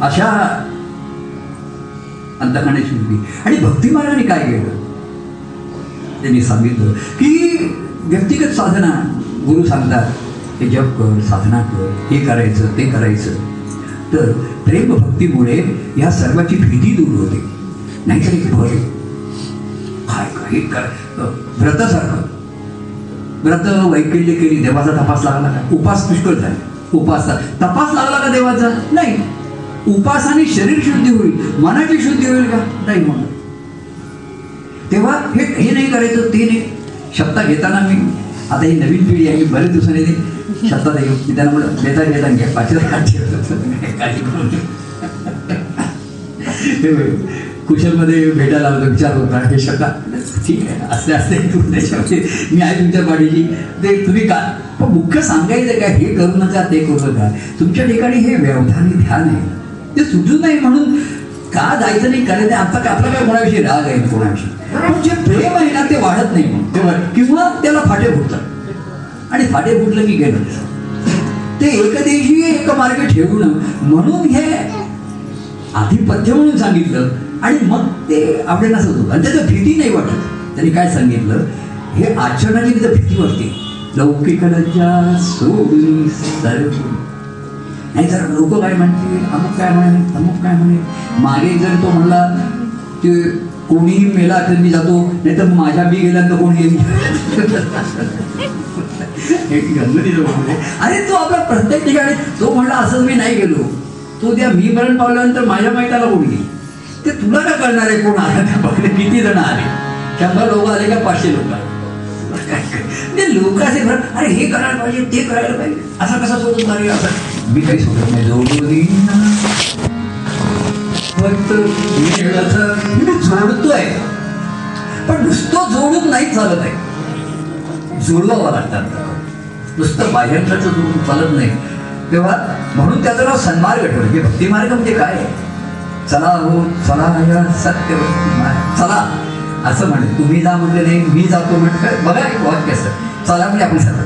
अशा अंतकाण्याची मुली आणि भक्ती मार्गाने काय केलं? त्यांनी सांगितलं की व्यक्तिगत साधना गुरु सांगतात. हे जप कर साधना कर हे करायचं ते करायचं. तर प्रेम भक्तीमुळे या सर्वाची भीती दूर होते. नाहीतर एक भय काय काही कर व्रतासारखं. व्रत वैकल्य केली देवाचा तपास लागला का? उपास पुष्कळ झाले. उपास तपास लागला का देवाचा? नाही. उपासाने शरीर शुद्धी होईल. मनाची शुद्धी होईल का? नाही म्हणून तेव्हा हे हे नाही करायचं ते नाही. शब्द घेताना मी आता ही नवीन पिढी आहे मी बरेच दिवसांनी ते शब्दात येऊ मी त्यांना म्हणलं देता घेता घ्या पाचशे काही कुशलमध्ये भेटायला आलो विचार होता हे शब्द ठीक आहे असते असते तुमच्या त्याच्यामध्ये मी आहे तुमच्या पाठीची ते तुम्ही का? पण मुख्य सांगायचं काय हे करू नका ते करू नका तुमच्या ठिकाणी हे व्यवधानी ध्यान आहे. ते सुचू नाही म्हणून का जायचं नाही करायचं आता का आपला काय कोणाविषयी राग आहे कोणाविषयी? पण जे प्रेम आहे ना ते वाढत नाही म्हणून. तेव्हा किंवा त्याला फाटे फुटतात. आणि फाटे फुटलं की गेलं. ते एकदेशीय एक मार्ग ठेवणं म्हणून हे आधिपत्य म्हणून सांगितलं. आणि मग ते आपल्याला असं होतं आणि त्याचं भीती नाही वाटत. त्यांनी काय सांगितलं? हे आचरणाची तिथं भीती वाटते लौकिकांच्या सोडून सर्व. नाही तर लोक काय म्हणतील? अमुक काय म्हणे अमुक काय म्हणे? मागे जर तो म्हणला की कोणीही मेला तर मी जातो. नाही तर माझ्या मी गेल्यानंतर कोणी येईल? हे. अरे तो आपला प्रत्येक ठिकाणी तो म्हणला असं मी नाही गेलो. तो त्या मी मरण पावल्यानंतर माझ्या माहिताला कोण गेली ते तुला काय करणार आहे? कोण आला? किती जण आले? शंभर लोक आले का पाचशे लोक? आले ते लोक असे म्हणत अरे हे करायला पाहिजे ते करायला पाहिजे. असा कसा सोडून असं. मी काही सोडत नाही. जोडली फक्त वेळाचं मी जोडतोय. पण नुसतं जोडून नाही चालत आहे जोडवावं लागतात नुसतं बाह्यंत्राचं जोडून चालत नाही. तेव्हा म्हणून त्याचं नाव सन्मार्ग ठेवलं. हे भक्तिमार्ग म्हणजे काय? चला हो चला या सत्य भक्ती चला. असं म्हणे. तुम्ही जा म्हटलं नाही मी जातो म्हटलं. बघा एक वाक्य असं. चला म्हणजे आपण चला.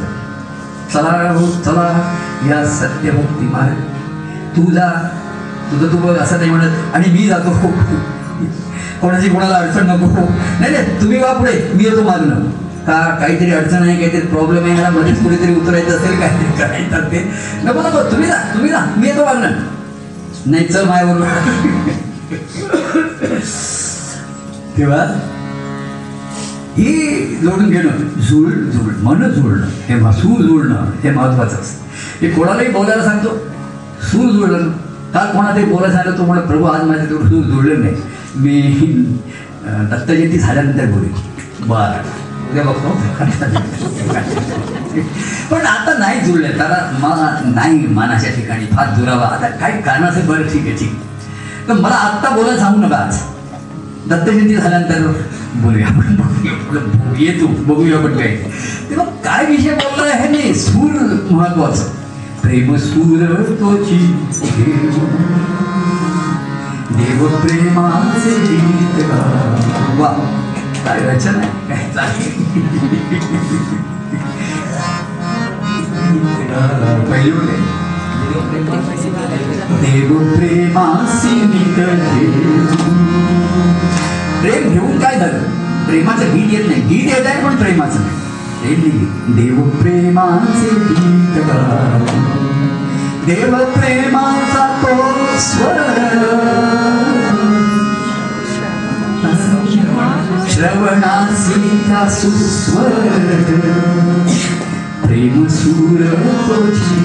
चला हो चला या सत्य भक्ती मार्ग. तू जा तुझं तू बघ असं नाही म्हणत. आणि मी जातो. कोणाची कोणाला अडचण नको. नाही नाही तुम्ही वा पुढे. मी येतो मागणं का काहीतरी अडचण आहे काहीतरी प्रॉब्लेम आहे मला मध्येच कुठेतरी उतरायचं असेल काहीतरी करायचं ते नको नको तुम्ही जा तुम्ही जा. मी येतो मागणं नाही चल माझ्याबरोबर तेव्हा ही जोडून घेणं जुळ जुळ मन जुळणं हे सूर जुळणं हे महत्वाचं असतं. हे कोणालाही बोलायला सांगतो. सूर जुळणं. काल कोणालाही बोलायला सांगितलं तो म्हणा प्रभू आज माझ्या तेवढं जुळलं नाही. मी दत्तजयंती झाल्यानंतर बोलेन. बरं. उद्या बघतो. पण आता नाही जुळलं. त्याला मा नाही मानाच्या ठिकाणी फार दुरावा. आता काय कारणाचं बरं ठीक आहे ठीक. तर मला आत्ता बोलायला सांगू नका आज. दत्तजयंती झाल्यानंतर बोलूया. आपण बघूया येतो बघूया आपण काय. तेव्हा काय विषय बोलला हे नाही सूर महत्वाचं. प्रेम सूर तोची देव. देव प्रेमाचे गीत वा काय रचना आहे? काय पहिली देव प्रेमासी निकटे प्रेम घेऊन काय झालं? प्रेमाचं गीत येत नाही. गीत येत आहे पण प्रेमाचं नाही. ते लिहिली, देव प्रेमाचे गीत गा देव प्रेमाचा तो स्वर श्रवणासीचा सुस्वर प्रेम सूर तुझी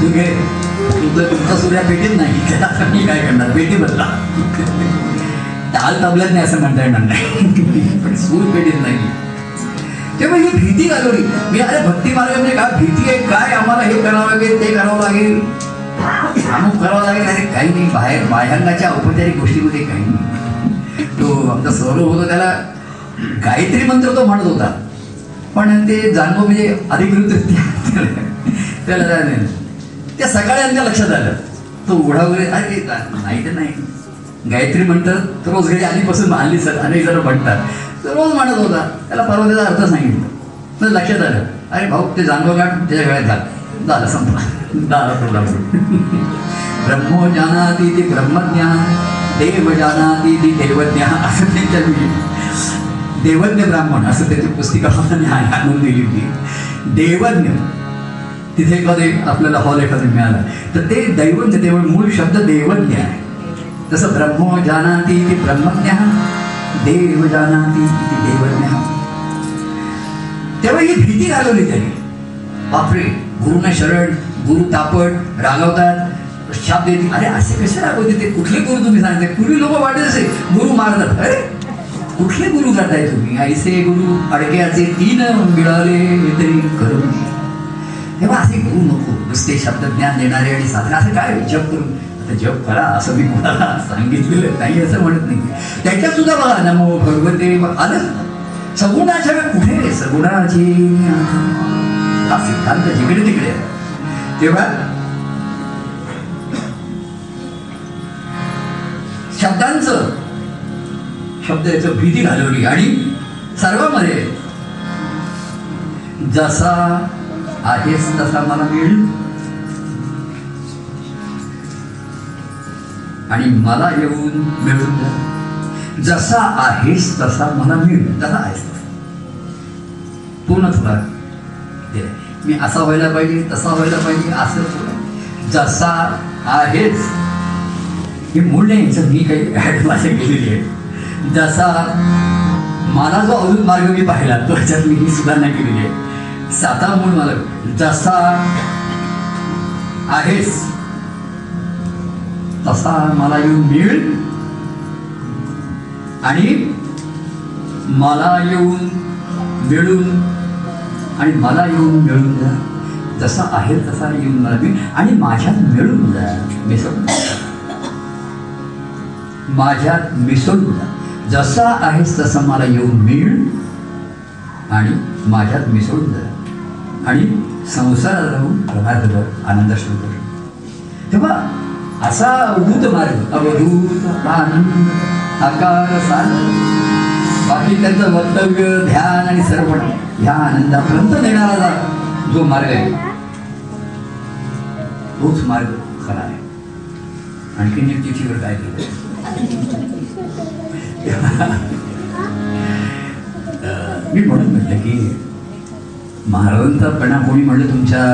तुझे तुमचा सूर्या पेटीत नाही त्याला मी काय करणार पेटी बदला ताल तबल्यात नाही असं म्हणता येणार नाही पण सूर पेटीत नाही तेव्हा ही भीती घालवली मी अरे भक्ती मार्ग म्हणजे काय? भीती आहे काय? आम्हाला हे करावं लागेल ते करावं लागेल. अमुक करावं लागेल. अरे काही नाही बाहेर बाह्यांगाच्या औपचारिक गोष्टीमध्ये काही नाही. तो आमचा सौरव होतो त्याला गायत्री मंत्र तो म्हणत होता. पण ते जाणवं म्हणजे अधिकृत त्याला त्या सकाळी आमच्या लक्षात आलं. तो उघडा वगैरे अरे नाही तर नाही. गायत्री म्हणतात तर रोज घरी आधीपासून मानली सर. अनेक जण म्हणतात. तो रोज म्हणत होता. त्याला परवा त्याचा अर्थ सांगितलं. तर लक्षात आलं. अरे भाऊ ते जानवं गाठ त्याच्या गळ्यात घाल झालं संपला. झाला प्रॉब्लेम ब्रह्मो जानाती ती ब्रह्मज्ञान देव जानाती ती देवज्ञ असं त्यांच्या देवज्ञ ब्राह्मण असं त्याची पुस्तिका आणून दिली होती. देवज्ञ. तिथे कधी आपल्याला हॉल एखादं मिळाला. तर ते दैवज्ञ देव मूळ शब्द देवज्ञ आहे. तसं ब्रह्मो जानाती ती ब्रह्मज्ञ देव जानाती देवज्ञ। तेव्हा ही भीती घालवली त्यांनी. बापरे गुरुना शरण गुरु तापट रागवतात. शाप देते अरे असे कसे रागवते ते? कुठले गुरु तुम्ही सांगते पूर्वी लोक वाटत असे गुरु मारतात. अरे कुठले गुरु करताय तुम्ही? ऐसे गुरु अडक्याचे तीन मिळाले तरी करून तेव्हा असे गुरु नको. नुसते शब्द ज्ञान देणारे आणि साधना. असं काय जप करून आता जप करा असं मी कुणाला सांगितलेलं नाही असं म्हणत नाही. त्याच्यात सुद्धा बघा नमो भगवते आलं सगुणाच्या कुठे सगुणाची हा सिद्धांत जिकडे तिकडे तेव्हा शब्दांचं शब्द याचं भीती घालवली. आणि सर्वांमध्ये जसा आहेस तसा मला मिळेल. आणि मला येऊन मिळून द्या. जसा आहेस तसा मला मिळ तसा आहेस तसा. पूर्ण तुला ते मी असा व्हायला पाहिजे तसा व्हायला पाहिजे असं जसा आहेस. हे मूळ नाही याचं मी काही ॲड माझ्या केलेली आहे. जसा मला जो अजून मार्ग मी पाहिला तो ह्याच्यात मी ही सुधारणा केलेली आहे. साता मूळ मला जसा आहेस तसा मला येऊन मिळ आणि मला येऊन मिळून आणि मला येऊन मिळून जा जसा आहे तसा येऊन मला मिळ आणि माझ्यात मिळून जा मिसळून माझ्यात मिसळून जा जसा आहेस तसा मला येऊन मिळ आणि माझ्यात मिसळून जा आणि संसारात राहून प्रभात कर आनंद शोध तेव्हा असा अवधूत मार्ग अवधूत आनंद आकार सान बाकी त्यांचं वक्तव्य ध्यान आणि सर्वण ह्या आनंदापर्यंत नेणारा जो मार्ग आहे. तोच मार्ग खरा आहे. आणखीन एक चिठ्ठीवर काय केलं? मी म्हणून म्हटलं की महाराजांचा परिणाम कोणी म्हणलं तुमच्या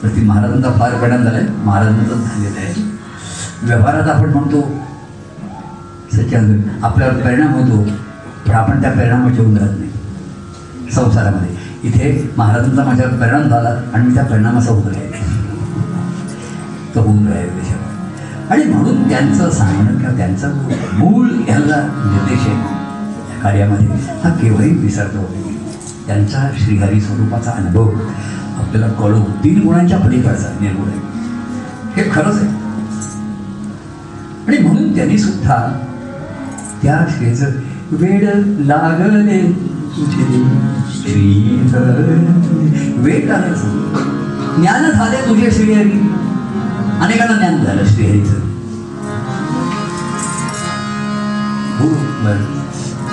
प्रति महाराजांचा फार परिणाम झालाय? महाराजांचाच झालेला आहे. व्यवहारात आपण म्हणतो सच्चान आपल्यावर परिणाम होतो पण आपण त्या परिणामाचे होऊन राहत नाही. संसारामध्ये. इथे महाराजांचा माझ्यावर परिणाम झाला आणि मी त्या परिणामाचा होऊन राहिले. तो होऊन राहिले त्याच्यावर आणि म्हणून त्यांचं सांगणं किंवा त्यांचा मूळ ह्याला निर्देश आहे. या कार्यामध्ये हा केव्हाही विसरतो त्यांचा श्रीहरी स्वरूपाचा अनुभव आपल्याला कळू. तीन गुणांच्या पलीकडचा निर्गुण आहे. हे खरंच आहे. आणि म्हणून त्यांनी सुद्धा त्या श्रेच वेड लागले तुझे. श्रीहरी ज्ञान झाले तुझे श्रीहरी अनेकांना ज्ञान झालं श्रीहरीचं हो, बरं.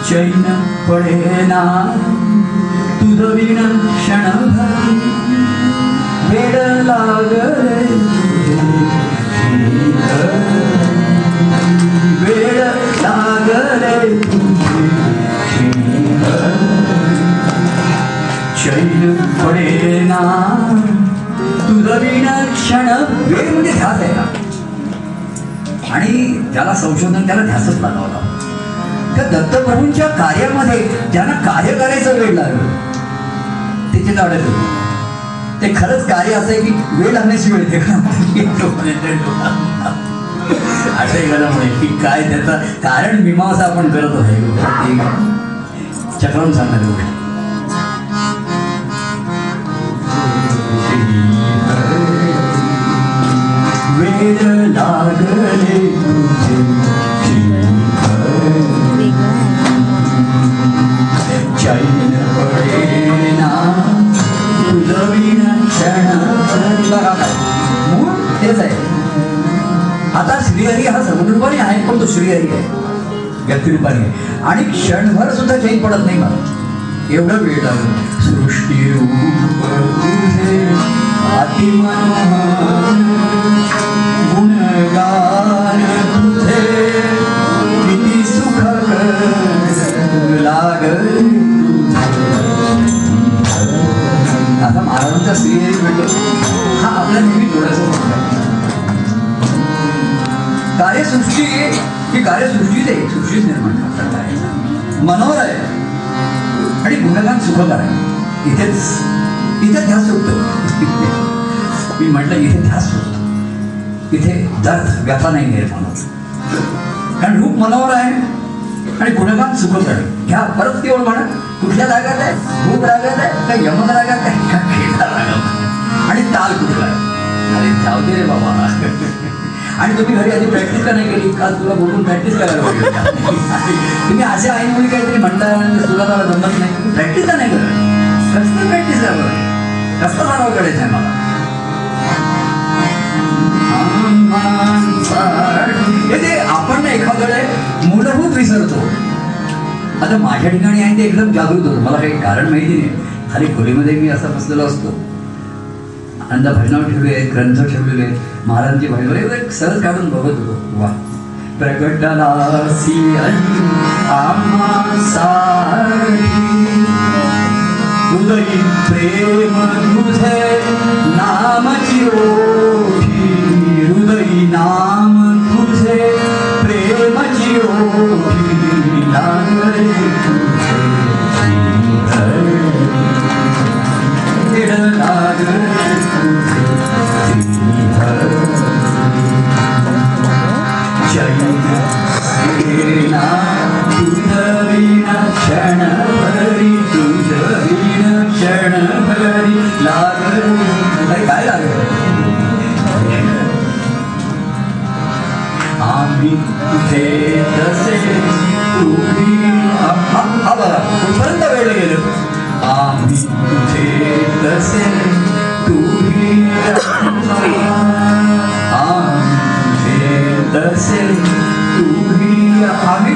चैन पडेना तुझ विण क्षण वेड लागले वेळ श्रीहरी. वेड लागले तुझे श्रीहरी. शैल पडेना तुझं विण क्षण वेळ म्हणजे ध्यास आहे ना आणि त्याला संशोधन त्याला ध्यासच लागावं त्या दत्तप्रभूंच्या कार्यामध्ये ज्यांना कार्य करायचं वेळ लागलं त्याचे अडकलं ते खरंच कार्य असं आहे की वेळ लागण्याची वेळ ते असे घडामुळे की काय त्याचा कारण मीमांसा आपण करत आहे. चक्रम चक्रावून सांगणारी गोष्ट श्रीहरी हा सगुणरूपाने आहे पण तो श्रीहरी आहे. व्यक्तिरूपाने. आणि क्षणभर सुद्धा चैन पडत नाही मला. एवढं वेळ लागलं सृष्टी गुणगान तुझे किती सुख लागल. आता महाराजांचा श्रीहरी भेटतो हा आपल्या नेहमी डोळ्यासमोर कार्यसृष्टी ही कार्यसृष्टीच आहे सृष्टीच निर्माण करतात आहे मनोहर आहे. आणि गुणगान सुखकर आहे. इथेच इथे ध्यास होतो. मी म्हटलं इथे ध्यास सुटतो इथे दर्द व्यथा नाही निर्माण होत कारण रूप मनोहर आहे आणि गुणगान सुखकर आहे. घ्या परत केवळ म्हणा कुठल्या रागात आहे? भूप रागात आहे? का यमन रागात आहे? का खेळा रागात आणि ताल कुठला आहे? अरे जाऊ दे रे बाबा. आणि तुम्ही घरी आधी प्रॅक्टिस का नाही केली? काल तुला बोलून प्रॅक्टिस करायला पाहिजे तुम्ही असे आई मुली काहीतरी म्हणता आणि तुला मला जमत नाही. प्रॅक्टिस का नाही करत? कसं प्रॅक्टिस करावं कसं सराव करायचं आहे मला? ते आपण ना एखाद्याकडे मूलभूत विसरतो. आता माझ्या ठिकाणी आहे ते एकदम जागृत होतं. मला काही कारण माहिती नाही. खाली खोलीमध्ये मी असा बसलेलो असतो. आनंद भजनावर ठेवले आहेत ग्रंथ ठेवलेले. आहेत महाराजांची भजन एक सहज काढून बघत होतो. वा. प्रगटला सी प्रकटलासी हृदयी प्रेम तुझे नामची ओठी हृदयी नाम तुझे प्रेमची ओठी लागले तुझे श्रीहरी. लागले तुझे श्रीहरी. सेना तुझविना क्षणभरी तुझविना क्षणभरी लागली अरे काय लागलं आम्ही तुझे तसे तुही हा हा बघा कुठपर्यंत वेळ गेलो आम्ही तुझे तसे आम्ही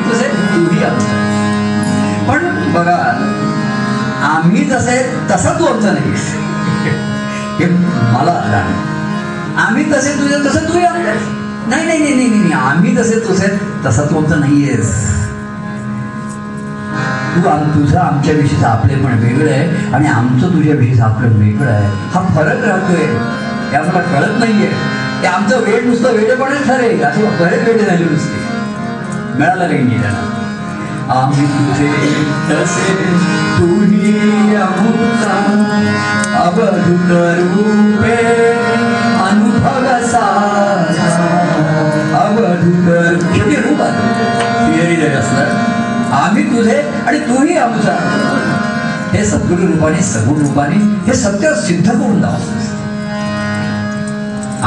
पण बघा आम्ही जसे तसा तू आमचा नाही. हे मला आम्ही तसे तुझे तसं तू नाही नाही नाही नाही नाही. आम्ही तसे तुझे तसा तू आमचा नाहीयेस. तू आम तुझं आमच्याविषयीचं आपले पण वेगळं आहे आणि आमचं तुझ्याविषयीचं आपलं वेगळं आहे. हा फरक राहतोय. हे आम्हाला कळत नाहीये. ते आमचं वेळ नुसतं वेळेपणच ठरेल असं बरेच वेळे झाले नुसते. मिळालं काही नाही त्यांना आम्ही तुझे तसे तुही अमुता अवधूत रूपे अनुभव अवधूत किती रूप. आहे. असणार आम्ही तुझे आणि तूही आमचा. हे सद्गुरु रूपाने सगुण रूपाने हे सत्य सिद्ध करून दाखवतोस.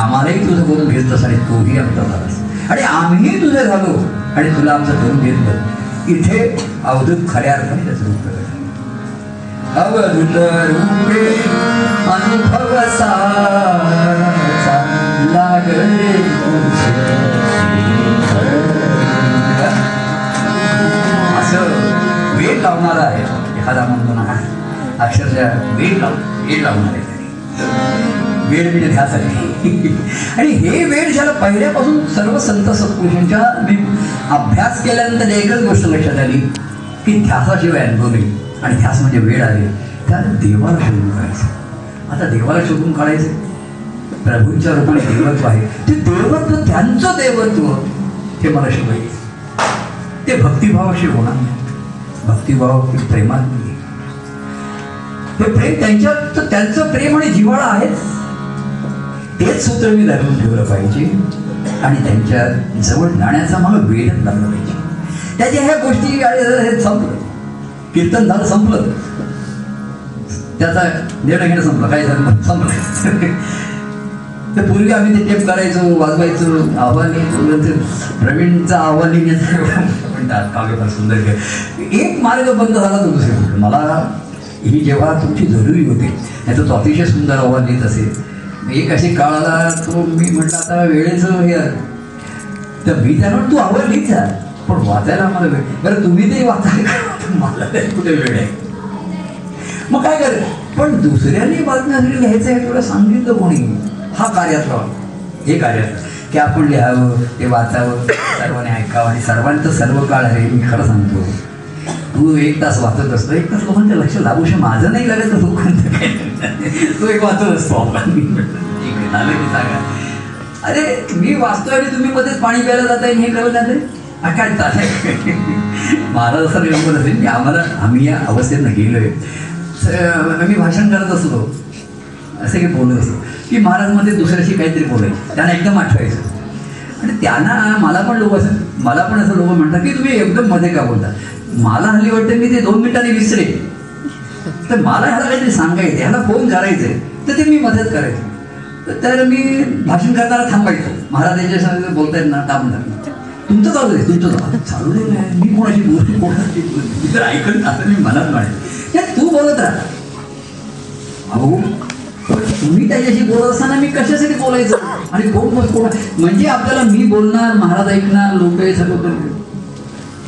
आम्हालाही तुझं करून घेतलंस आणि तूही आमचा झालास. आणि आम्ही तुझे झालो आणि तुला आमचं करून घेतलं इथे अवधूत खऱ्या अर्थाने त्याचं रूप प्रकट अवधूत रूपे अनुभव लागले असं वेळ लावणारा आहे. एखादा म्हणतो ना अक्षरशः वेळ लाव वेळ लावणार आहे. वेळ म्हणजे ध्यास आणि हे वेळ ज्याला पहिल्यापासून सर्व संत सत्पुरुषांच्या मी अभ्यास केल्यानंतर एकच गोष्ट लक्षात आली की ध्यासाशिवाय अनुभव नाही. आणि ध्यास म्हणजे वेळ आहे. त्या देवाला शोधून काढायचं. आता देवाला शोधून काढायचं? प्रभूंच्या रूपाने देवत्व आहे. ते देवत्व त्यांचं देवत्व हे मला शिकायचं ते भक्तिभावाशी होणार नाही. भक्तिभाव प्रेमात नाही. हे प्रेम त्यांच्या तर त्यांचं प्रेम आणि जिव्हाळा आहेच. तेच सूत्र मी धरून ठेवलं पाहिजे आणि त्यांच्या जवळ जाण्याचा मला वेळच लागला पाहिजे. त्याच्या ह्या गोष्टी आणि हे संपलं. कीर्तन झालं संपलं. त्याचा निर्णय घेणं संपलं. काय झालं संपलं. तर पूर्वी आम्ही ते टेप करायचो वाजवायचो आव्हान म्हणजे प्रवीणचा आव्हान लिहिण्याचा म्हणतात काव्य सुंदर एक मार्ग बंद झाला तो दुसरे. मला ही जेव्हा तुमची जरुरी होती नाही तर तो अतिशय सुंदर आव्हान लिहित असेल. एक अशी काळ आला तो मी म्हटलं आता वेळेचं हे तर मी त्याला तू आव्हान जा. पण वाचायला मला वेळ बरं तुम्ही ते वाचाय मला तरी कुठे वेळ आहे. मग काय कर पण दुसऱ्यांनी बातम्यासाठी लिहायचं आहे तुला सांगितलं कोणी? हा कार्यातला हे कार्यात की आपण लिहावं ते वाचावं सर्वांनी ऐकावं. आणि सर्वांचं सर्व काळ आहे मी खरं सांगतो. तू एक तास वाचत असतो. एक तास लोकांचं लक्ष लागू शक माझं नाही लागत तर लोकांचं काय? तो एक वाचत असतो. आपण ठीक आहे, झालं की सांगा. अरे मी वाचतोय आणि तुम्ही मध्येच पाणी प्यायला जाताय हे करत जाते काय चालेल महाराज असं नियम असेल की आम्हाला आम्ही या अवस्थेनं गेलोय. मी भाषण करत असतो. असं काही बोलत असतो. की महाराजमध्ये दुसऱ्याशी काहीतरी बोलायचं. त्यांना एकदम आठवायचं. आणि त्यांना मला पण लोक असं मला पण असं लोक म्हणतात की तुम्ही एकदम मध्ये का बोलता? मला हल्ली वाटतं मी ते दोन मिनिटांनी विसरे तर मला ह्याला काहीतरी सांगायचं ह्याला फोन करायचंय तर ते मी मदत करायचं. तर मी भाषण करताना थांबायचं. महाराज यांच्या बोलतायत ना थांबणार तुमचं चालू आहे तुमचं चालू चालू दे नाही, मी कोणाशी बोल कोणाशी बोल? मी तर ऐकत असं मी मनात म्हणेन या तू बोलत राहा. अहो तुम्ही त्याच्याशी बोलत असताना मी कशासाठी बोलायचं? आणि कोण कोण म्हणजे आपल्याला मी बोलणार महाराज ऐकणार लोक हे सगळं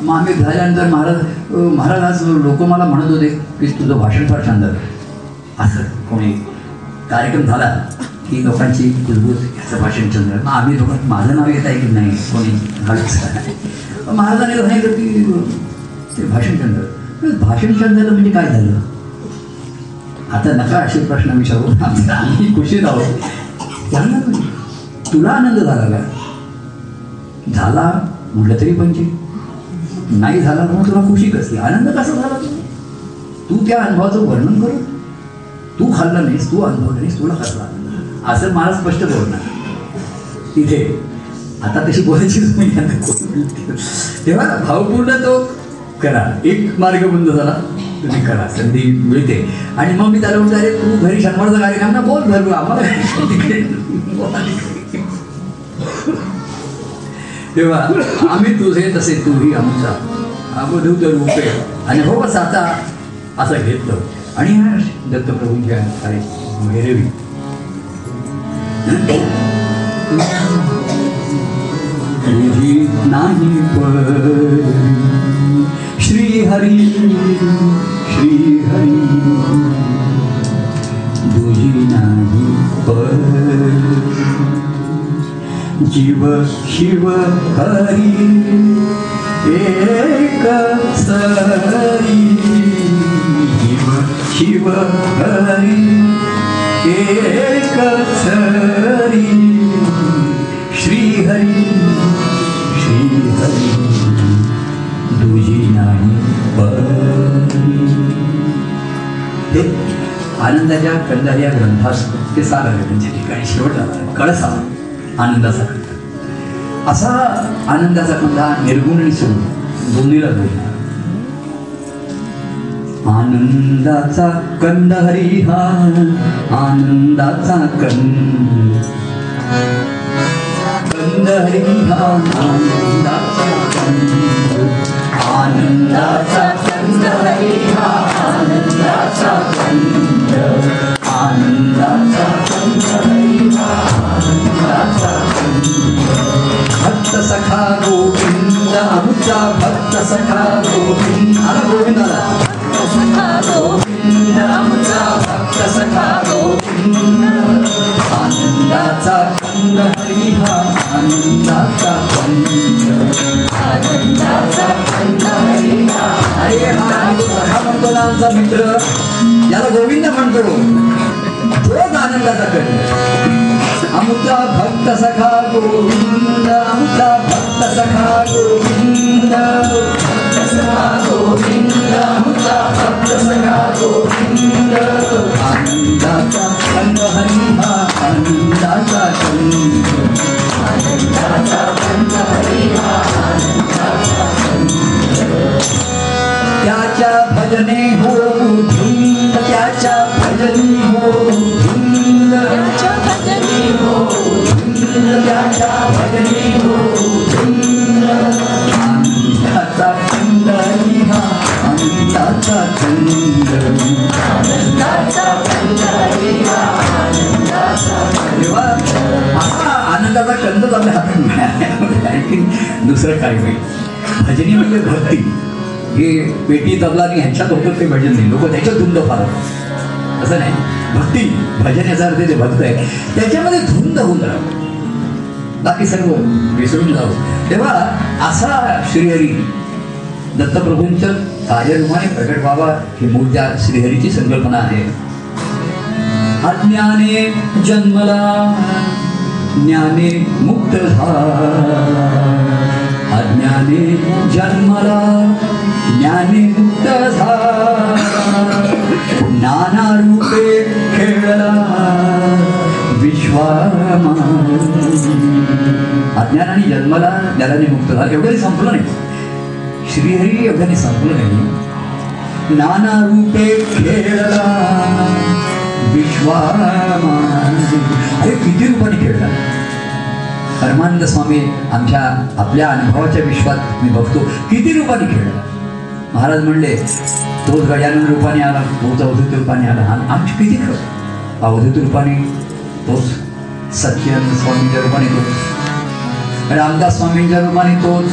मग आम्ही झाल्यानंतर महाराज महाराज आज लोक मला म्हणत होते की तुझं भाषण फार छान झालं. असं कोणी कार्यक्रम झाला की लोकांची कुलभूत याचं भाषण छान झालं. मग आम्ही लोक माझं नाव येत आहे की नाही? कोणी महाराजांनी सांगितलं की ते भाषण छान झालं. भाषण छान झालं म्हणजे काय झालं? आता नका असे प्रश्न विचारू. आम्ही खुशीत आहोत. त्यांना तुला आनंद झाला का? झाला म्हटलं तरी म्हणजे नाही झाला म्हणून तुला खुशी कसली? आनंद कसा झाला तुला? तू त्या अनुभवाचं वर्णन कर. तू खाल्ला नाहीस तू अनुभव नाहीस तुला खाल्ला असं मला स्पष्ट बोलणार. तिथे आता तशी बोलायची नाही तेव्हा भावपूर्ण तो करा. एक मार्ग बंद झाला. तुम्ही करा. संधी मिळते. आणि मग मी त्याला म्हणतो अरे तू घरी शंभरचा कार्यक्रम ना बोल भरू आम्हाला तेव्हा आम्ही तुझे तसे तूही आमचा अवधूत रूपे. आणि हो साचा असं घेतलं. आणि हा दत्तप्रभूंच्या काय मेरवी तुझी नाही श्री हरी श्री हरी तुझी नाही पर जीव शिव हरी एक सरी। जीव शिव हरी एक सरी। श्री हरी श्री हरी दुजी नाही परी ते आनंदाच्या कंदार या ग्रंथास ते सार त्यांच्या ठिकाणी शेवटला कळसा आनंदाचा कंद असा आनंदाचा कंदा निर्गुण आणि सुगुण दोन्हीला जोडला आनंदाचा कंद हरी हा आनंदाचा कंद. कंद हरी हा आनंदाचा कंद. आनंदाचा कंद हरी हा आनंदाचा कंद. आनंदाचा कंद भक्त सखा गोविंद आमचा भक्त सखा गोविंद आला गोविंदाला गोविंद आमचा भक्त सखा गोविंद आनंदाचा कंद हरी हा आनंदाचा कंद आनंदाचा कंद हरी हा अरे हा सखा म्हणतो ना आमचा मित्र याला गोविंद म्हणतो तोच आनंदाचा कट आमचा भक्त सखा गोविंद आमचा भक्त सखा गोविंद आनंदाचा रंग हरिहा आनंदाचा रंग त्याच्या भजने हो धुंद त्याच्या भजनी हो धुंद. त्याच्या भजनी हो धुंद आनंदाचा छंद लिहा आनंदाचा छंद तेव्हा असा आनंदाचा कंदच आपल्या हातात दुसरं काय होईल भजनी म्हणजे भक्ती. हे पेटी तबला आणि ह्यांच्यात होतं ते भजन नाही. लोक त्याच्यात धुंद फार असं नाही. भक्ती भजन याचा अर्थ ते भक्त आहे. त्याच्यामध्ये धुंद होऊन राहावं बाकी सर्व विसरून जावं तेव्हा असा श्रीहरी दत्तप्रभूंचं कार्यरूपाने प्रकट व्हावा ही मूळ त्या श्रीहरीची संकल्पना आहे. अज्ञाने जन्मला ज्ञाने मुक्त झाला. अज्ञाने जन्मला ज्ञाने मुक्त झाला. नाना रूपे खेळला विश्वामा. अज्ञानाने जन्मला ज्ञानाने मुक्त झाला. एवढं संपलं नाही. श्रीहरी एवढ्याने संपलं नाही. नाना रूपे खेळला विश्वामा. अरे किती रूपाने खेळला. परमानंद स्वामी आमच्या आपल्या अनुभवाच्या विश्वात मी बघतो. किती रूपाने खेळला? महाराज म्हणले तोच गजानन रूपाने आला तोच अवधूत रूपाने आला. हा आमची किती खेळ अवधूत रूपाने तोच सच्चिदानंद स्वामींच्या रूपाने तोच रामदास स्वामींच्या रूपाने तोच.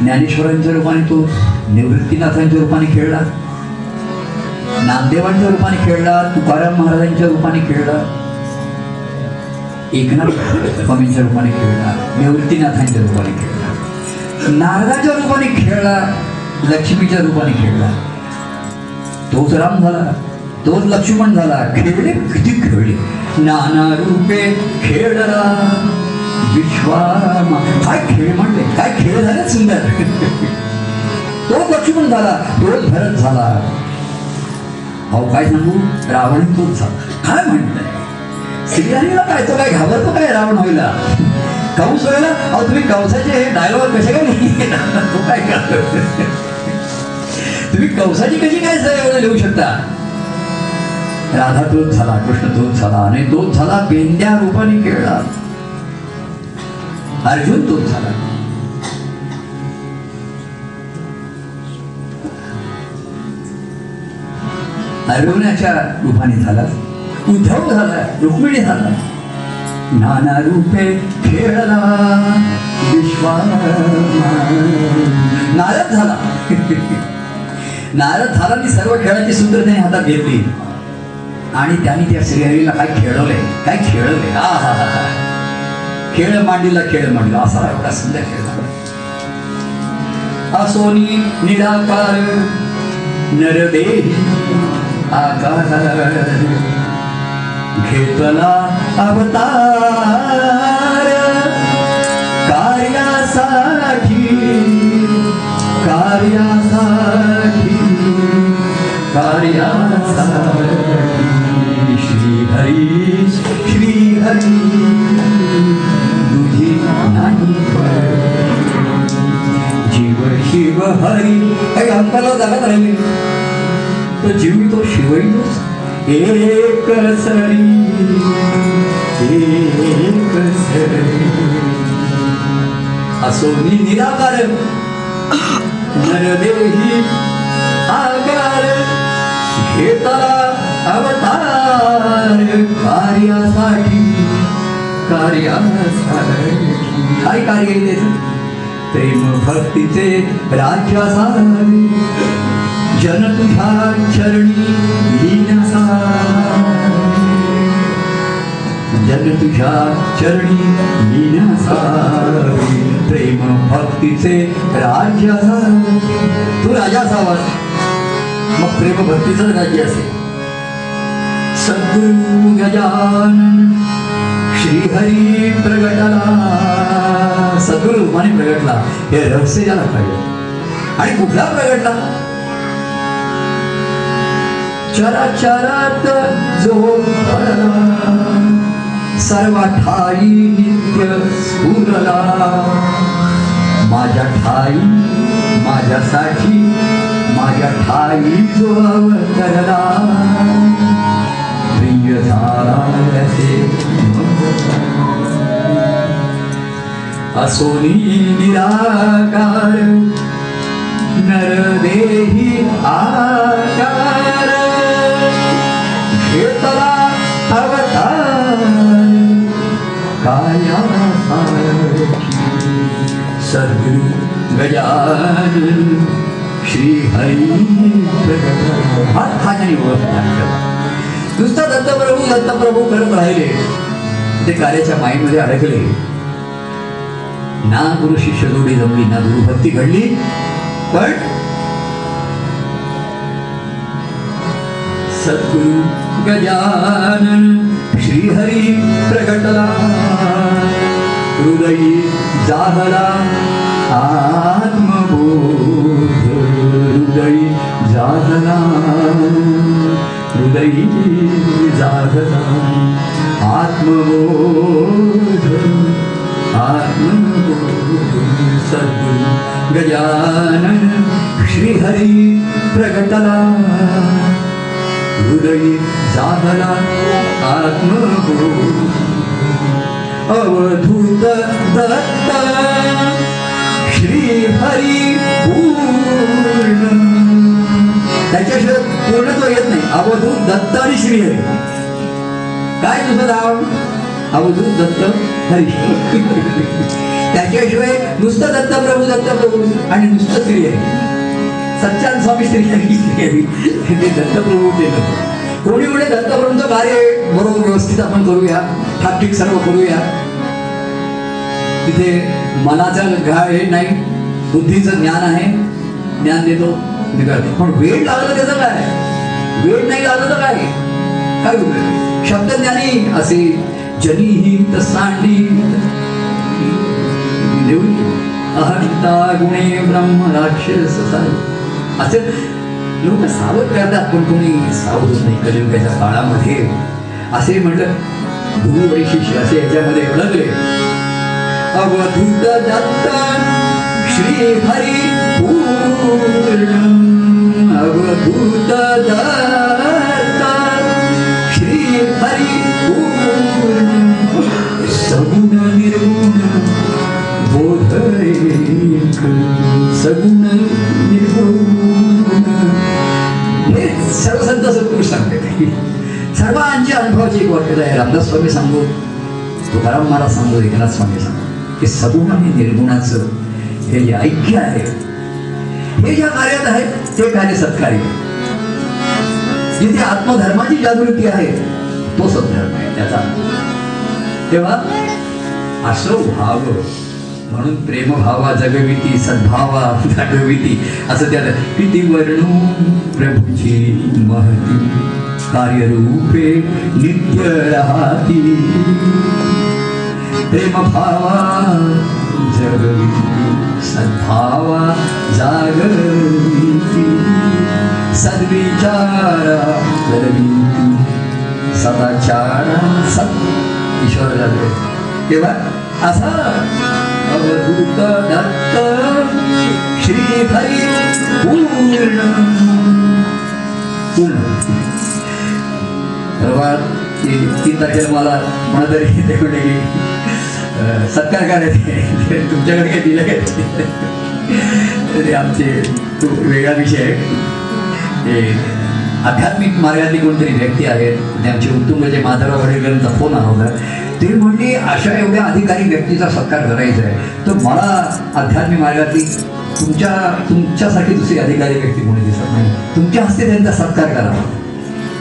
ज्ञानेश्वरांच्या रूपाने तोच. निवृत्तीनाथांच्या रूपाने खेळला. नामदेवांच्या रूपाने खेळला. तुकाराम महाराजांच्या रूपाने खेळला. एकनाथ स्वामींच्या रूपाने खेळला निवृत्तीनाथांच्या रूपाने खेळला नारदाच्या रूपाने खेळला लक्ष्मीच्या रूपाने खेळला तोच राम झाला तोच लक्ष्मण झाला खेळले किती खेळले. नाना रूपे खेळला विश्वामा. काय खेळ म्हणले? काय खेळ झाले सुंदर? तोच लक्ष्मण झाला तोच भरत झाला. अहो काय सांगू? रावण तोच झाला. काय म्हणताय श्रीहरीला काय तो काय घाबरतो काय रावण होईला? कंस व्हायला अहो तुम्ही कंसाचे हे डायलॉग कसे काय लिहिले? तो काय तुम्ही कंसाची कशी काय एवढं लिहू शकता? राधा तोच झाला कृष्ण तोच झाला आणि तोच झाला पेंड्या रूपाने खेळला अर्जुन तोच झाला. अर्जुनाच्या रूपाने झाला. उद्धव झाला रुक्मिणी झाला नाना रूपे खेळला विश्वा नारद झाला नारद झाला मी सर्व खेळाची सूत्र त्याने हातात घेतली आणि त्याने त्या श्रीहरीला काय खेळवलंय काय खेळवलंय आ हा हा हा खेळ मांडीला खेळ मांडला असा एवढा सुंदर खेळ झाला असोनी निराकार नरदेही आकार घेतला अवतार कार्यासाठी कार्यासाठी कार्यासाठी श्रीहरी श्रीहरी तुझी नाही जीव शिव हरी. काही अंकाला जागा राहिली तो जीव तो शिवईतोच एक सरी एक सरी. असो मी निराकार नरदेही आकार घेतला अवतार कार्यासाठी कार्यासाठी. काय कार्य आहे प्रेम भक्तीचे राज्यासारे जन तुझ्या चरणी लीनसारे जन तुझ्या चरणी लीनसारे प्रेम भक्तीचे राज्य तू राजा असावास मग प्रेम भक्तीचं राज्य असेल सद्गुरु गजानन श्रीहरी प्रगटला। सद्गुरु रूपाने प्रगटला, हे रहस्य ज्याला कळलं. आणि कुठला प्रगटला? चराचरात जो सर्व ठाई नित्य स्फुरला माझ्या ठाई माझ्यासाठी माझ्या ठाई जो अवतरला प्रिय असोनी निराकार, नरदेही आकार। घेतला काया सद्गुरु गजानन श्री हरी हा हा नुसता दत्तप्रभू दत्तप्रभू करत राहिले. ते कार्याच्या माईमध्ये अडकले. ना गुरु शिष्य जोडी जमली ना गुरु भक्ती घडली. पण सद्गुरु गजानन श्रीहरी प्रगटला हृदयी जागला आत्मबोध। हृदयी जागला हृदयी जागला आत्मबोध। आत्मबोध सद्गुरु गजानन श्रीहरी प्रगटला हृदयी साधना आत्मगुरु। अवधूत दत्त श्री हरी पूर्ण त्याच्याशिवाय पूर्णत्व येत नाही. अवधूत दत्त आणि श्री हरी काय तुझं नाव? अवधूत दत्त हरी. त्याच्याशिवाय नुसतं दत्त प्रभू दत्त प्रभू आणि नुसतं श्री हरी सच्चान स्वामी श्री श्रीहरी दत्तप्रभू केलं कोणी म्हणजे दत्तप्रभूंचं कार्य बरोबर व्यवस्थित आपण करूया. ठाकठीक सर्व करूया. तिथे मनाचं घाळ हे नाही बुद्धीचं ज्ञान आहे. ज्ञान देतो पण वेळ लागलं त्याचं काय? वेळ नाही लागलं तर काय? काय शब्द शब्दज्ञानी असे जनीहित सांडी देऊन अहंता गुणे ब्रह्म राक्षस सारे. असे लोक सावध करतात पण कोणी सावध नाही कलियुगाच्या काळामध्ये असे म्हटलं गुरु आणि शिष्य असे याच्यामध्ये अडकले अवधूत दत्त श्री हरी पूर्ण अवधूत दत्त श्री हरी पूर्ण सगुण निर्गुण बोध सगुण निर्गुण सर्व संत सत्पुरुष सांगते सर्वांची अनुभवाची एक वाक्य आहे. रामदास स्वामी सांगू तुकाराम महाराज सांगू एकनाथ स्वामी सांगू की सगुण आणि निर्गुणाचं हे जे ऐक्य आहे हे ज्या कार्यात आहे ते कार्य सत्कार्य जिथे आत्मधर्माची जागृती आहे तो सद्धर्म आहे त्याचा. तेव्हा असं भाव म्हणून प्रेमभावा जगविती सद्भावा जगविती. असं त्यात किती वर्णू प्रभूची महती. कार्यरूपे नित्य राहती. प्रेमभावा जगविती सद्भावा जागविती. सद्विचारा जगविती सदाचारा सत ईश्वर जाते तेव्हा असा अवधूत दत्त श्री हरी पूर्ण पूर्ण तीन तारखेला मला सत्कार करायचे तुमच्याकडे काही दिलं काय ते आमचे तो वेगळा विषय आहे ते आध्यात्मिक मार्गातली कोणतरी व्यक्ती आहेत त्यांचे आमचे उत्तुंगचे माधवराव वडेकरांचा फोन आला होता ते म्हणजे अशा एवढ्या अधिकारी व्यक्तीचा सत्कार करायचा आहे. तर मला आध्यात्मिक मार्गातली तुमच्या तुमच्यासाठी दुसरी अधिकारी व्यक्ती कोणी दिसत नाही. तुमच्या हस्ते त्यांचा सत्कार करावा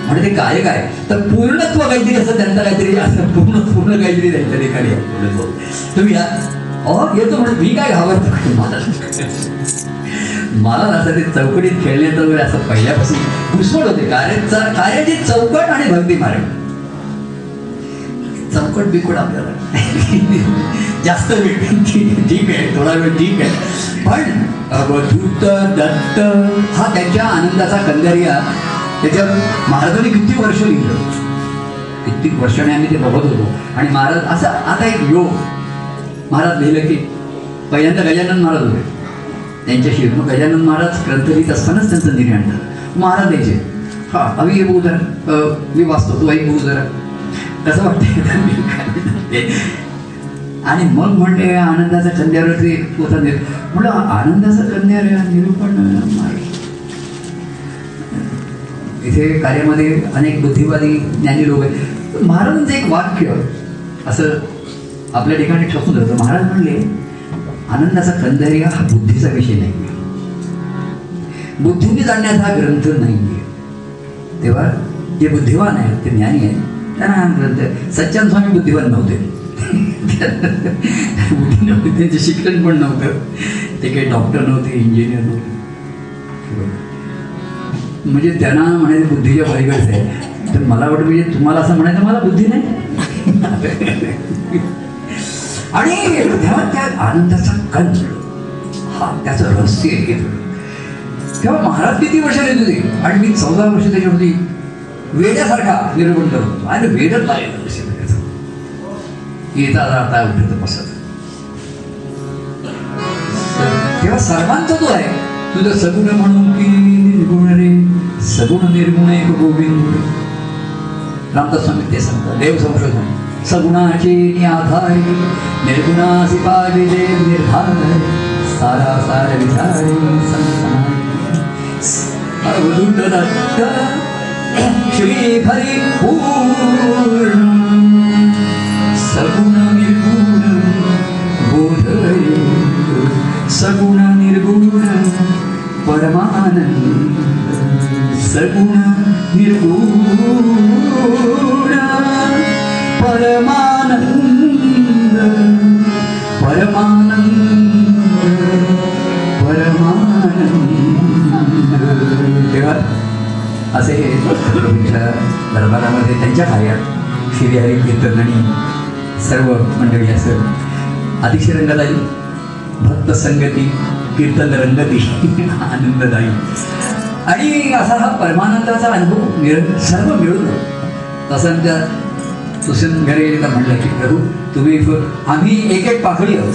म्हणजे ते काय काय तर पूर्णत्व काहीतरी असं त्यांचा काहीतरी असं पूर्ण पूर्ण काहीतरी त्यांच्या ठिकाणी तुम्ही या. अहो येतो म्हणून मी काय घाबरतो? मला मला असं ते चौकटीत खेळले वगैरे असं पहिल्यापासून घुसवड होते. कार्याचा कार्याची चौकट आणि भक्ती मार्ग चौकट बिकट आपल्याला? जास्त वेळ ठीक आहे थोडा वेळ ठीक आहे. पण अवधूत दत्त हा त्यांच्या आनंदाचा कंदरिया त्याच्यावर महाराजांनी किती वर्ष लिहिलं? कित्येक वर्षाने आम्ही ते बघत होतो. आणि महाराज असं आता एक योग. महाराज लिहिलं की पहिल्यांदा गजानन महाराज होते. त्यांच्याशी मग गजानन महाराज ग्रंथ लिहित असतानाच त्यांचं निर्णय आणलं महाराज द्यायचे हा अभि हे बघू जरा. मी वाचतो. तू ऐक बघू जरा. कसं वाटते आणि मग म्हणले आनंदाचा कंद्यावर ते देत म्हणलं आनंदाचा कंद्यार निरूपण इथे कार्यामध्ये अनेक बुद्धिवादी ज्ञानी लोक आहेत. महाराजांचं एक वाक्य असं आपल्या ठिकाणी ठसून होतं महाराज म्हणले आनंदाचा कंदरिया हा बुद्धीचा विषय नाही. बुद्धीने जाणण्याचा हा ग्रंथ नाही तेव्हा जे बुद्धिवान आहेत ते ज्ञानी आहेत त्यांना सच्चान स्वामी बुद्धिवान नव्हते. बुद्धी नव्हती त्यांचे शिक्षण पण नव्हतं. ते काही डॉक्टर नव्हते इंजिनियर नव्हते. म्हणजे त्यांना म्हणायचं बुद्धीच्या पलीकडचं आहे. तर मला वाटतं म्हणजे तुम्हाला असं म्हणायचं मला बुद्धी नाही. आणि तेव्हा त्या आनंदाचा कंच हा त्याचं रहस्य आहे. तेव्हा महाराज किती वर्ष येत होते? आणि मी चौदा वर्ष त्याच्यावरती वेड्यासारखा निर्बंध होतो. आणि वेडच लागेल त्याचं येता जाता उठत बसत तेव्हा सर्वांचा तो आहे. तुझं सगुण म्हणून की निर्गुण रे? सगुण निर्गुण एक गोविंद. रामदास स्वामी ते सांगतात. देव संशोधन. सगुणाची नि आधारी. निर्गुणासी पाविले निर्धार. सारा सार विचारी संसार. अवधूत दत्त श्री हरी पूर्ण सगुण निर्गुण बोधय सगुण निर्गुण परमानंद सगुण निर्गुण परमानंद परमानंद परमानंद तेव्हा असे तुमच्या दरबारामध्ये त्यांच्या कार्यात श्रीहरी कीर्तन आणि सर्व मंडळी असं अतिशय रंगदायी भक्त संगती कीर्तन रंगती आनंददायी. आणि असा हा परमानंदाचा अनुभव निर सर्व मिळून तसं त्या सुशील घरे म्हटलं म्हणलं की प्रभू तुम्ही आम्ही एक एक पाकळी आहोत.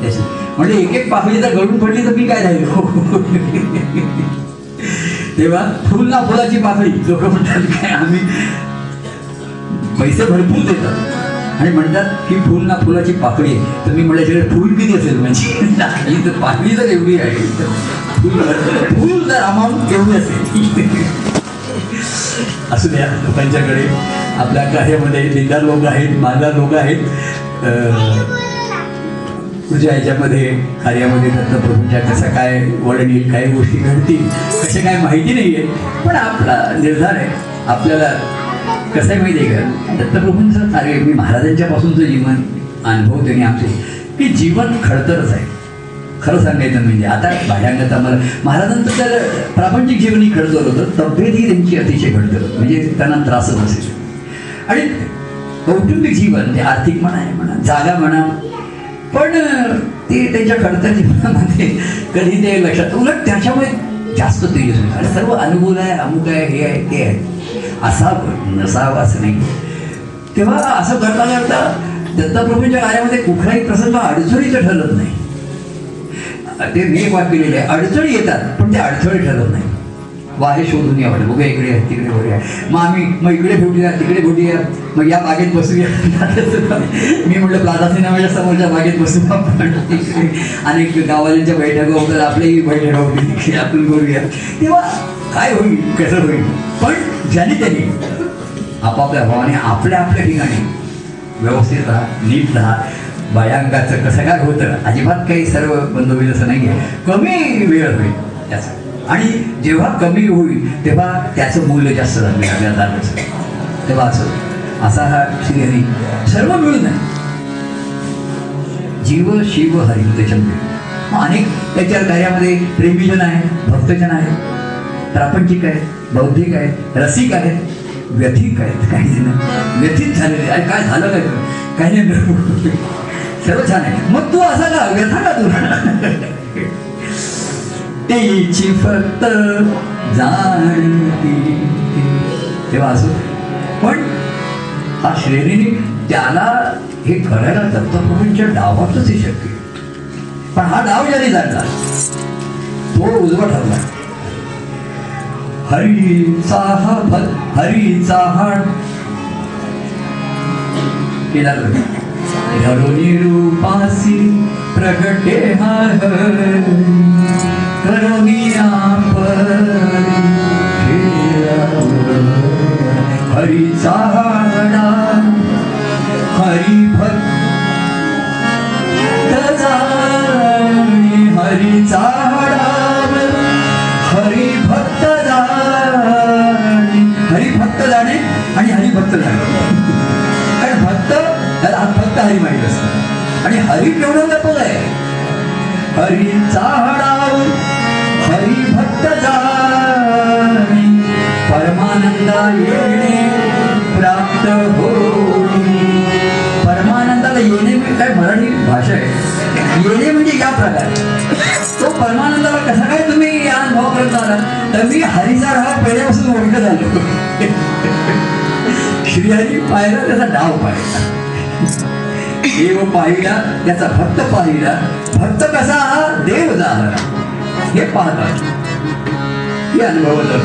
त्याची. म्हणजे एक एक पाकळी जर गळून पडली तर मी काय राहिलो? तेव्हा फुल ना फुलाची पाकळी लोक म्हणतात काय आम्ही पैसे भरपूर देतात. आणि म्हणतात की फुल ना फुलाची पाकळी आहे. तर मी म्हटल्याच्याकडे फुल किती असेल? म्हणजे तर पाकळी जर एवढी आहे. फुल फुल जर अमाऊंट एवढी असेल? असू द्या लोकांच्याकडे आपल्या कार्यामध्ये लिंगार लोक आहेत मालदार लोक आहेत. अं, तुझ्या ह्याच्यामध्ये कार्यामध्ये दत्तप्रभूंच्या कसं काय वळण येईल काही गोष्टी घडतील कसे काय माहिती नाही आहे पण आपला निर्धार आहे. आपल्याला कसं आहे माहिती आहे का? दत्तप्रभूंचं कार्य मी महाराजांच्या पासूनचं जीवन अनुभव त्यांनी आमचे. की जीवन खडतरच आहे. खरं सांगायचं म्हणजे आता भाड्यांगत आम्हाला महाराजांचं तर प्रापंचिक जीवनही खडतर होतं. तब्येतही त्यांची अतिशय खडतर म्हणजे त्यांना त्रासच असेल. आणि कौटुंबिक जीवन ते आर्थिक म्हणा आहे म्हणा जागा म्हणा पण ते त्यांच्या खडतर जीवनामध्ये कधी ते लक्षात उलट त्याच्यामुळे जास्त तेजस आणि सर्व अनुकूल आहे अमुक आहे हे आहे ते आहे. असा नसावा असं नाही. तेव्हा असं करता करता दत्तप्रभूंच्या कार्यामध्ये कुठलाही प्रसंग अडचणीचं ठरत नाही. ते मी एक केलेले आहे अडचणी येतात पण ते अडचणी ठरत नाही. वारे शोधून यावं बघूया इकडे तिकडे बघूया. मग आम्ही मग इकडे भेटूया तिकडे भेटूया. मग या बागेत बसूया. मी म्हटलं प्लाझा सिनेमाच्या समोरच्या बागेत बसू आपण. इकडे अनेक गावाल्यांच्या बैठका होतात आपल्याही बैठका होती तिकडे आपण करूया तेव्हा काय होईल कसं होईल? पण ज्याने त्याने आपापल्या भावाने आपल्या आपल्या ठिकाणी व्यवस्थित राहा नीट राहा. बायांगाचं कसं काय होतं अजिबात काही सर्व बंदोबस्त असं नाही आहे कमी वेळ होईल. त्याचा. आणि जेव्हा कमी होईल तेव्हा त्याचं मूल्य जास्त झालं. आपल्या जाणवतं तेव्हा असं. असा हा श्रीहरी. सर्व मिळून आहे जीव शिव हरी त्याच्यामध्ये अनेक त्याच्या कार्यामध्ये प्रेमीजन आहे भक्तजन आहे. प्रापंचिक आहे बौद्धिक आहे रसिक आहे व्यथिक आहेत. काही जण व्यथित झालेले अरे काय झालं काय? काही नाही. सर्व छान आहे. मग तू असा का? व्यथा का तू? तिची फक्त जाणती. तेव्हा असो पण हा श्रेणीने त्याला हे करायला दत्तप्रभूंच्या डावातच हे शक्य पण हा डाव ज्याने जाणला तो उजवा ठरला. हरीचा हा फल हरीचा हा केला धरुणी रूपासी प्रगटे हा हरी. हरी भक्त. जाणे भक्त जाणे आणि हरी भक्त त्याला हरी केवढं व्यापक आहे हरी भक्त जाणे परमानंदा येणे प्राप्त होणे परमानंदाला येणे म्हणजे काय? मराठी भाषा आहे. येणे म्हणजे या प्रकार. तो परमानंदाला कसा काय तुम्ही या अनुभव करत आला तर मी हरीचा हा पहिल्यापासून ओळखत आलो. श्रीहरी पाहिला त्याचा डाव पाहिला. देव पाहिला त्याचा भक्त पाहिला. भक्त कसा? हा देव झाला. हे पाहतात हे अनुभवलं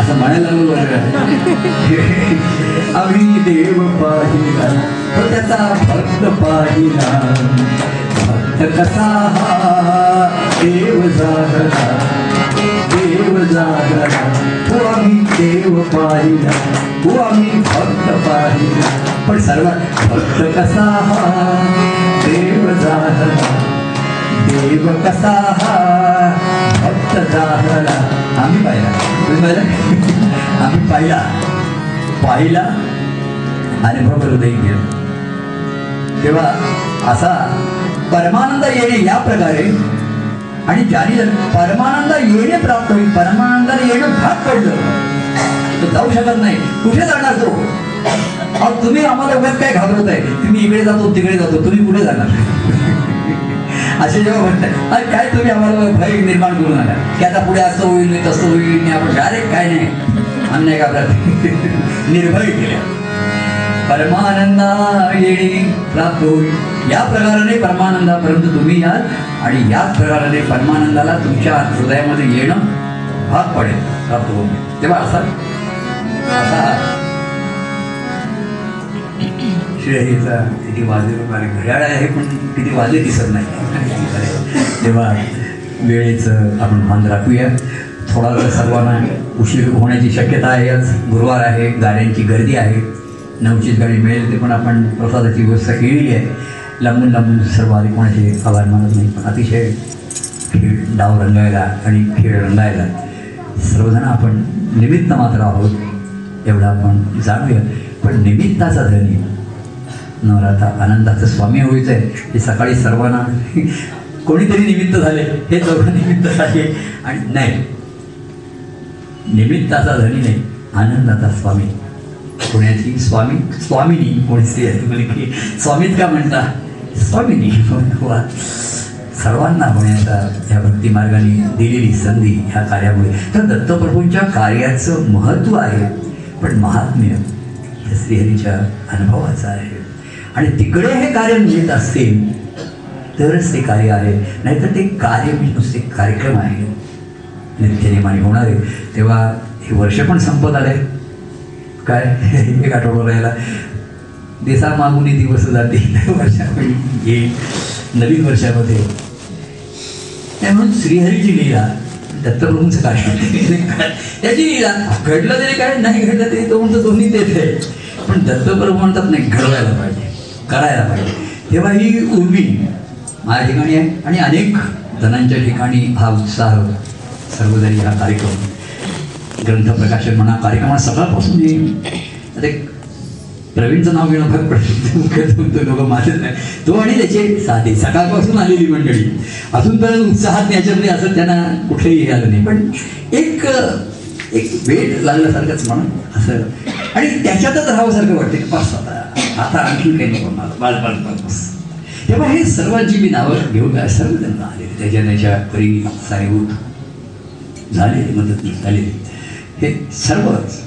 असं म्हणायला लागलो आम्ही देव पाहिला तो त्याचा भक्त पाहिला. भक्त कसा हा? देव जागरा देव जागरा तो हो आम्ही देव पाहिला तो आम्ही भक्त पाहिला. पण सर्वात भक्त कसा हा? देव जागरा देव कसा हा? भक्त आम्ही पाहिला. तुम्ही पाहिला? आम्ही पाहिला. पाहिला आणि मग हृदय गेलं. तेव्हा असा परमानंद येणे या प्रकारे आणि ज्याने परमानंद येणे प्राप्त होईल परमानंदाने येणं भाग पडलं तर जाऊ शकत नाही. कुठे जाणार तो? तुम्ही आम्हाला उगाच काय घाबरत आहे? तुम्ही इकडे जातो तिकडे जातो तुम्ही कुठे जाणार? असे जेव्हा म्हणतात अरे काय तुम्ही आम्हाला भय निर्माण करून आला की आता पुढे असं होईल नाही तसं होईल नाही आपण अरे काय नाही. आम्ही नाही घाबरत. निर्भय केल्या. परमानंदा येणे प्राप्त होईल. या प्रकाराने परमानंदापर्यंत तुम्ही याल आणि याच प्रकाराने परमानंदाला तुमच्या हृदयामध्ये येणं भाग पडेल प्राप्त होऊन तेव्हा असा असा श्रेयचा किती वाजले मला घड्याळ आहे पण किती वाजले दिसत नाही. तेव्हा वेळेचं आपण मान राखूया. थोडा वेळ सर्वांना उशीर होण्याची शक्यता आहे. आज गुरुवार आहे गाड्यांची गर्दी आहे. नऊचीच गाडी मिळेल ते पण आपण प्रसादाची व्यवस्था केलेली आहे. लांबून लांबून सर्व आधी कोणाचे आभार मानत नाही पण अतिशय खेळ डाव रंगायला आणि खेळ रंगायला सर्वजण आपण निमित्त मात्र आहोत एवढं आपण जाणूया. पण निमित्ताचा धनी नवराता आनंदाचं स्वामी व्हायचं आहे. हे सकाळी सर्वांना कोणीतरी निमित्त झाले. हे सर्व निमित्त झाले आणि नाही. निमित्ताचा धनी नाही. आनंदाचा स्वामी. कोणाची स्वामी स्वामिनी. कोणी स्त्री आहे म्हणजे की स्वामीत का म्हणता? स्वामिनी. सर्वांना होण्याचा ह्या भक्ती मार्गाने दिलेली संधी ह्या कार्यामुळे. तर दत्तप्रभूंच्या कार्याचं महत्त्व आहे. पण महात्म्य श्रीहरीच्या अनुभवाचं आहे. आणि तिकडे हे कार्य मिळत असतील तरच ते कार्य आहे. नाहीतर ते कार्य म्हणजे नुसते कार्यक्रम आहे नित्यनेमाने होणार. आहे तेव्हा हे वर्ष पण संपत आले. काय? एक आठवडा राहिला. दिसा मागुनी दिवस जाते वर्षामध्ये येईल. नवीन वर्षामध्ये. म्हणून श्रीहरीची लीला दत्तप्रभूंचं काय त्याची लीला घडलं तरी काय नाही घडलं तरी तो म्हणतो दोन्ही तेच आहे पण दत्तप्रभू म्हणतात नाही घडवायला पाहिजे. करायला पाहिजे. तेव्हा ही उर्मी माझ्या ठिकाणी आहे आणि अनेक जणांच्या ठिकाणी हा उत्साह सर्वजणी हा कार्यक्रम ग्रंथ प्रकाशन म्हणा कार्यक्रम सकाळपासून येईल. आता एक प्रवीणचं नाव घेणं भाग प्रसिद्ध लोक माझं नाही. तो आणि त्याचे साधे सकाळपासून आलेली मंडळी. अजूनपर्यंत उत्साहात याच्यामध्ये असं त्यांना कुठेही आलं नाही. पण एक एक वेळ लागल्यासारखंच म्हणून असं. आणि त्याच्यातच राहावंसारखं वाटतं की सात आता आणखी काही नको मला बस बस बस बस तेव्हा हे सर्वांची मी नावं घेऊन काय सर्व त्यांना आले त्याच्या त्याच्या परी साहेबूत झाले मदत झालेली हे सर्वच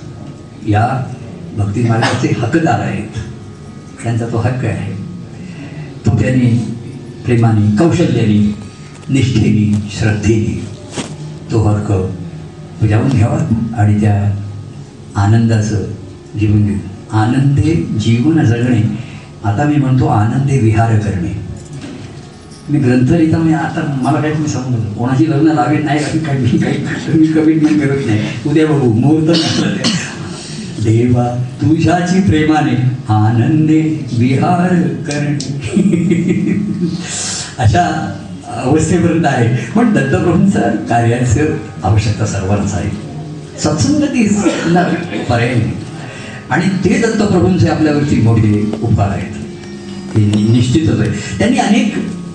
या भक्ती मार्गाचे हकदार आहेत. त्यांचा तो हक्क आहे. तो त्यांनी प्रेमाने कौशल्याने निष्ठेने श्रद्धेने तो हक्क बजावून घ्यावा आणि त्या आनंदाचं जीवन घेऊन आनंदे जीवन जगणे. आता मी म्हणतो आनंदे विहार करणे. मी ग्रंथ लिहिता म्हणजे आता मला काही तुम्ही समजलं कोणाची लग्न लावेल नाही काही काही मी काही मी कमिटमेंट करत नाही. उद्या बघू मुहूर्त देवा तुझ्याची प्रेमाने आनंदे विहार करणे. अशा अवस्थेपर्यंत आहे. पण दत्तप्रभूंचं कार्याचं आवश्यकता सर्वांच आहे. सत्संगतीच पर्याय. नाही आणि ते दत्तप्रभूंचे आपल्यावरती मोठे उपकार आहेत हे निश्चितच आहे त्यांनी अनेक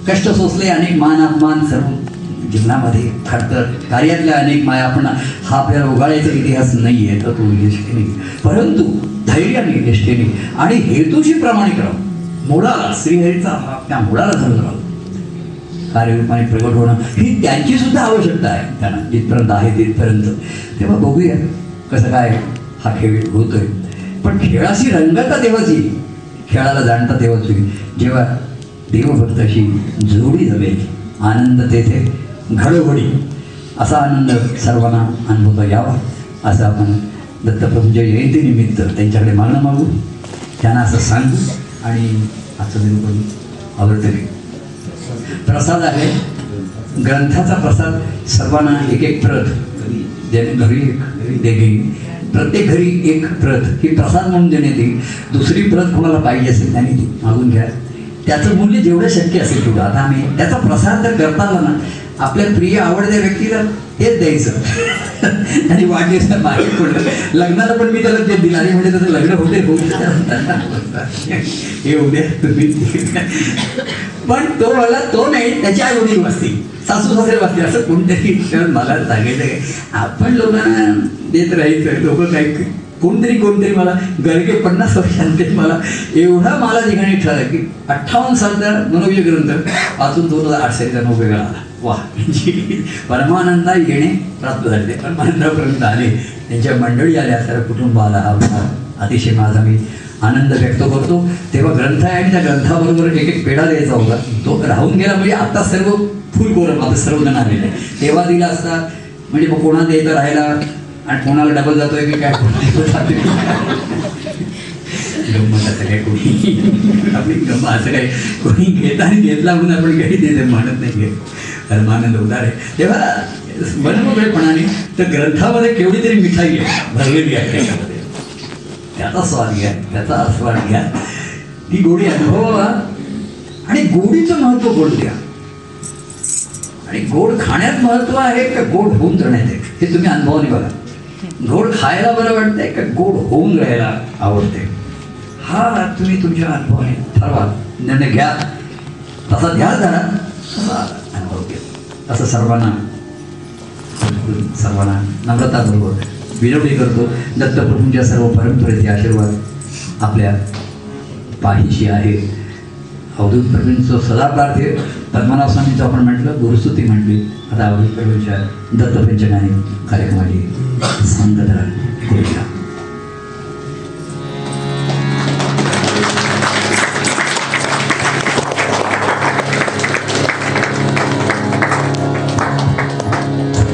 कष्ट सोसले अनेक मान अपमान सर्व जीवनामध्ये. खडतर कार्यातल्या अनेक माया आपण हा आपल्याला उगाळायचा इतिहास नाही आहे तर तो निष्ठेने परंतु धैर्याने निष्ठेने आणि हेतूशी प्रामाणिक राहू मुळाला श्रीहरीचा हा त्या मुळाला धरून राहू कार्यरूपाने प्रगट होणं ही त्यांची सुद्धा आवश्यकता आहे. त्यांना जिथपर्यंत आहे तिथपर्यंत. तेव्हा बघूया कसं काय हा खेळ होतोय. पण खेळाशी रंगता तेव्हाच येईल खेळाला जाणता तेव्हाच होईल जेव्हा देवभक्ताशी जोडी जमेल आनंद तेथे घडोघडी. असा आनंद सर्वांना अनुभवता यावा असं आपण दत्तप्रभूंच्या जयंतीनिमित्त त्यांच्याकडे मागणं मागू. त्यांना असं सांगू आणि आजचं निरूपण आवडते प्रसाद आहे. ग्रंथाचा प्रसाद सर्वांना एक एक प्रत. ज्याने घरी एक देईल प्रत्येक घरी एक प्रत ही प्रसाद म्हणून देण्यात येईल दुसरी प्रत कोणाला पाहिजे असेल त्यांनी ती मागून घ्या. त्याचं मूल्य जेवढं शक्य असेल तेवढं. आता आम्ही त्याचा प्रसाद जर करता आला ना आपल्या प्रिय आवडत्या व्यक्तीला तेच द्यायचं. आणि वाढदिवसात मागे पडलं लग्नाला पण मी त्याला ते दिलं. आणि म्हणजे त्याचं लग्न होते हो हे उद्या तुम्ही पण तो मला तो नाही त्याच्या आई वडील वाचतील सासू सासरे बसतील असं कोणतरी मला सांगायचं काय आपण लोकांना देत राहायचं. लोक काय कोणतरी कोणतरी मला गरगे पन्नास वर्षांचे मला. एवढा मला ठिकाणी ठरलं की अठ्ठावन्न सालचा मनोविय ग्रंथ वाचून दोन हजार आठ सालीचा नऊ आला वा म्हणजे परमानंदा येणे प्राप्त झाले ते परमानंदापर्यंत आले. त्यांच्या मंडळी आल्या. सर्व कुटुंब आला हा अतिशय माझा मी आनंद व्यक्त करतो. तेव्हा ग्रंथ आहे आणि त्या ग्रंथाबरोबर एक एक पेढा द्यायचा होता. तो राहून गेला म्हणजे आता सर्व फुल कोरम आता सर्वजण आलेले तेव्हा दिला असता. म्हणजे मग कोणा द्यायचं राहायला? आणि कोणाला डबल जातोय की काय? कोणाला गंमत असं काय कोणी? आपली गंमत असं काय कोणी घेता आणि घेतला म्हणून आपण काही देत म्हणत नाही घेत. धर्मानंद उदारे. तेव्हा मनमोकळेपणाने तर ग्रंथामध्ये केवढी तरी मिठाई आहे भरलेली आहे त्याच्यामध्ये. त्याचा स्वाद घ्या त्याचा आस्वाद घ्या. ती गोडी अनुभवा आणि गोडीचं महत्त्व गोड द्या. आणि गोड खाण्यात महत्त्व आहे का गोड होऊन जाण्यात आहे? हे तुम्ही अनुभवाने बघा. गोड खायला बरं वाटतंय का गोड होऊन राहायला आवडते? हा तुम्ही तुमच्या अनुभवाने ठरवा. निर्णय घ्या. तसा ध्यास धरा. तसा अनुभव असं सर्वांना सर्वांना नम्रताबरोबर विनवणी करतो. दत्तप्रभूंच्या सर्व परंपरेचे आशीर्वाद आपल्या पाठीशी आहे. अवधूत प्रभूंचं सदा प्रार्थ्य पद्मनाभ स्वामीचं आपण म्हटलं गुरुस्तुती म्हटली. आता अवधूत प्रभूंच्या दत्तपंचकाने कार्यक्रमाची सांगत करूया.